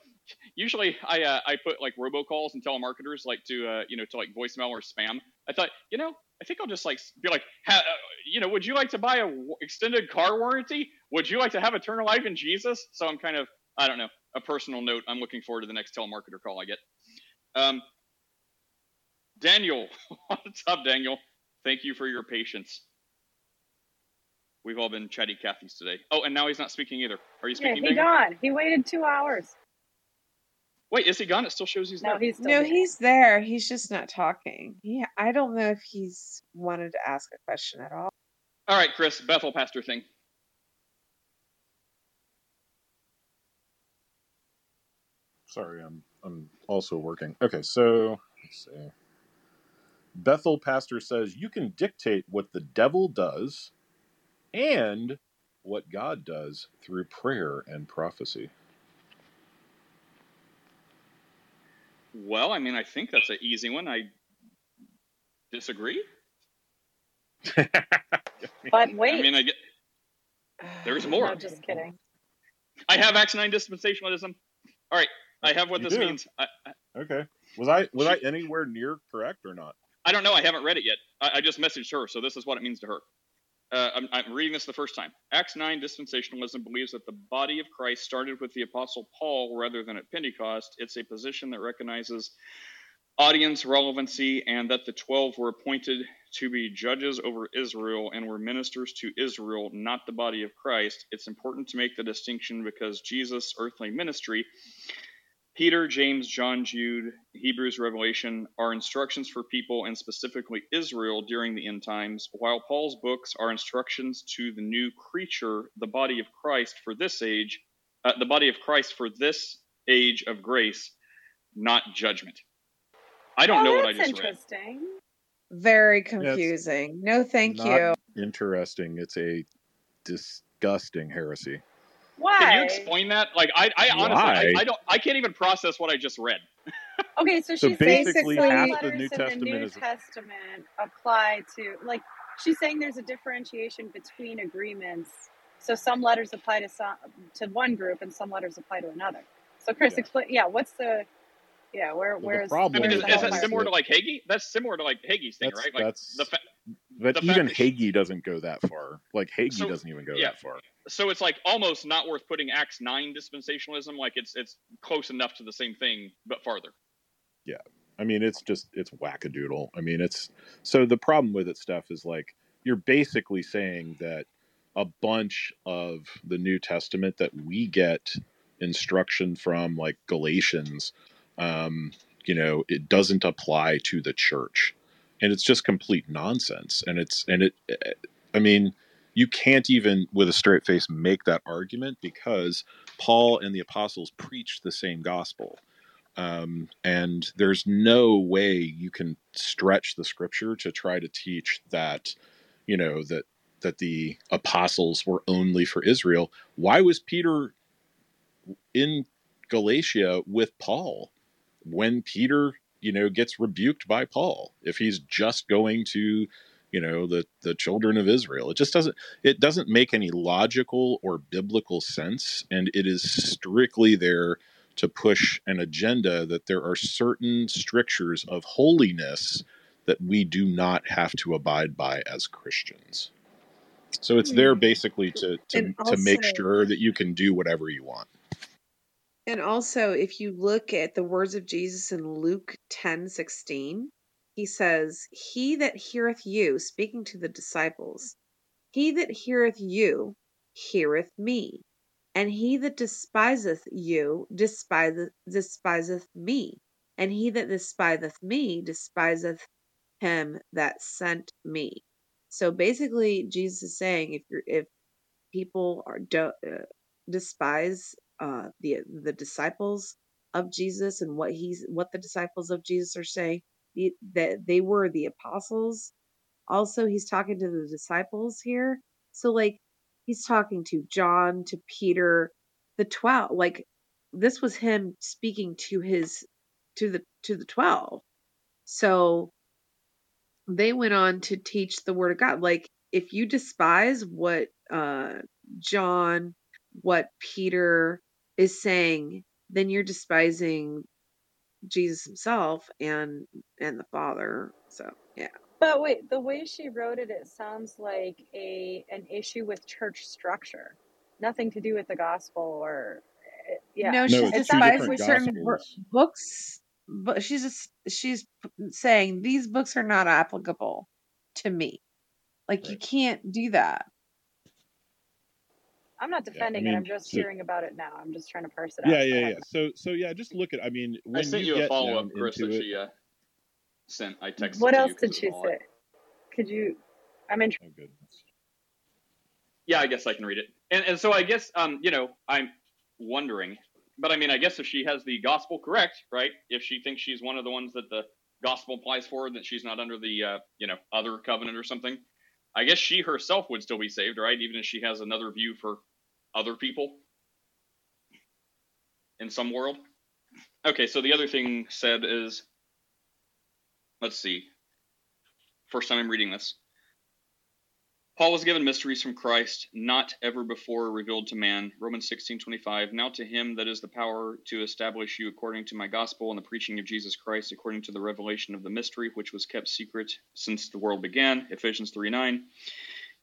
usually I uh, I put like robocalls and telemarketers like to uh, you know to like voicemail or spam. I thought, you know, I think I'll just like be like, ha, uh, you know, would you like to buy a w- extended car warranty? Would you like to have eternal life in Jesus? So I'm kind of I don't know a personal note. I'm looking forward to the next telemarketer call I get. Um, Daniel, what's up, Daniel? Thank you for your patience. We've all been chatty Cathy's today. Oh, and now he's not speaking either. Are you Yeah, speaking, he Daniel? gone. He waited two hours. Wait, is he gone? It still shows he's No, there. he's No, there. he's there. He's just not talking. Yeah, I don't know if he's wanted to ask a question at all. All right, Chris, Bethel pastor thing. Sorry, I'm I'm also working. Okay, so let's see. Bethel pastor says you can dictate what the devil does and what God does through prayer and prophecy. Well, I mean, I think that's an easy one. I disagree. But wait. I mean, I get there's more. No, just kidding. I have Acts nine dispensationalism. All right, I have what You this do. means. I, I- Okay. Was I was I anywhere near correct or not? I don't know. I haven't read it yet. I, I just messaged her, so this is what it means to her. Uh, I'm, I'm reading this the first time. Acts 9 dispensationalism believes that the body of Christ started with the Apostle Paul rather than at Pentecost. It's a position that recognizes audience relevancy and that the 12 were appointed to be judges over Israel and were ministers to Israel, not the body of Christ. It's important to make the distinction because Jesus' earthly ministry Peter, James, John, Jude, Hebrews, Revelation are instructions for people and specifically Israel during the end times, while Paul's books are instructions to the new creature, the body of Christ for this age, uh, the body of Christ for this age of grace, not judgment. I don't oh, know what I that's just read. interesting. Very confusing. No, thank Not you. interesting. It's a disgusting heresy. Why? Can you explain that? Like, I, I honestly, I, I don't, I can't even process what I just read. Okay, so So she's saying basically, some half the New in the Testament New is Testament apply to like she's saying there's a differentiation between agreements. So some letters apply to some to one group and some letters apply to another. So Chris, Yeah. explain. Yeah, what's the yeah where Well, the where's I mean, where's is, with that that is similar to like Hagee? That's similar to like Hagee's thing, that's right? Like that's the fa- but even Hagee doesn't go that far. Like Hagee so doesn't even go yeah, that far. so it's like almost not worth putting Acts nine dispensationalism. Like it's it's close enough to the same thing, but farther. Yeah. I mean, it's just it's wackadoodle. I mean, it's so the problem with it stuff is like you're basically saying that a bunch of the New Testament that we get instruction from, like Galatians, um, you know, it doesn't apply to the church, and it's just complete nonsense. And it's and it, I mean, you can't even with a straight face make that argument because Paul and the apostles preached the same gospel. Um, and there's no way you can stretch the scripture to try to teach that, you know, that that the apostles were only for Israel. Why was Peter in Galatia with Paul when Peter, you know, gets rebuked by Paul if he's just going to, you know, the the children of Israel. It just doesn't it doesn't make any logical or biblical sense and it is strictly there to push an agenda that there are certain strictures of holiness that we do not have to abide by as Christians. So it's there hmm. basically to to, And to make sure that you can do whatever you want. And also, if you look at the words of Jesus in Luke ten sixteen, he says, He that heareth you, speaking to the disciples, he that heareth you heareth me, and he that despiseth you despiseth, despiseth me, and he that despiseth me despiseth him that sent me. So basically, Jesus is saying, if you're if people are don't uh, despise uh, the the disciples of Jesus and what he's what the disciples of Jesus are saying, that they were the apostles. Also, he's talking to the disciples here. So like he's talking to John, to Peter, the twelve. Like this was him speaking to his to the to the twelve. So they went on to teach the word of God. Like if you despise what uh John, what Peter is saying, then you're despising Jesus himself and and the Father. So yeah. But wait, the way she wrote it, it sounds like a an issue with church structure, nothing to do with the gospel or eh, yeah. No, No, she's it's two despising certain books, but she's just she's saying these books are not applicable to me. Like you can't do that. I'm not Yeah, I defending it. I'm just so, hearing about it now. I'm just trying to parse it yeah, out. So I yeah, yeah. So, so yeah, just look at. I mean, I when sent you you a get follow up, Chris, that she uh, sent. I texted What to you else did she was all right. say? Could you? I'm interested. oh goodness. Yeah, I guess I can read it. And and so I guess um, you know, I'm wondering, but I mean, I guess if she has the gospel correct, right? If she thinks she's one of the ones that the gospel applies for, that she's not under the uh, you know, other covenant or something, I guess she herself would still be saved, right? Even if she has another view for other people in some world. Okay, so the other thing said is let's see. First time I'm reading this. Paul was given mysteries from Christ, not ever before revealed to man. Romans 16:25. Now to him that is the power to establish you according to my gospel and the preaching of Jesus Christ, according to the revelation of the mystery which was kept secret since the world began. Ephesians 3:9.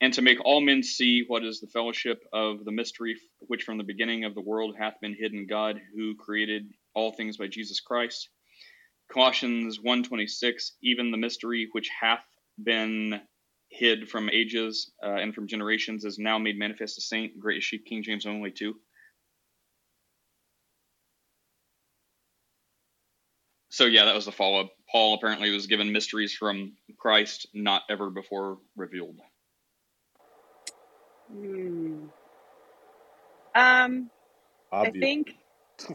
And to make all men see what is the fellowship of the mystery which from the beginning of the world hath been hidden God, who created all things by Jesus Christ. Colossians 1:26. Even the mystery which hath been hid from ages uh, and from generations is now made manifest to saint great sheep king james only too so yeah that was the follow-up paul apparently was given mysteries from christ not ever before revealed Hmm. Um, I think.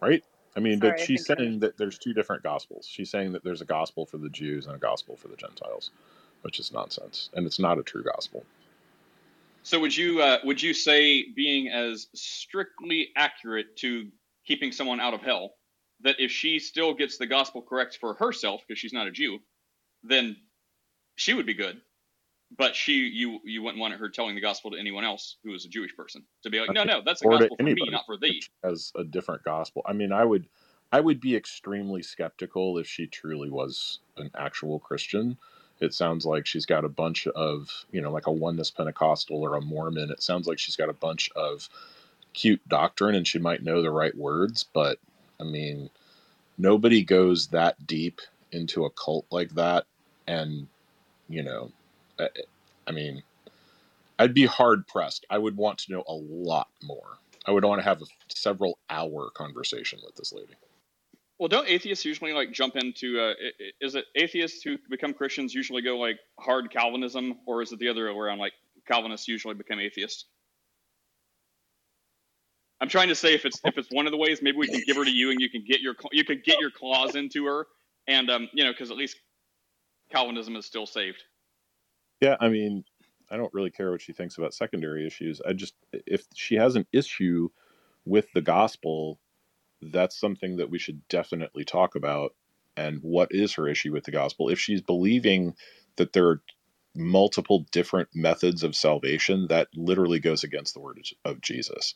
right? I mean, but Sorry, I she's saying that there's two different gospels. She's saying that there's a gospel for the Jews and a gospel for the Gentiles, which is nonsense, and it's not a true gospel. so would you uh, would you say being as strictly accurate to keeping someone out of hell that if she still gets the gospel correct for herself because she's not a jew then she would be good but she you you wouldn't want her telling the gospel to anyone else who is a Jewish person to be like, no, no, that's a gospel for me, not for thee. has a different gospel. I mean, I would I would be extremely skeptical if she truly was an actual Christian. It sounds like she's got a bunch of, you know, like a oneness Pentecostal or a Mormon. It sounds like she's got a bunch of cute doctrine and she might know the right words, but I mean, nobody goes that deep into a cult like that and, you know, I, mean, I'd be hard pressed. I would want to know a lot more. I would want to have a several hour conversation with this lady. Well, don't atheists usually like jump into? Uh, is it atheists who become Christians usually go like hard Calvinism, or is it the other way around? Like Calvinists usually become atheists. I'm trying to say if it's if it's one of the ways, maybe we can give her to you, and you can get your you can get your claws into her, and um, you know, because at least Calvinism is still saved. Yeah, I mean, I don't really care what she thinks about secondary issues. I just if she has an issue with the gospel, that's something that we should definitely talk about. And what is her issue with the gospel? If she's believing that there are multiple different methods of salvation, that literally goes against the word of Jesus.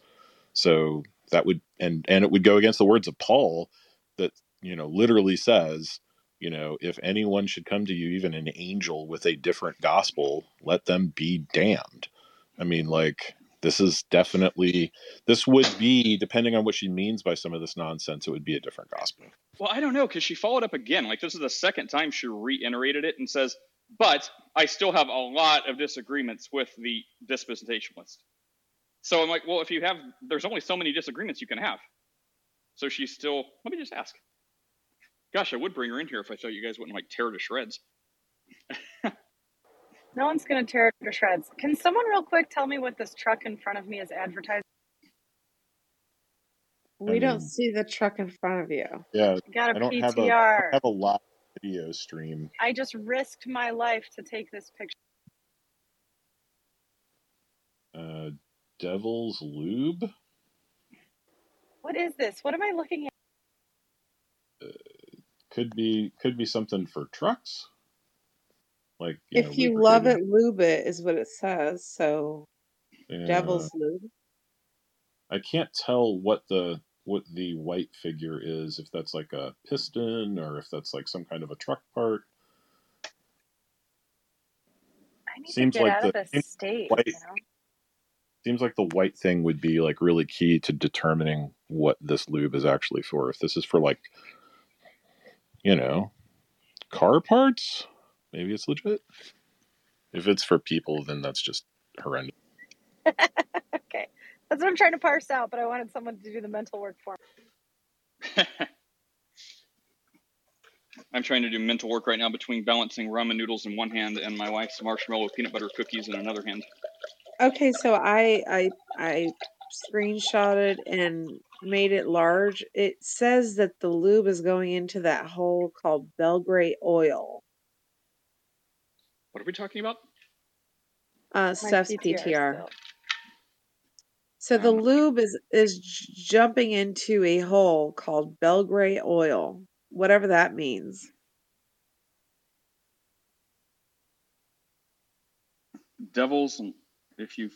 So that would and and it would go against the words of Paul that you know literally says, you know, if anyone should come to you, even an angel with a different gospel, let them be damned. I mean, like this is definitely this would be depending on what she means by some of this nonsense, it would be a different gospel. Well, I don't know because she followed up again. Like this is the second time she reiterated it and says, "But I still have a lot of disagreements with the dispensationalist." So I'm like, well, if you have, there's only so many disagreements you can have. So she's still. Let me just ask. Gosh, I would bring her in here if I thought you guys wouldn't like tear her to shreds. No one's going to tear it to shreds. Can someone real quick tell me what this truck in front of me is advertising? We I don't see the truck in front of you. yeah, Got a I don't have a I don't have a live video stream. I just risked my life to take this picture. Uh, Devil's Lube What is this? What am I looking at? Could be could be something for trucks, like you know, If you love it, lube it is what it says. So Yeah, devil's lube. I can't tell what the what the white figure is. If that's like a piston or if that's like some kind of a truck part. I need Seems to get like out the of this seems state, white you know? seems like the white thing would be like really key to determining what this lube is actually for. If this is for like you know car parts, maybe it's legit. If it's for people, then that's just horrendous. okay. That's what I'm trying to parse out, but I wanted someone to do the mental work for me. I'm trying to do mental work right now between balancing ramen noodles in one hand and my wife's marshmallow peanut butter cookies in another hand. Okay, so I I I screenshotted and made it large. It says that the lube is going into that hole called Belgrade oil. What are we talking about? Uh, My Steph's PTR PTR. So the Um, lube is is jumping into a hole called Belgrade oil, whatever that means. Devils, if you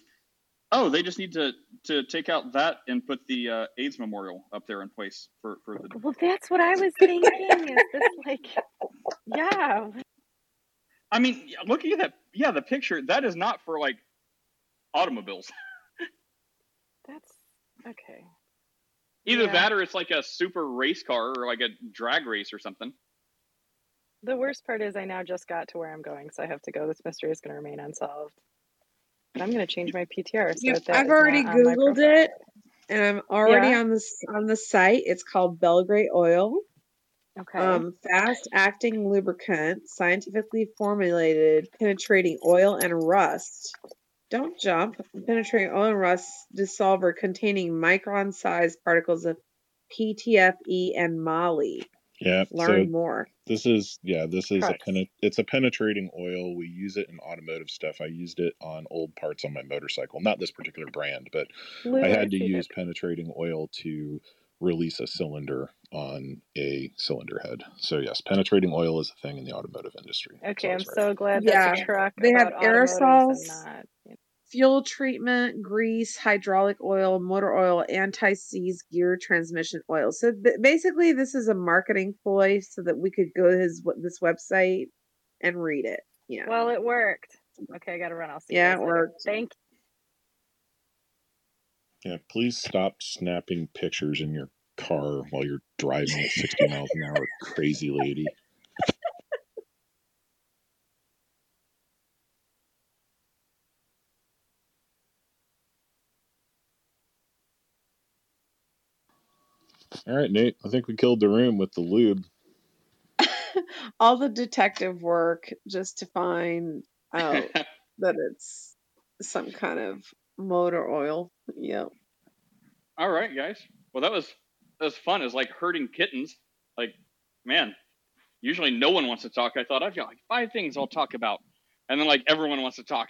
Oh, they just need to to take out that and put the uh, AIDS memorial up there in place for for the. Well, that's what I was thinking. Is this like, yeah, I mean, looking at that, yeah, the picture that is not for like automobiles. that's okay. Either Yeah. that or it's like a super race car or like a drag race or something. The worst part is I now just got to where I'm going, so I have to go. This mystery is going to remain unsolved. I'm going to change my PTR so You- that that I've already not on my Googled it, and I'm already Yeah? on this on the site. It's called Belgrade Oil. Okay. Um, fast acting lubricant, scientifically formulated, penetrating oil and rust. Don't jump. Penetrating oil and rust dissolver containing micron sized particles of PTFE and moly. Yeah. Learn so more. this is yeah, this is a Trucks. pen, it's a penetrating oil. We use it in automotive stuff. I used it on old parts on my motorcycle. Not this particular brand, but I had to use penetrating oil to release a cylinder on a cylinder head. So yes, penetrating oil is a thing in the automotive industry. Okay, I I'm right. so glad Yeah, that's a truck they have aerosols, and not. you know. Fuel treatment, grease, hydraulic oil, motor oil, anti-seize gear, transmission oil. So b- basically, this is a marketing ploy so that we could go to his this website and read it. Yeah, Well, it worked. Okay, I got to run. I'll see you yeah, guys it later. worked. Thank you. Yeah, please stop snapping pictures in your car while you're driving at 60 miles an hour, crazy lady. All right, Nate. I think we killed the room with the lube. All the detective work just to find out that it's some kind of motor oil. Yep. All right, guys. Well, that was that was fun. It was like herding kittens. Like, man, usually no one wants to talk. I thought I've got like five things I'll talk about, and then like everyone wants to talk.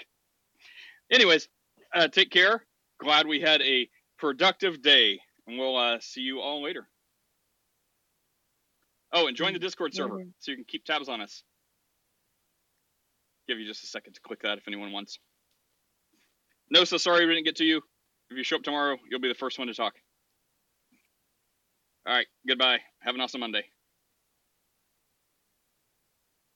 Anyways, uh, take care. Glad we had a productive day, and we'll uh, see you all later. Oh, and join the Discord server Later. so you can keep tabs on us. Give you just a second to click that if anyone wants. No, so sorry we didn't get to you. If you show up tomorrow, you'll be the first one to talk. All right, goodbye. Have an awesome Monday.